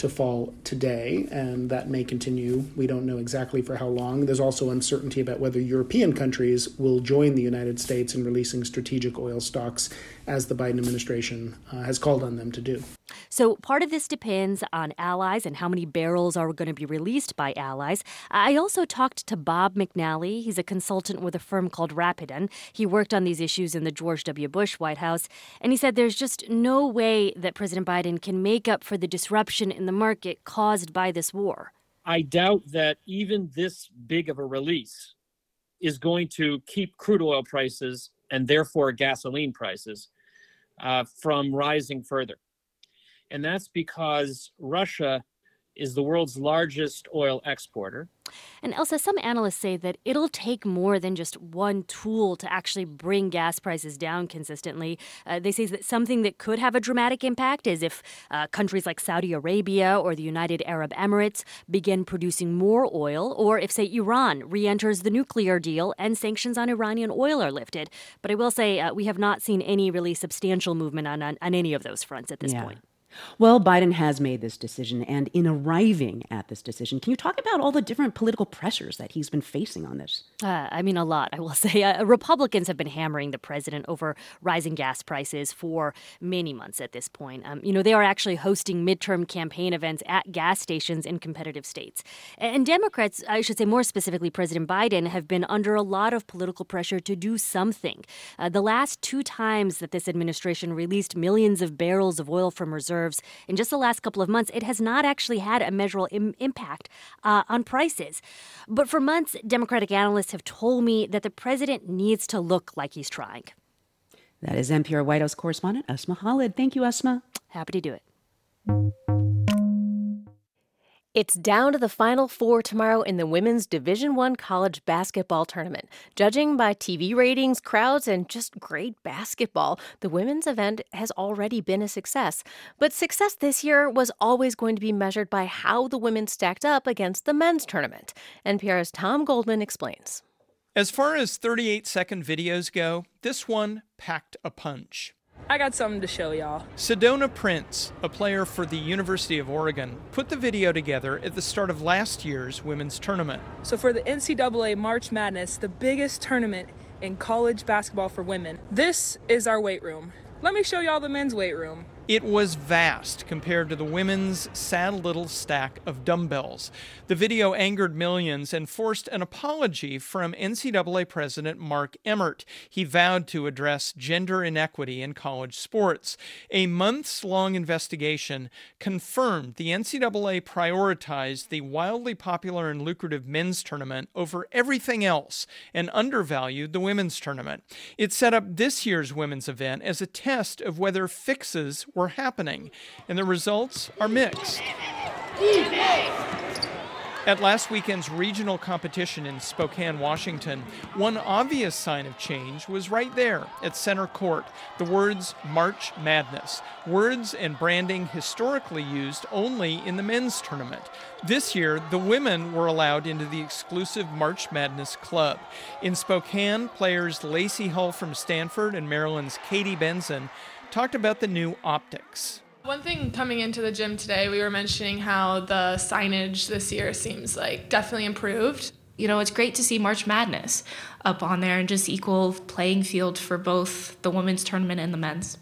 [SPEAKER 91] to fall today, and that may continue. We don't know exactly for how long. There's also uncertainty about whether European countries will join the United States in releasing strategic oil stocks, as the Biden administration uh, has called on them to do.
[SPEAKER 61] So part of this depends on allies and how many barrels are going to be released by allies. I also talked to Bob McNally. He's a consultant with a firm called Rapidan. He worked on these issues in the George W. Bush White House, and he said there's just no way that President Biden can make up for the disruption in the market caused by this war.
[SPEAKER 92] I doubt that even this big of a release is going to keep crude oil prices and therefore gasoline prices uh, from rising further. And that's because Russia is the world's largest oil exporter.
[SPEAKER 61] And Ailsa, some analysts say that it'll take more than just one tool to actually bring gas prices down consistently. Uh, they say that something that could have a dramatic impact is if uh, countries like Saudi Arabia or the United Arab Emirates begin producing more oil, or if, say, Iran re enters the nuclear deal and sanctions on Iranian oil are lifted. But I will say uh, we have not seen any really substantial movement on, on, on any of those fronts at this
[SPEAKER 12] Yeah.
[SPEAKER 61] point.
[SPEAKER 12] Well, Biden has made this decision, and in arriving at this decision, can you talk about all the different political pressures that he's been facing on this?
[SPEAKER 61] Uh, I mean, a lot, I will say. Uh, Republicans have been hammering the president over rising gas prices for many months at this point. Um, you know, they are actually hosting midterm campaign events at gas stations in competitive states. And Democrats, I should say more specifically, President Biden, have been under a lot of political pressure to do something. Uh, the last two times that this administration released millions of barrels of oil from reserves in just the last couple of months, it has not actually had a measurable Im- impact uh, on prices. But for months, Democratic analysts have told me that the president needs to look like he's trying.
[SPEAKER 12] That is NPR White House correspondent Asma Khalid. Thank you, Asma.
[SPEAKER 61] Happy to do it.
[SPEAKER 13] It's down to the final four tomorrow in the women's Division 1 college basketball tournament. Judging by TV ratings, crowds, and just great basketball, the women's event has already been a success. But success this year was always going to be measured by how the women stacked up against the men's tournament. NPR's Tom Goldman explains.
[SPEAKER 93] As far as 38 second videos go, this one packed a punch.
[SPEAKER 94] I got something to show y'all.
[SPEAKER 93] Sedona Prince, a player for the University of Oregon, put the video together at the start of last year's women's tournament.
[SPEAKER 94] So, for the NCAA March Madness, the biggest tournament in college basketball for women, this is our weight room. Let me show y'all the men's weight room.
[SPEAKER 93] It was vast compared to the women's sad little stack of dumbbells. The video angered millions and forced an apology from NCAA President Mark Emmert. He vowed to address gender inequity in college sports. A months long investigation confirmed the NCAA prioritized the wildly popular and lucrative men's tournament over everything else and undervalued the women's tournament. It set up this year's women's event as a test of whether fixes were happening, and the results are mixed. At last weekend's regional competition in Spokane, Washington, one obvious sign of change was right there at center court the words March Madness, words and branding historically used only in the men's tournament. This year, the women were allowed into the exclusive March Madness Club. In Spokane, players Lexie Hull from Stanford and Maryland's Katie Benzan talked about the new optics.
[SPEAKER 95] One thing coming into the gym today, we were mentioning how the signage this year seems like definitely improved.
[SPEAKER 96] You know, it's great to see March Madness up on there and just equal playing field for both the women's tournament and the men's.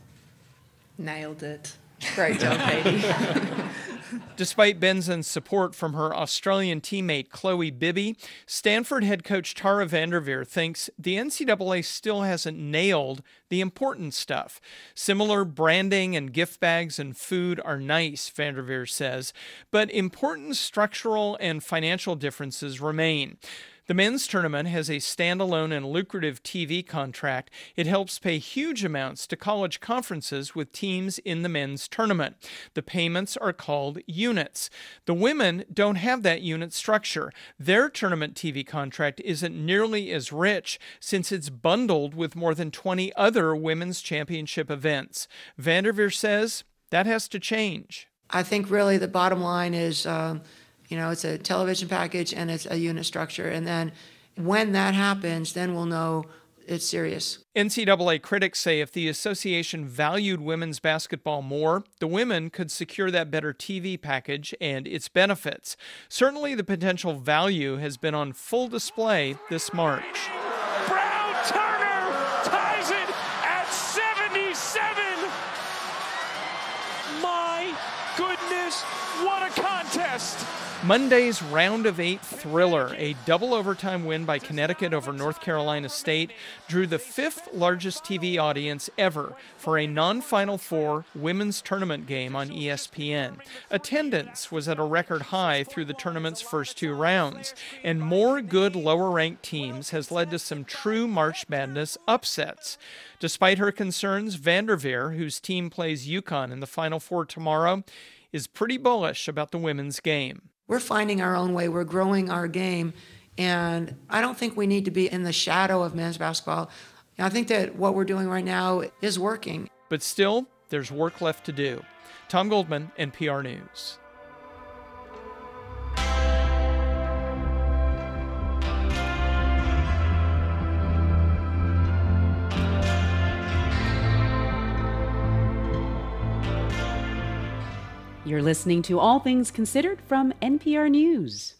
[SPEAKER 95] Nailed it. Great job, Katie.
[SPEAKER 93] Despite Benzan's support from her Australian teammate Chloe Bibby, Stanford head coach Tara Vanderveer thinks the NCAA still hasn't nailed the important stuff. Similar branding and gift bags and food are nice, Vanderveer says, but important structural and financial differences remain. The men's tournament has a standalone and lucrative TV contract. It helps pay huge amounts to college conferences with teams in the men's tournament. The payments are called units. The women don't have that unit structure. Their tournament TV contract isn't nearly as rich since it's bundled with more than 20 other women's championship events. Vanderveer says that has to change.
[SPEAKER 97] I think really the bottom line is. Uh, you know, it's a television package and it's a unit structure. And then when that happens, then we'll know it's serious.
[SPEAKER 93] NCAA critics say if the association valued women's basketball more, the women could secure that better TV package and its benefits. Certainly, the potential value has been on full display this March.
[SPEAKER 98] Brown Turner ties it at 77. My goodness, what a contest!
[SPEAKER 93] Monday's round of eight thriller, a double overtime win by Connecticut over North Carolina State, drew the fifth largest TV audience ever for a non Final Four women's tournament game on ESPN. Attendance was at a record high through the tournament's first two rounds, and more good lower ranked teams has led to some true March Madness upsets. Despite her concerns, Vanderveer, whose team plays UConn in the Final Four tomorrow, is pretty bullish about the women's game.
[SPEAKER 97] We're finding our own way, we're growing our game, and I don't think we need to be in the shadow of men's basketball. I think that what we're doing right now is working.
[SPEAKER 93] But still, there's work left to do. Tom Goldman, NPR News.
[SPEAKER 12] You're listening to All Things Considered from NPR News.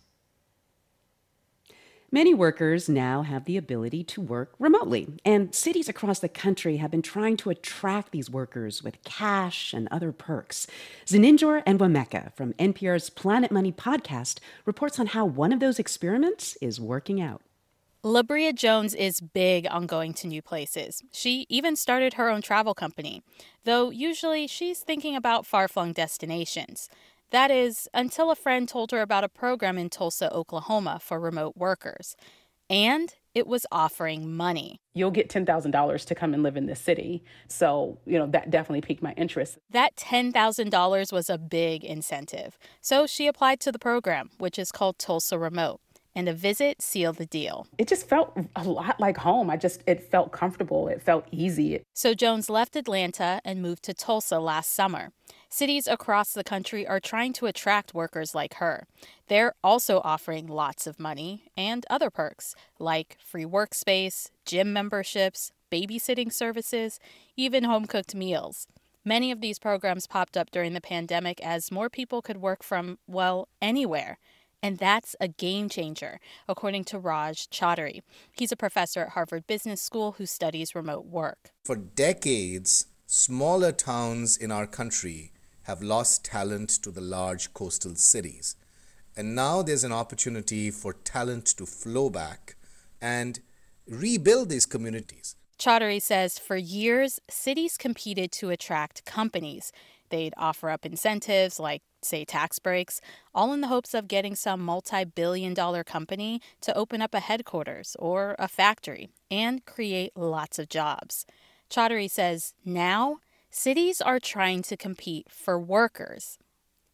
[SPEAKER 12] Many workers now have the ability to work remotely, and cities across the country have been trying to attract these workers with cash and other perks. Zeninjor Enwemeka from NPR's Planet Money podcast reports on how one of those experiments is working out.
[SPEAKER 99] Labria Jones is big on going to new places. She even started her own travel company, though usually she's thinking about far flung destinations. That is, until a friend told her about a program in Tulsa, Oklahoma for remote workers. And it was offering money.
[SPEAKER 100] You'll get $10,000 to come and live in this city. So, you know, that definitely piqued my interest.
[SPEAKER 99] That $10,000 was a big incentive. So she applied to the program, which is called Tulsa Remote and a visit sealed the deal.
[SPEAKER 100] It just felt a lot like home. I just, it felt comfortable. It felt easy.
[SPEAKER 99] So Jones left Atlanta and moved to Tulsa last summer. Cities across the country are trying to attract workers like her. They're also offering lots of money and other perks like free workspace, gym memberships, babysitting services, even home cooked meals. Many of these programs popped up during the pandemic as more people could work from, well, anywhere. And that's a game changer, according to Raj Choudhury. He's a professor at Harvard Business School who studies remote work.
[SPEAKER 58] For decades, smaller towns in our country have lost talent to the large coastal cities. And now there's an opportunity for talent to flow back and rebuild these communities.
[SPEAKER 99] Choudhury says for years, cities competed to attract companies. They'd offer up incentives like say tax breaks, all in the hopes of getting some multi billion dollar company to open up a headquarters or a factory and create lots of jobs. Choudhury says now cities are trying to compete for workers.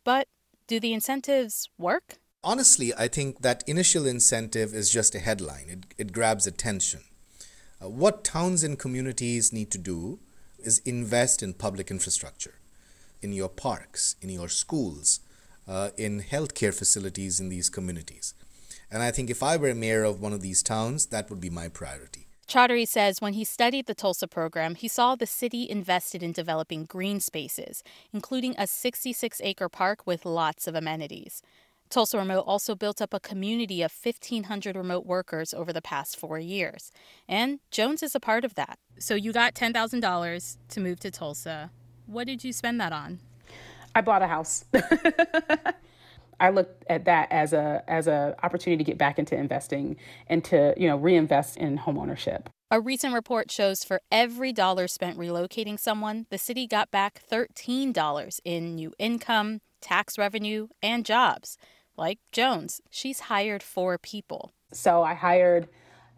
[SPEAKER 99] But do the incentives work?
[SPEAKER 58] Honestly, I think that initial incentive is just a headline, it, it grabs attention. Uh, what towns and communities need to do is invest in public infrastructure in your parks, in your schools, uh, in healthcare facilities in these communities. And I think if I were a mayor of one of these towns, that would be my priority.
[SPEAKER 99] Choudhury says when he studied the Tulsa program, he saw the city invested in developing green spaces, including a 66 acre park with lots of amenities. Tulsa Remote also built up a community of 1,500 remote workers over the past four years. And Jones is a part of that. So you got $10,000 to move to Tulsa. What did you spend that on?
[SPEAKER 100] I bought a house. I looked at that as a as a opportunity to get back into investing and to, you know, reinvest in homeownership.
[SPEAKER 99] A recent report shows for every dollar spent relocating someone, the city got back $13 in new income, tax revenue, and jobs. Like Jones, she's hired four people.
[SPEAKER 100] So I hired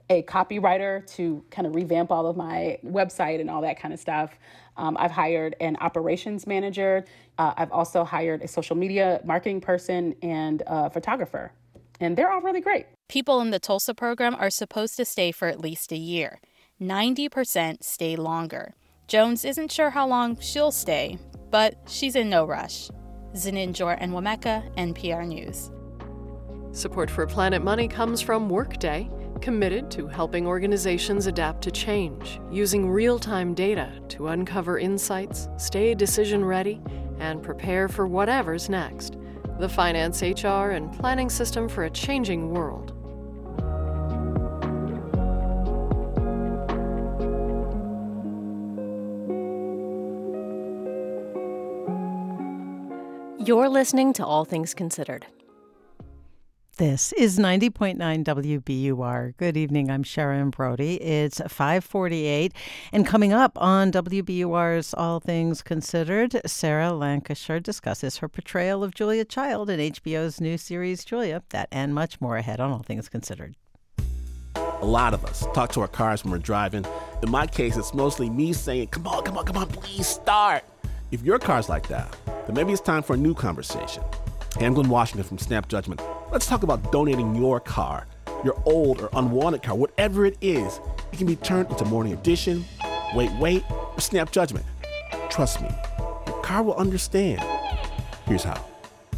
[SPEAKER 100] a copywriter to kind of revamp all of my website and all that kind of stuff. Um, I've hired an operations manager. Uh, I've also hired a social media marketing person and a photographer. And they're all really great.
[SPEAKER 99] People in the Tulsa program are supposed to stay for at least a year. 90% stay longer. Jones isn't sure how long she'll stay, but she's in no rush. Zenin and Wameka, NPR News.
[SPEAKER 20] Support for Planet Money comes from Workday, committed to helping organizations adapt to change, using real time data to uncover insights, stay decision ready, and prepare for whatever's next. The finance, HR, and planning system for a changing world.
[SPEAKER 13] You're listening to All Things Considered.
[SPEAKER 1] This is 90.9 WBUR. Good evening. I'm Sharon Brody. It's 548. And coming up on WBUR's All Things Considered, Sarah Lancashire discusses her portrayal of Julia Child in HBO's new series, Julia. That and much more ahead on All Things Considered.
[SPEAKER 101] A lot of us talk to our cars when we're driving. In my case, it's mostly me saying, Come on, come on, come on, please start. If your car's like that, then maybe it's time for a new conversation. I'm Glenn Washington from Snap Judgment. Let's talk about donating your car, your old or unwanted car, whatever it is. It can be turned into Morning Edition, Wait, Wait, or Snap Judgment. Trust me, your car will understand. Here's how.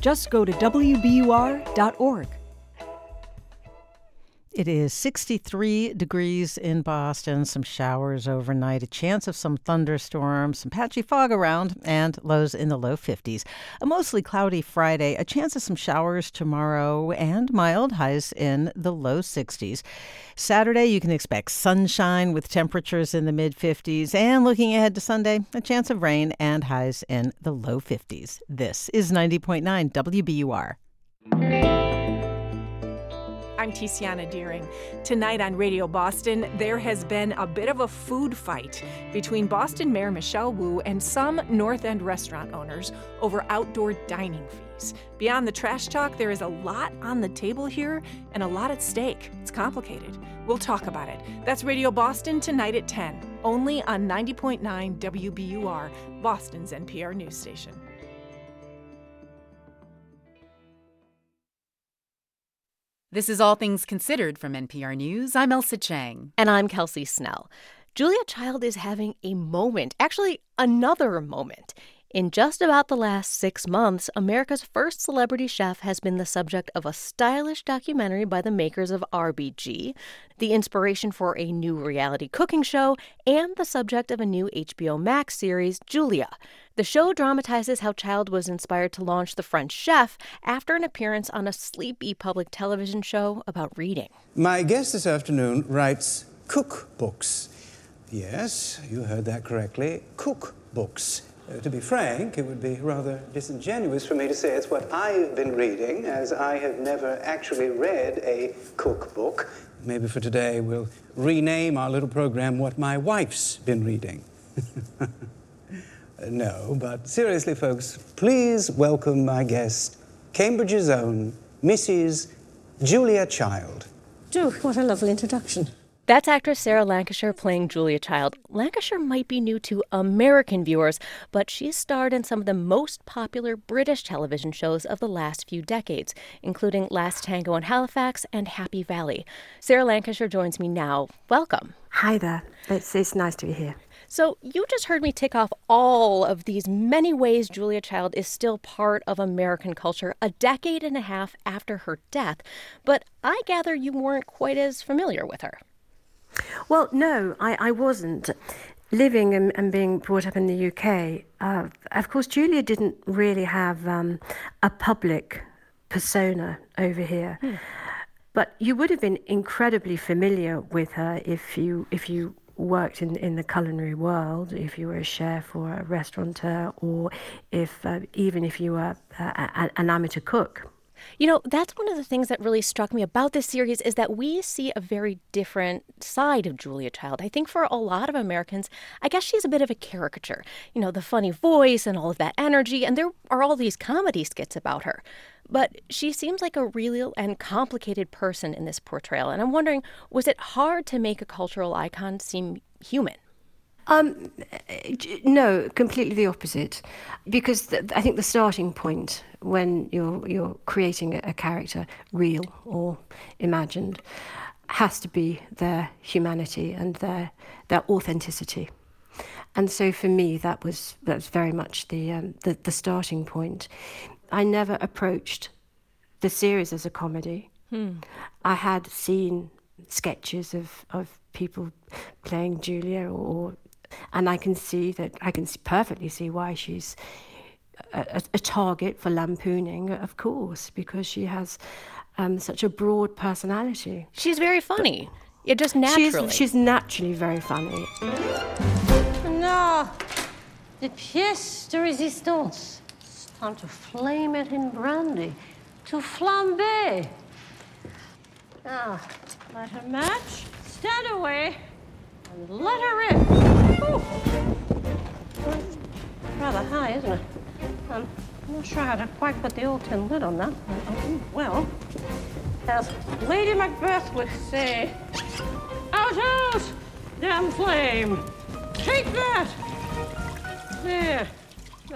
[SPEAKER 102] Just go to WBUR.org.
[SPEAKER 1] It is 63 degrees in Boston, some showers overnight, a chance of some thunderstorms, some patchy fog around, and lows in the low 50s. A mostly cloudy Friday, a chance of some showers tomorrow, and mild highs in the low 60s. Saturday, you can expect sunshine with temperatures in the mid 50s, and looking ahead to Sunday, a chance of rain and highs in the low 50s. This is 90.9 WBUR.
[SPEAKER 103] I'm Tiziana Dearing. Tonight on Radio Boston, there has been a bit of a food fight between Boston Mayor Michelle Wu and some North End restaurant owners over outdoor dining fees. Beyond the trash talk, there is a lot on the table here and a lot at stake. It's complicated. We'll talk about it. That's Radio Boston tonight at 10, only on 90.9 WBUR, Boston's NPR news station.
[SPEAKER 104] This is All Things Considered from NPR News. I'm Ailsa Chang.
[SPEAKER 13] And I'm Kelsey Snell. Julia Child is having a moment, actually, another moment. In just about the last six months, America's first celebrity chef has been the subject of a stylish documentary by the makers of RBG, the inspiration for a new reality cooking show, and the subject of a new HBO Max series, Julia. The show dramatizes how Child was inspired to launch The French Chef after an appearance on a sleepy public television show about reading.
[SPEAKER 105] My guest this afternoon writes cookbooks. Yes, you heard that correctly. Cookbooks. Uh, to be frank, it would be rather disingenuous for me to say it's what I've been reading, as I have never actually read a cookbook. Maybe for today we'll rename our little program What My Wife's Been Reading. no, but seriously, folks, please welcome my guest, Cambridge's own Mrs. Julia Child.
[SPEAKER 102] Oh, what a lovely introduction.
[SPEAKER 13] That's actress Sarah Lancashire playing Julia Child. Lancashire might be new to American viewers, but she's starred in some of the most popular British television shows of the last few decades, including Last Tango in Halifax and Happy Valley. Sarah Lancashire joins me now. Welcome.
[SPEAKER 102] Hi there. It's, it's nice to be here.
[SPEAKER 13] So, you just heard me tick off all of these many ways Julia Child is still part of American culture a decade and a half after her death, but I gather you weren't quite as familiar with her.
[SPEAKER 102] Well, no, I, I wasn't. Living and, and, being brought up in the UK, uh, of course, Julia didn't really have um, a public persona over here. Hmm. But you would have been incredibly familiar with her if you if you worked in, in the culinary world, if you were a chef or a restaurateur, or if uh, even if you were uh, an amateur cook.
[SPEAKER 13] You know, that's one of the things that really struck me about this series is that we see a very different side of Julia Child. I think for a lot of Americans, I guess she's a bit of a caricature. You know, the funny voice and all of that energy, and there are all these comedy skits about her. But she seems like a real and complicated person in this portrayal. And I'm wondering, was it hard to make a cultural icon seem human?
[SPEAKER 102] Um, no, completely the opposite, because th- I think the starting point when you're you're creating a, a character, real or imagined, has to be their humanity and their their authenticity. And so for me, that was that was very much the um, the, the starting point. I never approached the series as a comedy.
[SPEAKER 13] Hmm.
[SPEAKER 102] I had seen sketches of, of people playing Julia or and I can see that I can perfectly see why she's a, a target for lampooning, of course, because she has um, such a broad personality.
[SPEAKER 13] She's very funny. But it just naturally.
[SPEAKER 102] She's, she's naturally very funny.
[SPEAKER 106] No, the pièce de résistance. It's time to flame it in brandy, to flambe. Ah, light a match, stand away, and let her rip. Rather high, isn't it? Um, I'm not sure how to quite put the old tin lid on that. Oh, well, as Lady Macbeth would say, out, out, damn flame! Take that! There.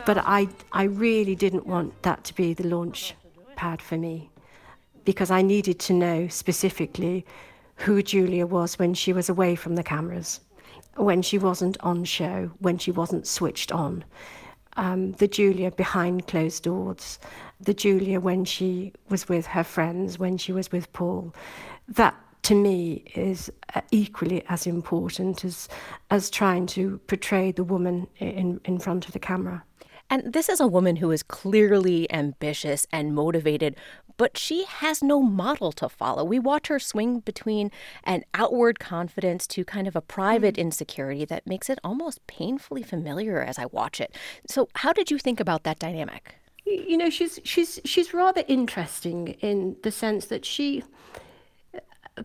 [SPEAKER 102] But I, I really didn't want that to be the launch pad for me because I needed to know specifically who Julia was when she was away from the cameras when she wasn't on show, when she wasn't switched on. Um, the Julia behind closed doors, the Julia when she was with her friends, when she was with Paul. That to me is uh, equally as important as as trying to portray the woman in in front of the camera.
[SPEAKER 13] And this is a woman who is clearly ambitious and motivated, but she has no model to follow. We watch her swing between an outward confidence to kind of a private mm. insecurity that makes it almost painfully familiar as I watch it. So, how did you think about that dynamic?
[SPEAKER 102] You know, she's she's she's rather interesting in the sense that she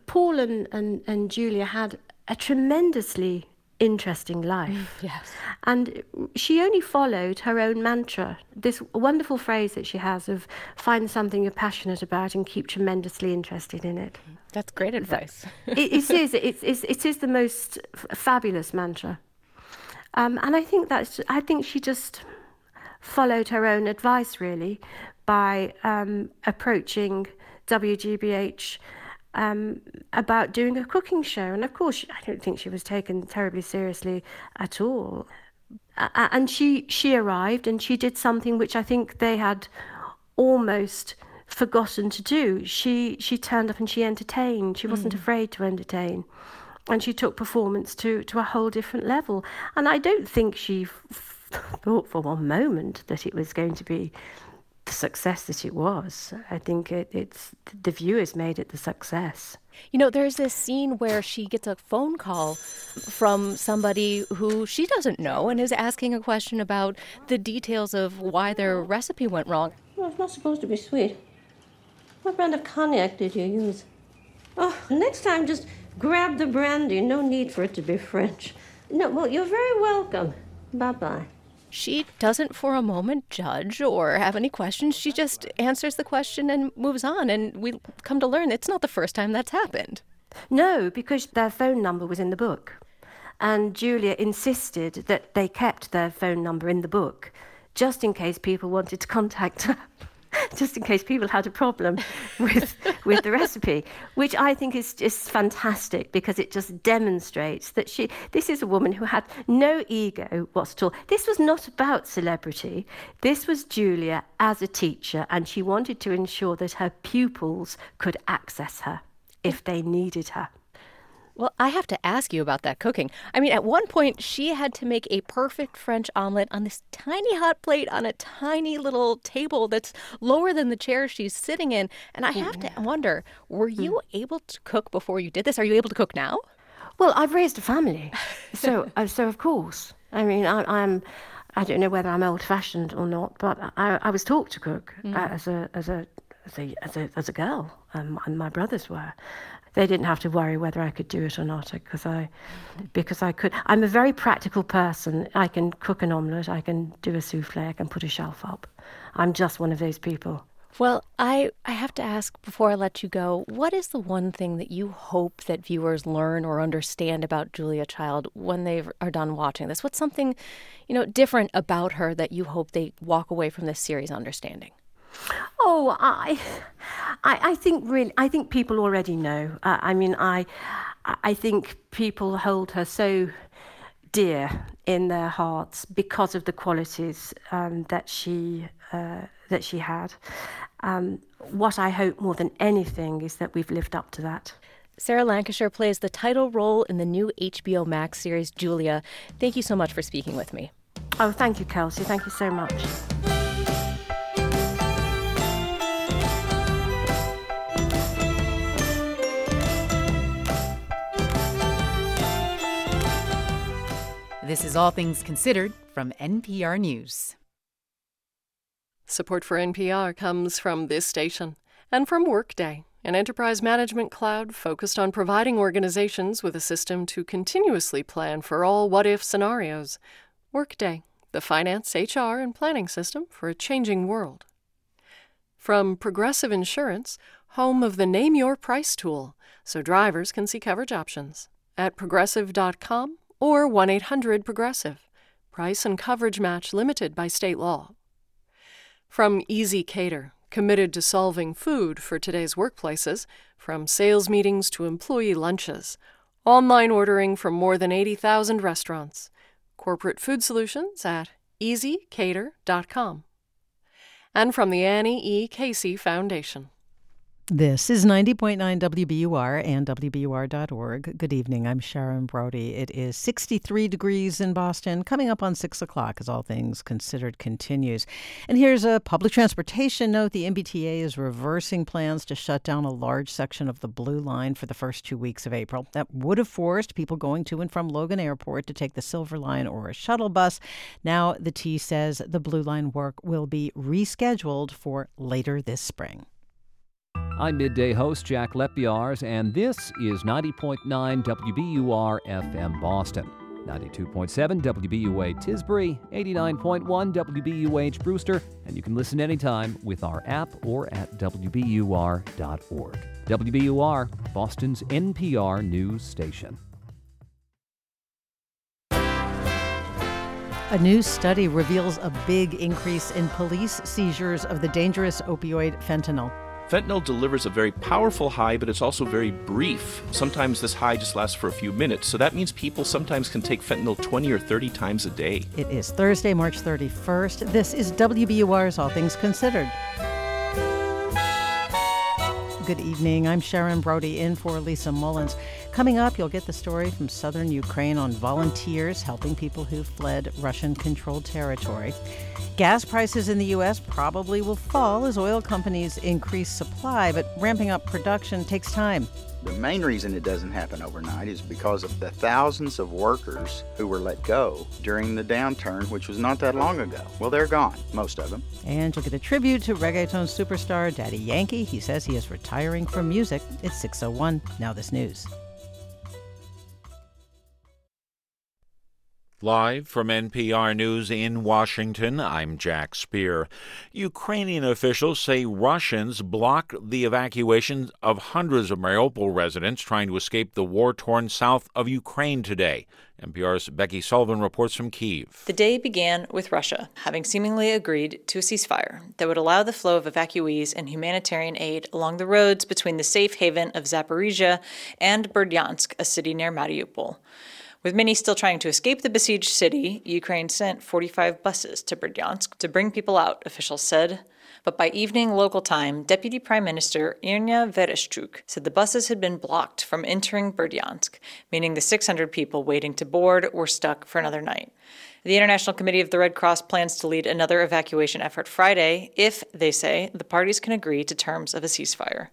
[SPEAKER 102] Paul and, and, and Julia had a tremendously interesting life.
[SPEAKER 13] yes.
[SPEAKER 102] And she only followed her own mantra, this wonderful phrase that she has of find something you're passionate about and keep tremendously interested in it.
[SPEAKER 13] That's great advice.
[SPEAKER 102] it, it is. It, it, it is the most f- fabulous mantra. Um, and I think that's, I think she just followed her own advice really by um, approaching WGBH um, about doing a cooking show. And of course, I don't think she was taken terribly seriously at all. And she she arrived and she did something which I think they had almost forgotten to do. She she turned up and she entertained. She wasn't mm. afraid to entertain. And she took performance to, to a whole different level. And I don't think she f- thought for one moment that it was going to be the success that it was. I think it, it's the viewers made it the success.
[SPEAKER 13] You know, there's this scene where she gets a phone call from somebody who she doesn't know and is asking a question about the details of why their recipe went wrong.
[SPEAKER 106] Well, it's not supposed to be sweet. What brand of cognac did you use? Oh, next time just grab the brandy. No need for it to be French. No, well, you're very welcome. Bye bye.
[SPEAKER 13] She doesn't for a moment judge or have any questions. She just answers the question and moves on. And we come to learn it's not the first time that's happened.
[SPEAKER 102] No, because their phone number was in the book. And Julia insisted that they kept their phone number in the book just in case people wanted to contact her. just in case people had a problem with with the recipe, which I think is just fantastic because it just demonstrates that she this is a woman who had no ego whatsoever. This was not about celebrity. This was Julia as a teacher, and she wanted to ensure that her pupils could access her if they needed her.
[SPEAKER 13] Well, I have to ask you about that cooking. I mean, at one point, she had to make a perfect French omelet on this tiny hot plate on a tiny little table that's lower than the chair she's sitting in. And I have to wonder were you mm. able to cook before you did this? Are you able to cook now?
[SPEAKER 102] Well, I've raised a family. So, uh, so of course. I mean, I, am I don't know whether I'm old fashioned or not, but I, I was taught to cook mm. uh, as, a, as a as a, as a, as a girl, um, and my brothers were. They didn't have to worry whether I could do it or not uh, because I, because I could. I'm a very practical person. I can cook an omelette, I can do a souffle, I can put a shelf up. I'm just one of those people.
[SPEAKER 13] Well, I, I have to ask before I let you go what is the one thing that you hope that viewers learn or understand about Julia Child when they are done watching this? What's something, you know, different about her that you hope they walk away from this series understanding?
[SPEAKER 102] Oh, I, I, I think really, I think people already know. Uh, I mean, I, I think people hold her so dear in their hearts because of the qualities um, that she uh, that she had. Um, what I hope more than anything is that we've lived up to that.
[SPEAKER 13] Sarah Lancashire plays the title role in the new HBO Max series Julia. Thank you so much for speaking with me.
[SPEAKER 102] Oh, thank you, Kelsey. Thank you so much.
[SPEAKER 104] This is All Things Considered from NPR News.
[SPEAKER 20] Support for NPR comes from this station and from Workday, an enterprise management cloud focused on providing organizations with a system to continuously plan for all what if scenarios. Workday, the finance, HR, and planning system for a changing world. From Progressive Insurance, home of the Name Your Price tool, so drivers can see coverage options at progressive.com or 1 800 Progressive. Price and coverage match limited by state law. From ezCater, committed to solving food for today's workplaces, from sales meetings to employee lunches, online ordering from more than 80,000 restaurants, corporate food solutions at ezcater.com. And from the Annie E. Casey Foundation.
[SPEAKER 1] This is 90.9 WBUR and WBUR.org. Good evening. I'm Sharon Brody. It is 63 degrees in Boston, coming up on 6 o'clock as All Things Considered continues. And here's a public transportation note. The MBTA is reversing plans to shut down a large section of the Blue Line for the first two weeks of April. That would have forced people going to and from Logan Airport to take the Silver Line or a shuttle bus. Now, the T says the Blue Line work will be rescheduled for later this spring.
[SPEAKER 107] I'm midday host Jack Lepiarz, and this is 90.9 WBUR FM Boston, 92.7 WBUA Tisbury, 89.1 WBUH Brewster, and you can listen anytime with our app or at WBUR.org. WBUR, Boston's NPR news station.
[SPEAKER 1] A new study reveals a big increase in police seizures of the dangerous opioid fentanyl.
[SPEAKER 108] Fentanyl delivers a very powerful high, but it's also very brief. Sometimes this high just lasts for a few minutes, so that means people sometimes can take fentanyl 20 or 30 times a day.
[SPEAKER 1] It is Thursday, March 31st. This is WBUR's All Things Considered. Good evening. I'm Sharon Brody in for Lisa Mullins. Coming up, you'll get the story from southern Ukraine on volunteers helping people who fled Russian controlled territory. Gas prices in the U.S. probably will fall as oil companies increase supply, but ramping up production takes time.
[SPEAKER 109] The main reason it doesn't happen overnight is because of the thousands of workers who were let go during the downturn, which was not that long ago. Well, they're gone, most of them.
[SPEAKER 1] And you'll get a tribute to reggaeton superstar Daddy Yankee. He says he is retiring from music. It's 601. Now, this news.
[SPEAKER 110] Live from NPR News in Washington, I'm Jack Speer. Ukrainian officials say Russians blocked the evacuation of hundreds of Mariupol residents trying to escape the war torn south of Ukraine today. NPR's Becky Sullivan reports from Kiev.
[SPEAKER 111] The day began with Russia having seemingly agreed to a ceasefire that would allow the flow of evacuees and humanitarian aid along the roads between the safe haven of Zaporizhia and Berdyansk, a city near Mariupol. With many still trying to escape the besieged city, Ukraine sent 45 buses to Berdyansk to bring people out, officials said. But by evening local time, Deputy Prime Minister Irina Vereshchuk said the buses had been blocked from entering Berdyansk, meaning the 600 people waiting to board were stuck for another night. The International Committee of the Red Cross plans to lead another evacuation effort Friday if, they say, the parties can agree to terms of a ceasefire.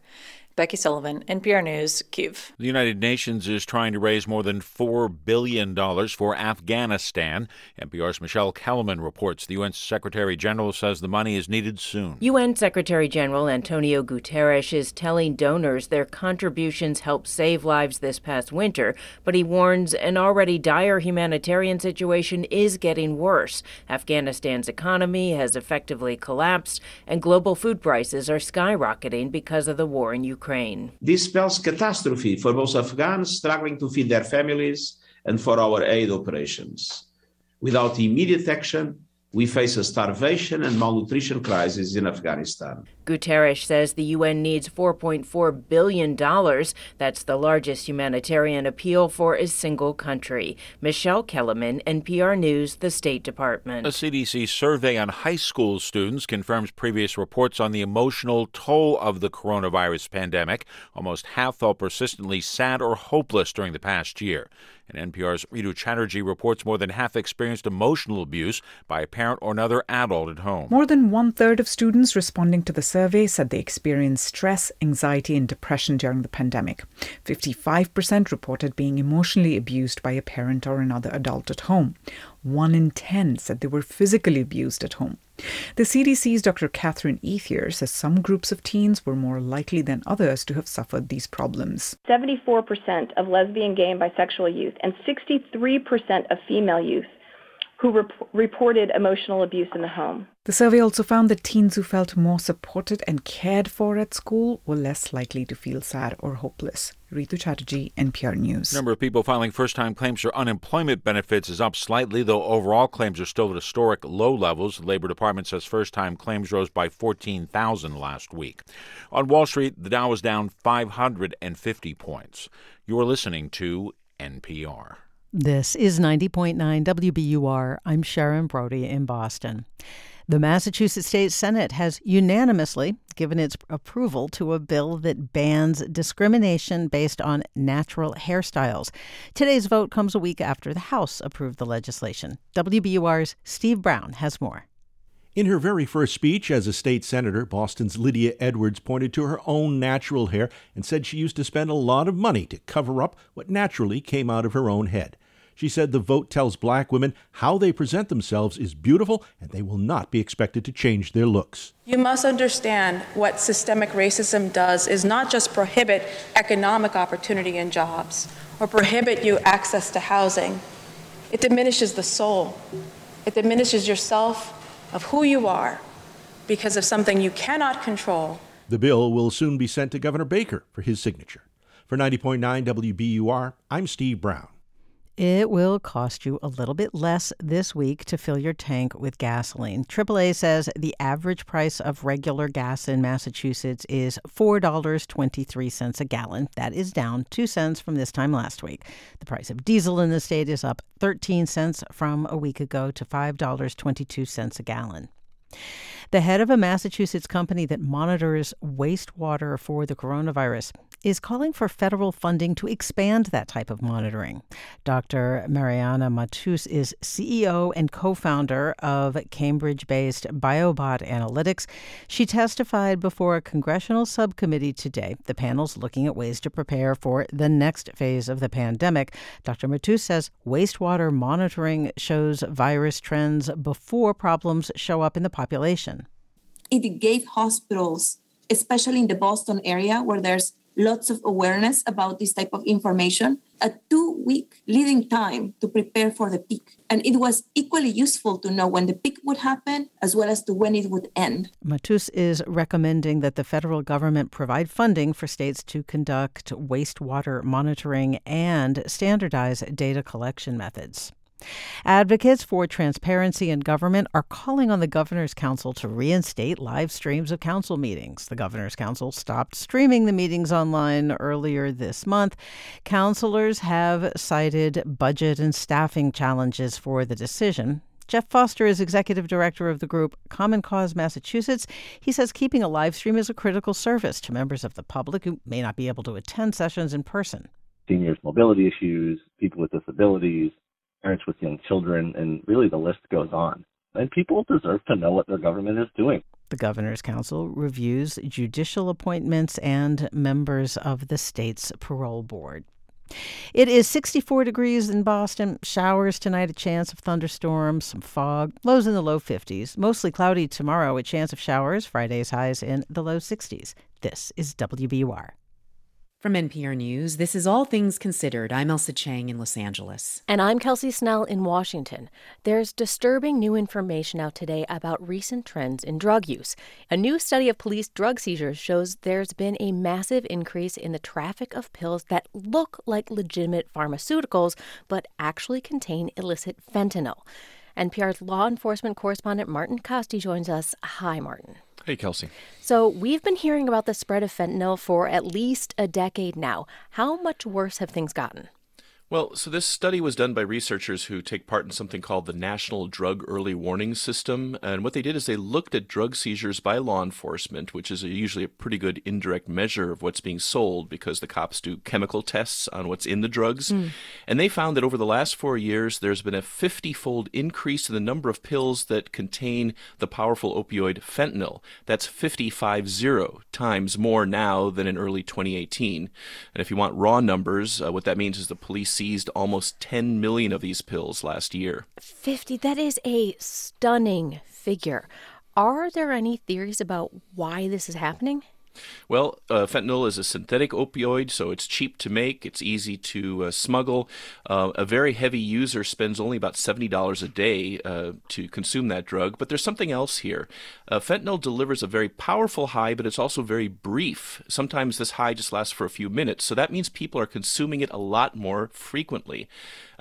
[SPEAKER 111] Becky Sullivan, NPR News, Kiev.
[SPEAKER 60] The United Nations is trying to raise more than $4 billion for Afghanistan. NPR's Michele Kelemen reports the UN Secretary General says the money is needed soon.
[SPEAKER 99] UN Secretary General Antonio Guterres is telling donors their contributions helped save lives this past winter, but he warns an already dire humanitarian situation is getting worse. Afghanistan's economy has effectively collapsed, and global food prices are skyrocketing because of the war in Ukraine. Ukraine.
[SPEAKER 74] This spells catastrophe for those Afghans struggling to feed their families and for our aid operations. Without immediate action, we face a starvation and malnutrition crisis in Afghanistan.
[SPEAKER 99] Guterres says the UN needs $4.4 billion. That's the largest humanitarian appeal for a single country. Michele Kelemen, NPR News, the State Department.
[SPEAKER 60] A CDC survey on high school students confirms previous reports on the emotional toll of the coronavirus pandemic. Almost half felt persistently sad or hopeless during the past year. And NPR's Ritu Chatterjee reports more than half experienced emotional abuse by a parent or another adult at home.
[SPEAKER 102] More than one third of students responding to the survey said they experienced stress, anxiety, and depression during the pandemic. 55% reported being emotionally abused by a parent or another adult at home. One in 10 said they were physically abused at home. The CDC's Dr. Catherine Ethier says some groups of teens were more likely than others to have suffered these problems.
[SPEAKER 112] 74% of lesbian, gay, and bisexual youth and 63% of female youth who rep- reported emotional abuse in the home.
[SPEAKER 102] The survey also found that teens who felt more supported and cared for at school were less likely to feel sad or hopeless. Ritu Chatterjee, NPR News.
[SPEAKER 60] The Number of people filing first-time claims for unemployment benefits is up slightly, though overall claims are still at historic low levels. The Labor Department says first-time claims rose by 14,000 last week. On Wall Street, the Dow was down 550 points. You are listening to NPR.
[SPEAKER 1] This is 90.9 WBUR. I'm Sharon Brody in Boston. The Massachusetts State Senate has unanimously given its approval to a bill that bans discrimination based on natural hairstyles. Today's vote comes a week after the House approved the legislation. WBUR's Steve Brown has more.
[SPEAKER 8] In her very first speech as a state senator, Boston's Lydia Edwards pointed to her own natural hair and said she used to spend a lot of money to cover up what naturally came out of her own head. She said the vote tells black women how they present themselves is beautiful and they will not be expected to change their looks.
[SPEAKER 113] You must understand what systemic racism does is not just prohibit economic opportunity and jobs or prohibit you access to housing. It diminishes the soul. It diminishes yourself of who you are because of something you cannot control.
[SPEAKER 8] The bill will soon be sent to Governor Baker for his signature. For 90.9 WBUR, I'm Steve Brown.
[SPEAKER 1] It will cost you a little bit less this week to fill your tank with gasoline. AAA says the average price of regular gas in Massachusetts is $4.23 a gallon. That is down 2 cents from this time last week. The price of diesel in the state is up 13 cents from a week ago to $5.22 a gallon. The head of a Massachusetts company that monitors wastewater for the coronavirus is calling for federal funding to expand that type of monitoring. Dr. Mariana Matus is CEO and co founder of Cambridge based Biobot Analytics. She testified before a congressional subcommittee today. The panel's looking at ways to prepare for the next phase of the pandemic. Dr. Matus says wastewater monitoring shows virus trends before problems show up in the population.
[SPEAKER 114] It gave hospitals, especially in the Boston area where there's lots of awareness about this type of information, a two week leading time to prepare for the peak. And it was equally useful to know when the peak would happen as well as to when it would end.
[SPEAKER 1] Matus is recommending that the federal government provide funding for states to conduct wastewater monitoring and standardize data collection methods. Advocates for transparency in government are calling on the Governor's Council to reinstate live streams of council meetings. The Governor's Council stopped streaming the meetings online earlier this month. Councilors have cited budget and staffing challenges for the decision. Jeff Foster is executive director of the group Common Cause Massachusetts. He says keeping a live stream is a critical service to members of the public who may not be able to attend sessions in person.
[SPEAKER 115] Seniors' mobility issues, people with disabilities, parents with young children, and really the list goes on. And people deserve to know what their government is doing.
[SPEAKER 1] The Governor's Council reviews judicial appointments and members of the state's parole board. It is 64 degrees in Boston. Showers tonight, a chance of thunderstorms, some fog. Lows in the low 50s. Mostly cloudy tomorrow, a chance of showers. Friday's highs in the low 60s. This is WBUR.
[SPEAKER 12] From NPR News, this is All Things Considered. I'm Ailsa Chang in Los Angeles.
[SPEAKER 13] And I'm Kelsey Snell in Washington. There's disturbing new information out today about recent trends in drug use. A new study of police drug seizures shows there's been a massive increase in the traffic of pills that look like legitimate pharmaceuticals, but actually contain illicit fentanyl. NPR's law enforcement correspondent Martin Kaste joins us. Hi, Martin.
[SPEAKER 2] Hey, Kelsey.
[SPEAKER 13] So, we've been hearing about the spread of fentanyl for at least a decade now. How much worse have things gotten?
[SPEAKER 2] Well, so this study was done by researchers who take part in something called the National Drug Early Warning System. And what they did is they looked at drug seizures by law enforcement, which is a, usually a pretty good indirect measure of what's being sold because the cops do chemical tests on what's in the drugs. Mm. And they found that over the last four years, there's been a 50 fold increase in the number of pills that contain the powerful opioid fentanyl. That's 55 zero times more now than in early 2018. And if you want raw numbers, uh, what that means is the police seized almost 10 million of these pills last year.
[SPEAKER 13] 50, that is a stunning figure. Are there any theories about why this is happening?
[SPEAKER 2] Well, uh, fentanyl is a synthetic opioid, so it's cheap to make, it's easy to uh, smuggle. Uh, a very heavy user spends only about $70 a day uh, to consume that drug, but there's something else here. Uh, fentanyl delivers a very powerful high, but it's also very brief. Sometimes this high just lasts for a few minutes, so that means people are consuming it a lot more frequently.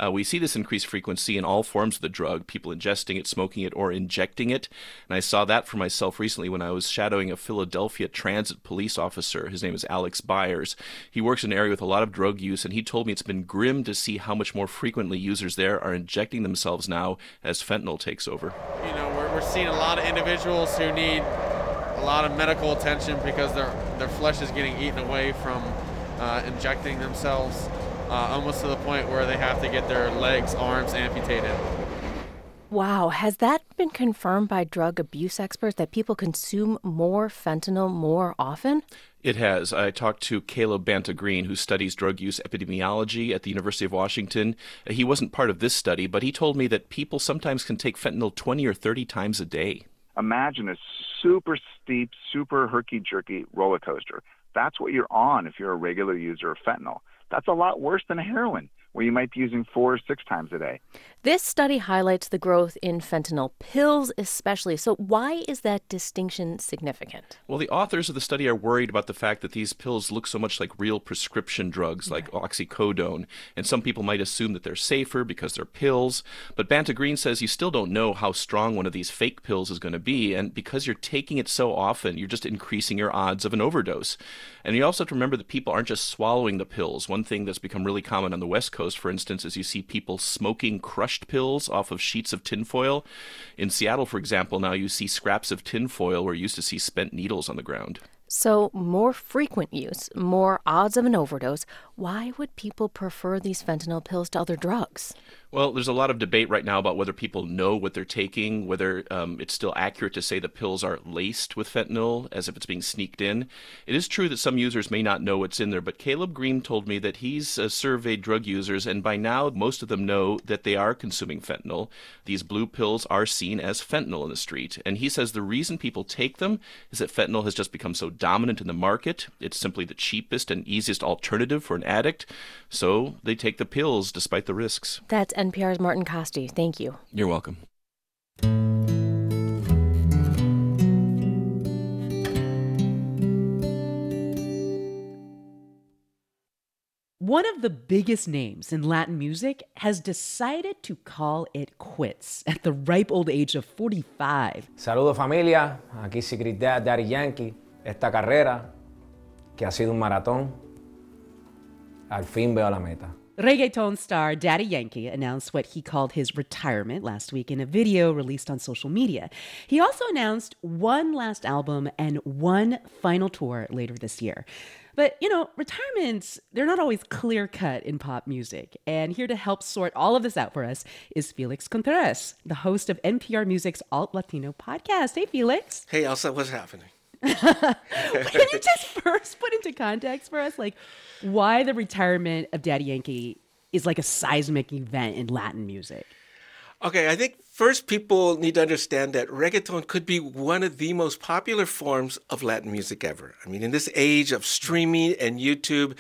[SPEAKER 2] Uh, we see this increased frequency in all forms of the drug, people ingesting it, smoking it, or injecting it. And I saw that for myself recently when I was shadowing a Philadelphia transit police officer. His name is Alex Byers. He works in an area with a lot of drug use, and he told me it's been grim to see how much more frequently users there are injecting themselves now as fentanyl takes over.
[SPEAKER 93] You know, we're, we're seeing a lot of individuals who need a lot of medical attention because their their flesh is getting eaten away from uh, injecting themselves, uh, almost to the point where they have to get their legs, arms amputated.
[SPEAKER 13] Wow, has that been confirmed by drug abuse experts that people consume more fentanyl more often?
[SPEAKER 2] It has. I talked to Caleb Banta-Green, who studies drug use epidemiology at the University of Washington. He wasn't part of this study, but he told me that people sometimes can take fentanyl 20 or 30 times a day.
[SPEAKER 114] Imagine a super steep, super herky jerky roller coaster. That's what you're on if you're a regular user of fentanyl. That's a lot worse than heroin where you might be using four or six times a day.
[SPEAKER 13] This study highlights the growth in fentanyl pills, especially. So, why is that distinction significant?
[SPEAKER 2] Well, the authors of the study are worried about the fact that these pills look so much like real prescription drugs like right. oxycodone, and some people might assume that they're safer because they're pills. But Banta-Green says you still don't know how strong one of these fake pills is going to be, and because you're taking it so often, you're just increasing your odds of an overdose. And you also have to remember that people aren't just swallowing the pills. One thing that's become really common on the West Coast, for instance, is you see people smoking crushed pills off of sheets of tinfoil. In Seattle, for example, now you see scraps of tinfoil where you used to see spent needles on the ground.
[SPEAKER 13] So, more frequent use, more odds of an overdose. Why would people prefer these fentanyl pills to other drugs?
[SPEAKER 2] Well, there's a lot of debate right now about whether people know what they're taking, whether um, it's still accurate to say the pills are laced with fentanyl as if it's being sneaked in. It is true that some users may not know what's in there, but Caleb Green told me that he's uh, surveyed drug users, and by now most of them know that they are consuming fentanyl. These blue pills are seen as fentanyl in the street, and he says the reason people take them is that fentanyl has just become so dominant in the market. It's simply the cheapest and easiest alternative for an addict, so they take the pills despite the risks.
[SPEAKER 13] That's NPR's Martin Kaste. Thank you.
[SPEAKER 2] You're welcome.
[SPEAKER 12] One of the biggest names in Latin music has decided to call it quits at the ripe old age of 45.
[SPEAKER 22] Saludos familia, aquí Secret Dad, Daddy Yankee. Esta carrera, que ha sido un maratón, al fin veo la meta.
[SPEAKER 12] Reggaeton star Daddy Yankee announced what he called his retirement last week in a video released on social media. He also announced one last album and one final tour later this year. But, you know, retirements, they're not always clear cut in pop music. And here to help sort all of this out for us is Felix Contreras, the host of NPR Music's Alt Latino podcast. Hey, Felix.
[SPEAKER 17] Hey, Ailsa, what's happening?
[SPEAKER 12] Can you just first put into context for us, like, why the retirement of Daddy Yankee is like a seismic event in Latin music?
[SPEAKER 17] Okay, I think first people need to understand that reggaeton could be one of the most popular forms of Latin music ever. I mean, in this age of streaming and YouTube,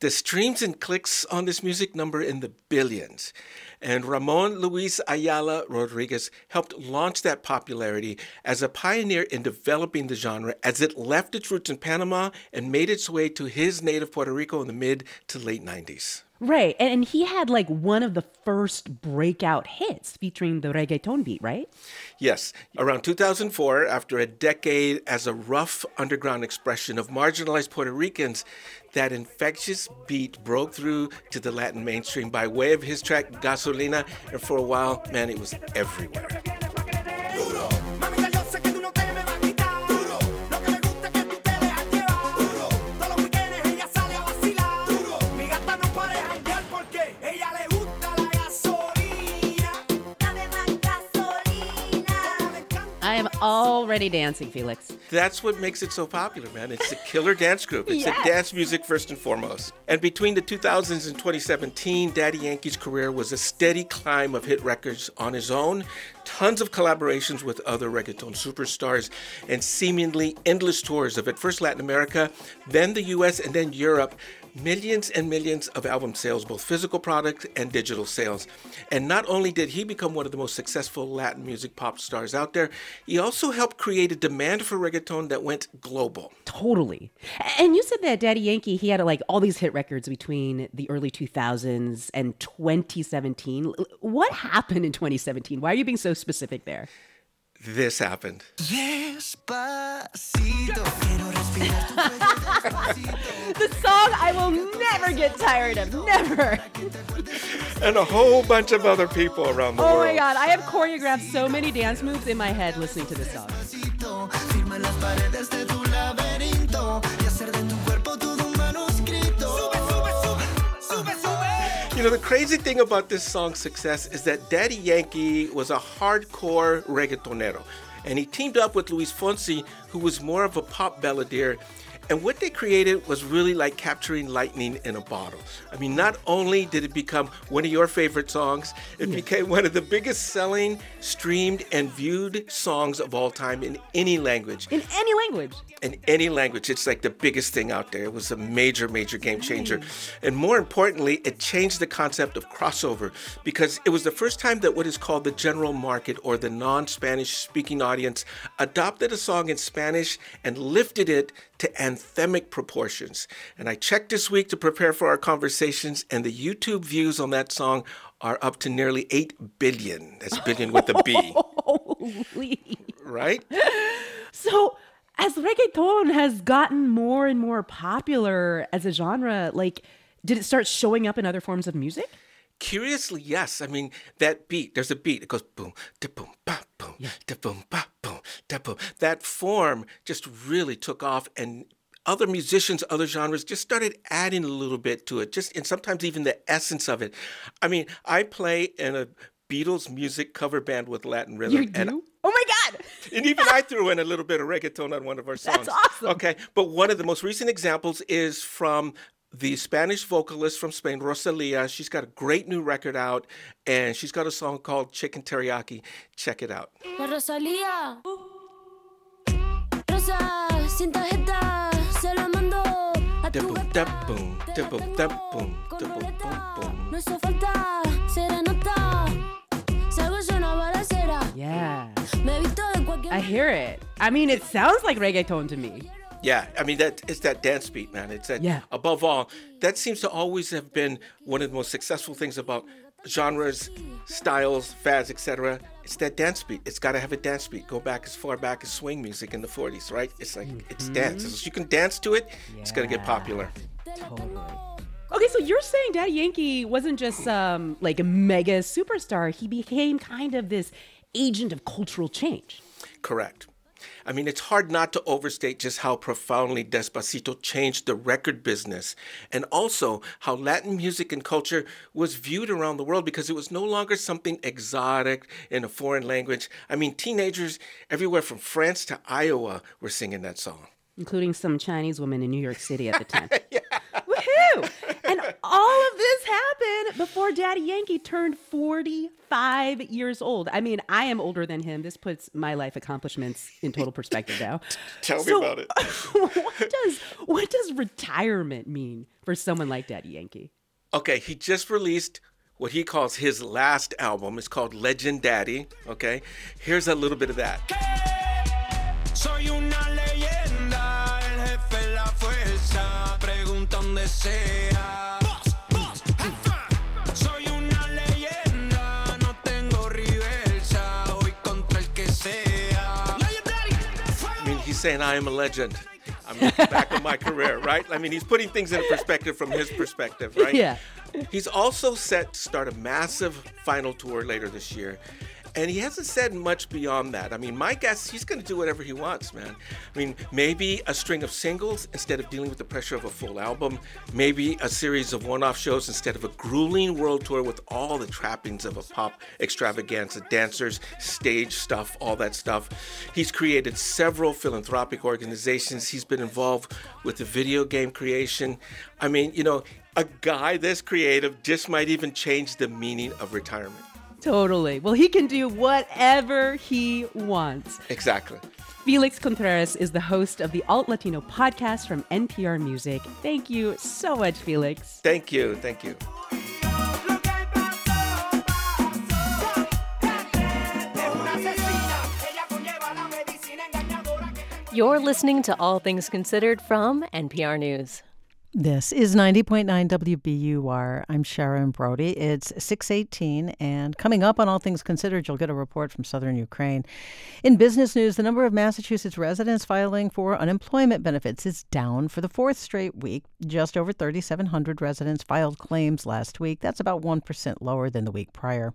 [SPEAKER 17] the streams and clicks on this music number in the billions. And Ramon Luis Ayala Rodriguez helped launch that popularity as a pioneer in developing the genre as it left its roots in Panama and made its way to his native Puerto Rico in the mid to late 90s.
[SPEAKER 12] Right. And he had like one of the first breakout hits featuring the reggaeton beat, right?
[SPEAKER 17] Yes. Around 2004, after a decade as a rough underground expression of marginalized Puerto Ricans, that infectious beat broke through to the Latin mainstream by way of his track Gasolina. And for a while, man, it was everywhere.
[SPEAKER 12] Already dancing, Felix.
[SPEAKER 17] That's what makes it so popular, man. It's a killer dance group. It's
[SPEAKER 12] Yes.
[SPEAKER 17] a dance music first and foremost. And between the 2000s and 2017, Daddy Yankee's career was a steady climb of hit records on his own, tons of collaborations with other reggaeton superstars, and seemingly endless tours of at first Latin America, then the US, and then Europe. Millions and millions of album sales, both physical products and digital sales. And not only did he become one of the most successful Latin music pop stars out there, he also helped create a demand for reggaeton that went global.
[SPEAKER 12] Totally. And you said that Daddy Yankee, he had like all these hit records between the early 2000s and 2017. What happened in 2017? Why are you being so specific there?
[SPEAKER 17] This happened.
[SPEAKER 12] the song I will never get tired of. Never.
[SPEAKER 17] And a whole bunch of other people around the
[SPEAKER 12] Oh
[SPEAKER 17] world.
[SPEAKER 12] my God. I have choreographed so many dance moves in my head listening to this song.
[SPEAKER 17] Know, the crazy thing about this song's success is that Daddy Yankee was a hardcore reggaetonero. And he teamed up with Luis Fonsi, who was more of a pop balladeer. And what they created was really like capturing lightning in a bottle. I mean, not only did it become one of your favorite songs, it became one of the biggest selling, streamed, and viewed songs of all time in any language.
[SPEAKER 12] In any language.
[SPEAKER 17] In any language, it's like the biggest thing out there. It was a major, major game changer. And more importantly, it changed the concept of crossover because it was the first time that what is called the general market or the non Spanish speaking audience adopted a song in Spanish and lifted it to anthemic proportions. And I checked this week to prepare for our conversations, and the YouTube views on that song are up to nearly 8 billion. That's billion with a B,
[SPEAKER 12] Holy.
[SPEAKER 17] right?
[SPEAKER 12] So, as reggaeton has gotten more and more popular as a genre, like, did it start showing up in other forms of music?
[SPEAKER 17] Curiously, yes. I mean, that beat, there's a beat. It goes boom, da boom, ba boom, da boom, ba boom, da boom. That form just really took off, and other musicians, other genres just started adding a little bit to it, just and sometimes even the essence of it. I mean, I play in a Beatles music cover band with Latin rhythm.
[SPEAKER 12] You
[SPEAKER 17] and
[SPEAKER 12] do? Oh my God!
[SPEAKER 17] and even I threw in a little bit of reggaeton on one of our songs.
[SPEAKER 12] That's awesome.
[SPEAKER 17] Okay, but one of the most recent examples is from the Spanish vocalist from Spain, Rosalia. She's got a great new record out, and she's got a song called Chicken Teriyaki. Check it out.
[SPEAKER 116] La Rosalía. Rosa, sin tarjeta, se la mando a tu
[SPEAKER 17] boom, boom, boom, boom, boom, boom, boom.
[SPEAKER 116] No hizo falta serenata. Salgo yo una balacera.
[SPEAKER 12] Yeah.
[SPEAKER 116] Me visto de cualquier
[SPEAKER 12] I hear it. I mean, it sounds like reggaeton to me.
[SPEAKER 17] Yeah, I mean that it's that dance beat, man. It's that
[SPEAKER 12] Yeah.
[SPEAKER 17] above all, that seems to always have been one of the most successful things about genres, styles, fads, etc. It's that dance beat. It's got to have a dance beat. Go back as far back as swing music in the 40s, right? It's like it's dance. You can dance to it, it's gonna get popular.
[SPEAKER 12] Totally. Okay, so you're saying Daddy Yankee wasn't just um, like a mega superstar. He became kind of this agent of cultural change.
[SPEAKER 17] Correct. I mean, it's hard not to overstate just how profoundly Despacito changed the record business and also how Latin music and culture was viewed around the world because it was no longer something exotic in a foreign language. I mean, teenagers everywhere from France to Iowa were singing that song.
[SPEAKER 12] Including some Chinese women in New York City at the time. Woohoo! And all of this happened before Daddy Yankee turned 45 years old. I mean, I am older than him. This puts my life accomplishments in total perspective now.
[SPEAKER 17] Tell
[SPEAKER 12] So-
[SPEAKER 17] me about it.
[SPEAKER 12] what does what does retirement mean for someone like Daddy Yankee?
[SPEAKER 17] Okay, he just released what he calls his last album. It's called Legend Daddy. Okay, here's a little bit of that.
[SPEAKER 117] Soy una leyenda, que sea.
[SPEAKER 17] I mean, he's saying, I am a legend. I'm looking back on my career, right? I mean, he's putting things in perspective from his perspective, right?
[SPEAKER 12] Yeah.
[SPEAKER 17] He's also set to start a massive final tour later this year. And he hasn't said much beyond that. I mean, my guess, he's going to do whatever he wants, man. I mean, maybe a string of singles instead of dealing with the pressure of a full album. Maybe a series of one off shows instead of a grueling world tour with all the trappings of a pop extravaganza dancers, stage stuff, all that stuff. He's created several philanthropic organizations. He's been involved with the video game creation. I mean, you know, a guy this creative just might even change the meaning of retirement.
[SPEAKER 12] Totally. Well, he can do whatever he wants.
[SPEAKER 17] Exactly.
[SPEAKER 12] Felix Contreras is the host of the Alt Latino podcast from NPR Music. Thank you so much, Felix.
[SPEAKER 17] Thank you. Thank you.
[SPEAKER 13] You're listening to All Things Considered from NPR News.
[SPEAKER 1] This is 90.9 WBUR. I'm Sharon Brody. It's 618, and coming up on All Things Considered, you'll get a report from southern Ukraine. In business news, the number of Massachusetts residents filing for unemployment benefits is down for the fourth straight week. Just over 3,700 residents filed claims last week. That's about 1% lower than the week prior.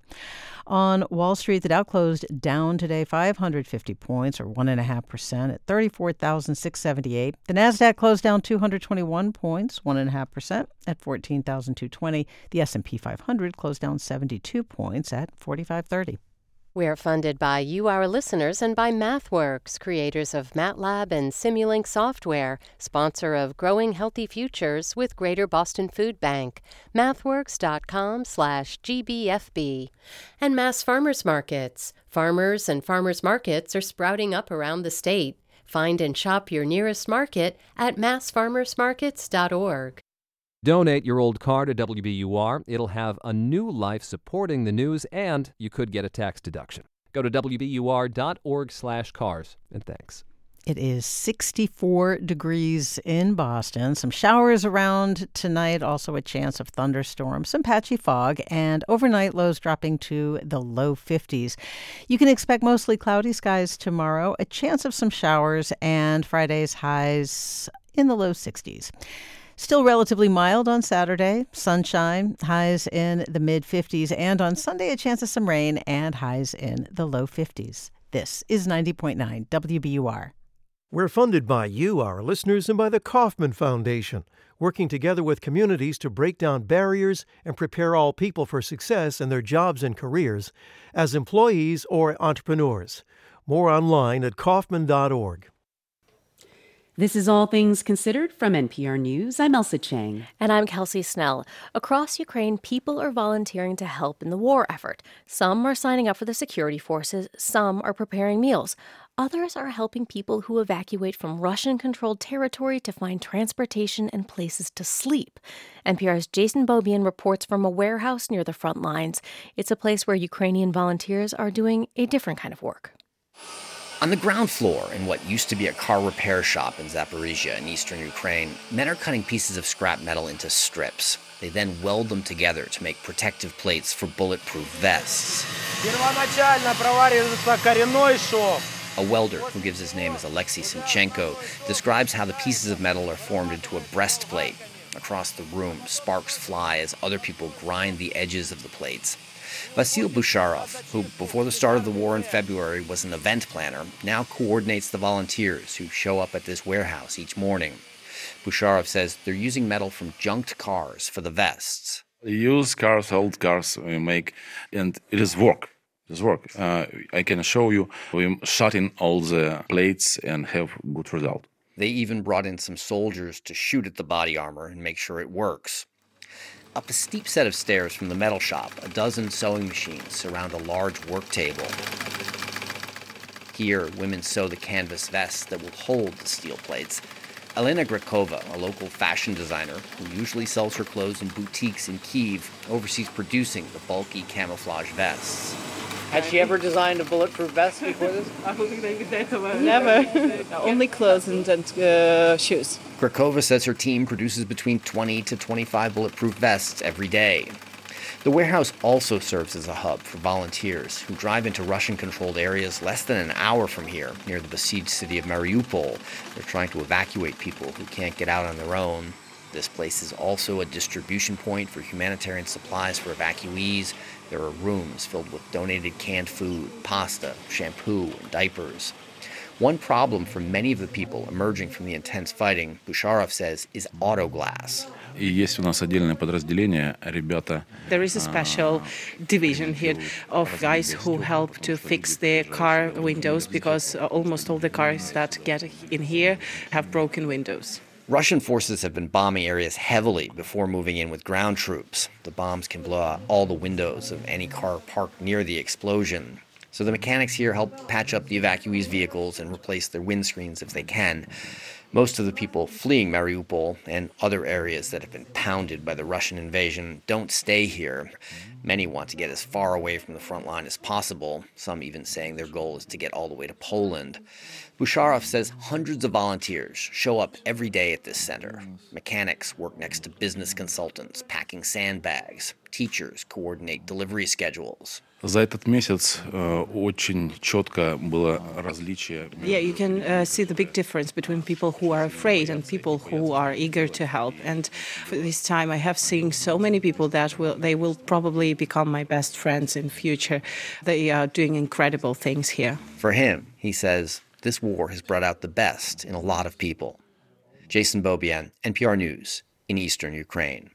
[SPEAKER 1] On Wall Street, the Dow closed down today 550 points, or 1.5%, at 34,678. The NASDAQ closed down 221 points, 1.5%, at 14,220. The S&P 500 closed down 72 points at 4530.
[SPEAKER 13] We are funded by you, our listeners, and by MathWorks, creators of MATLAB and Simulink software, sponsor of Growing Healthy Futures with Greater Boston Food Bank, mathworks.com slash GBFB, and Mass Farmers Markets. Farmers and farmers markets are sprouting up around the state. Find and shop your nearest market at massfarmersmarkets.org.
[SPEAKER 118] Donate your old car to WBUR. It'll have a new life supporting the news, and you could get a tax deduction. Go to WBUR.org slash cars, And thanks.
[SPEAKER 1] It is 64 degrees in Boston. Some showers around tonight, also a chance of thunderstorms, some patchy fog, and overnight lows dropping to the low 50s. You can expect mostly cloudy skies tomorrow, a chance of some showers, and Friday's highs in the low 60s. Still relatively mild on Saturday, sunshine, highs in the mid 50s, and on Sunday, a chance of some rain and highs in the low 50s. This is 90.9 WBUR.
[SPEAKER 27] We're funded by you, our listeners, and by the Kauffman Foundation, working together with communities to break down barriers and prepare all people for success in their jobs and careers as employees or entrepreneurs. More online at Kauffman.org.
[SPEAKER 12] This is All Things Considered from NPR News. I'm Ailsa Chang.
[SPEAKER 13] And I'm Kelsey Snell. Across Ukraine, people are volunteering to help in the war effort. Some are signing up for the security forces, some are preparing meals. Others are helping people who evacuate from Russian controlled territory to find transportation and places to sleep. NPR's Jason Beaubien reports from a warehouse near the front lines. It's a place where Ukrainian volunteers are doing a different kind of work.
[SPEAKER 21] On the ground floor in what used to be a car repair shop in Zaporizhia in eastern Ukraine, men are cutting pieces of scrap metal into strips. They then weld them together to make protective plates for bulletproof vests. A welder, who gives his name as Alexei Simchenko, describes how the pieces of metal are formed into a breastplate. Across the room, sparks fly as other people grind the edges of the plates. Vasil Busharov, who before the start of the war in February was an event planner, now coordinates the volunteers who show up at this warehouse each morning. Busharov says they're using metal from junked cars for the vests.
[SPEAKER 22] Used cars, old cars we make, and it is work. It is work. Uh, I can show you. We shot in all the plates and have good result.
[SPEAKER 21] They even brought in some soldiers to shoot at the body armor and make sure it works. Up a steep set of stairs from the metal shop, a dozen sewing machines surround a large work table. Here, women sew the canvas vests that will hold the steel plates. Elena Grekova, a local fashion designer who usually sells her clothes in boutiques in Kiev, oversees producing the bulky camouflage vests.
[SPEAKER 119] Had she ever designed a bulletproof vest before this? I wasn't gonna say the moment.
[SPEAKER 118] Never. Only clothes and, and uh, shoes.
[SPEAKER 21] Grekova says her team produces between 20 to 25 bulletproof vests every day. The warehouse also serves as a hub for volunteers who drive into Russian controlled areas less than an hour from here, near the besieged city of Mariupol. They're trying to evacuate people who can't get out on their own. This place is also a distribution point for humanitarian supplies for evacuees. There are rooms filled with donated canned food, pasta, shampoo, and diapers. One problem for many of the people emerging from the intense fighting, Busharov says, is auto glass.
[SPEAKER 22] И есть у нас отдельное подразделение, ребята.
[SPEAKER 118] There is a special division here of guys who help to fix the car windows because uh, almost all the cars that get in here have broken windows.
[SPEAKER 21] Russian forces have been bombing areas heavily before moving in with ground troops. The bombs can blow out all the windows of any car parked near the explosion. So the mechanics here help patch up the evacuees' vehicles and replace their windscreens if they can. Most of the people fleeing Mariupol and other areas that have been pounded by the Russian invasion don't stay here. Many want to get as far away from the front line as possible, some even saying their goal is to get all the way to Poland. Busharov says hundreds of volunteers show up every day at this center. Mechanics work next to business consultants, packing sandbags. Teachers coordinate delivery schedules.
[SPEAKER 22] За этот месяц э, очень четко было различие.
[SPEAKER 118] Yeah, you can uh, see the big difference between people who are afraid and people who are eager to help. And for this time, I have seen so many people that will they will probably become my best friends in future. They are doing incredible things here.
[SPEAKER 21] For him, he says, this war has brought out the best in a lot of people. Jason Beaubien, NPR News, in eastern Ukraine.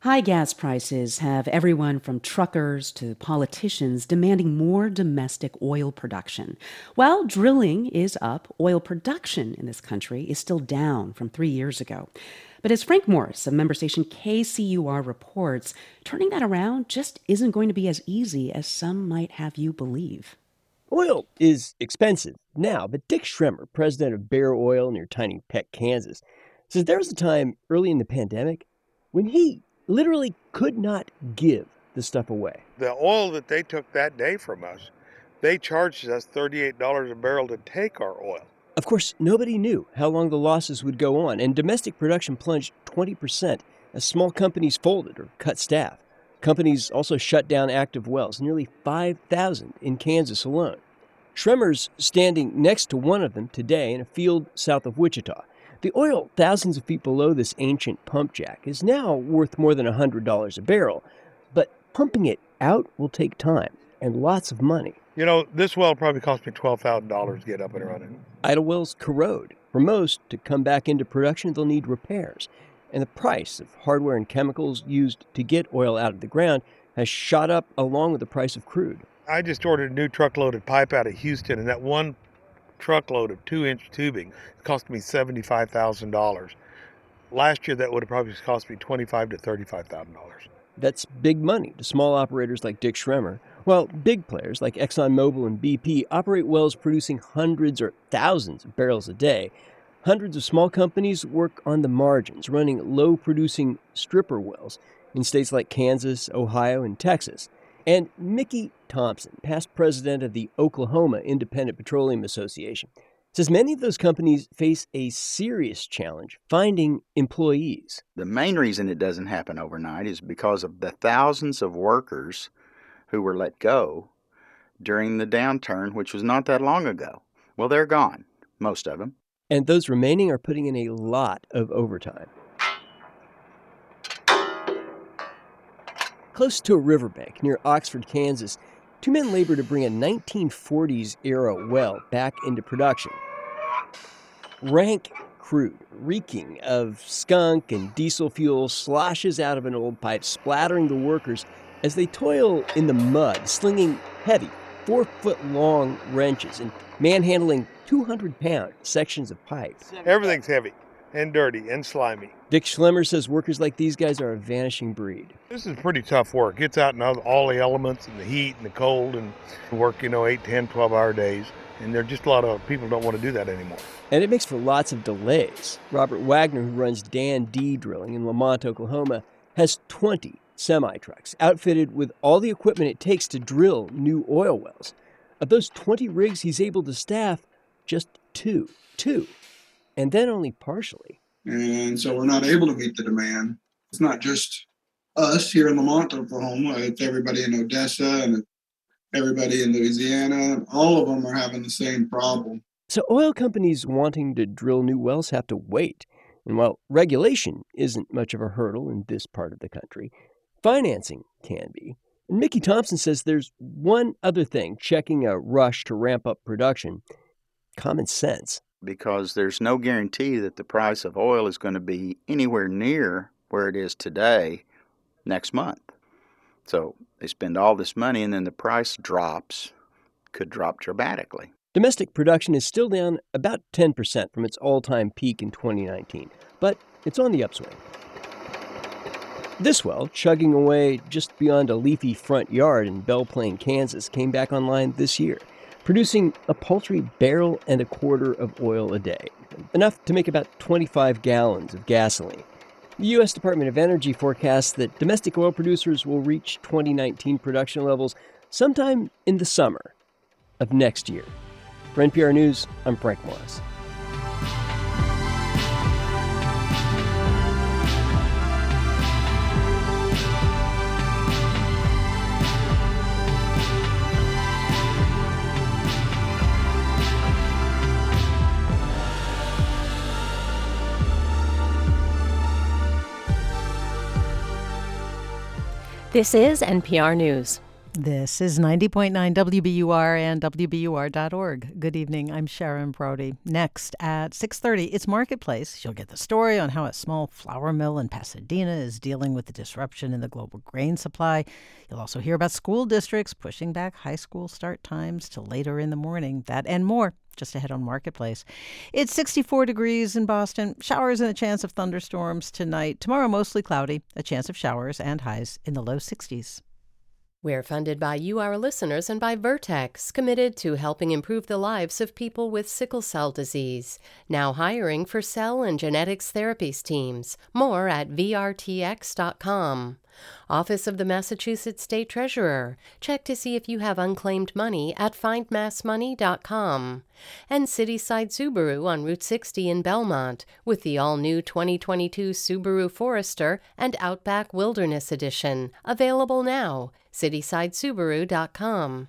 [SPEAKER 12] High gas prices have everyone from truckers to politicians demanding more domestic oil production. While drilling is up, oil production in this country is still down from three years ago. But as Frank Morris of member station KCUR reports, turning that around just isn't going to be as easy as some might have you believe.
[SPEAKER 25] Oil is expensive now, but Dick Schremmer, president of Bear Oil near Tiny Peck, Kansas, says there was a time early in the pandemic when he literally could not give the stuff away.
[SPEAKER 120] The oil that they took that day from us, they charged us $38 a barrel to take our oil.
[SPEAKER 25] Of course, nobody knew how long the losses would go on, and domestic production plunged 20% as small companies folded or cut staff. Companies also shut down active wells, nearly 5,000 in Kansas alone. Schremmer's standing next to one of them today in a field south of Wichita. The oil thousands of feet below this ancient pump jack is now worth more than $100 a barrel, but pumping it out will take time and lots of money.
[SPEAKER 120] You know, this well probably cost me $12,000 to get up and running.
[SPEAKER 25] Idle wells corrode. For most to come back into production, they'll need repairs. And the price of hardware and chemicals used to get oil out of the ground has shot up along with the price of crude.
[SPEAKER 120] I just ordered a new truckload of pipe out of Houston, and that one truckload of two inch tubing cost me $75,000. Last year, that would have probably cost me $25 to $35,000.
[SPEAKER 25] That's big money to small operators like Dick Schremmer, while big players like ExxonMobil and BP operate wells producing hundreds or thousands of barrels a day. Hundreds of small companies work on the margins, running low producing stripper wells in states like Kansas, Ohio, and Texas. And Mickey Thompson, past president of the Oklahoma Independent Petroleum Association, says many of those companies face a serious challenge finding employees.
[SPEAKER 121] The main reason it doesn't happen overnight is because of the thousands of workers who were let go during the downturn, which was not that long ago. Well, they're gone, most of them.
[SPEAKER 25] And those remaining are putting in a lot of overtime. Close to a riverbank near Oxford, Kansas, two men labor to bring a 1940s era well back into production. Rank crude, reeking of skunk and diesel fuel, sloshes out of an old pipe, splattering the workers as they toil in the mud, slinging heavy, four foot long wrenches and manhandling 200 pound sections of pipe.
[SPEAKER 120] Everything's heavy and dirty and slimy.
[SPEAKER 25] Dick Schremmer says workers like these guys are a vanishing breed.
[SPEAKER 120] This is pretty tough work. It's out in all- all the elements and the heat and the cold and work, you know, 8, 10, 12 hour days. And there are just a lot of people don't want to do that anymore.
[SPEAKER 25] And it makes for lots of delays. Robert Wagner, who runs Dan D Drilling in Lamont, Oklahoma, has 20 semi trucks outfitted with all the equipment it takes to drill new oil wells. Of those 20 rigs, he's able to staff just two. Two. And then only partially.
[SPEAKER 122] and so we're not able to meet the demand. It's not just us here in Lamont, Oklahoma. It's everybody in Odessa and everybody in Louisiana. All of them are having the same problem.
[SPEAKER 25] So oil companies wanting to drill new wells have to wait. And while regulation isn't much of a hurdle in this part of the country, financing can be. And Mickey Thompson says there's one other thing checking a rush to ramp up production common sense.
[SPEAKER 121] Because there's no guarantee that the price of oil is going to be anywhere near where it is today next month. So they spend all this money and then the price drops, could drop dramatically.
[SPEAKER 25] Domestic production is still down about 10% from its all time peak in 2019, but it's on the upswing. This well, chugging away just beyond a leafy front yard in Belle Plaine, Kansas, came back online this year, producing a paltry barrel and a quarter of oil a day, enough to make about 25 gallons of gasoline. The U.S. Department of Energy forecasts that domestic oil producers will reach 2019 production levels sometime in the summer of next year. For NPR News, I'm Frank Morris.
[SPEAKER 13] This is NPR News.
[SPEAKER 1] This is 90.9 WBUR and WBUR.org. Good evening. I'm Sharon Brody. Next at 6:30, it's Marketplace. You'll get the story on how a small flour mill in Pasadena is dealing with the disruption in the global grain supply. You'll also hear about school districts pushing back high school start times to later in the morning. That and more just ahead on Marketplace. It's 64 degrees in Boston. Showers and a chance of thunderstorms tonight. Tomorrow mostly cloudy, a chance of showers and highs in the low 60s.
[SPEAKER 13] We're funded by you, our listeners, and by Vertex, committed to helping improve the lives of people with sickle cell disease. Now hiring for cell and genetics therapies teams. More at VRTX.com. Office of the Massachusetts State Treasurer. Check to see if you have unclaimed money at findmassmoney.com. And Cityside Subaru on Route 60 in Belmont with the all new 2022 Subaru Forester and Outback Wilderness Edition. Available now. CitysideSubaru.com.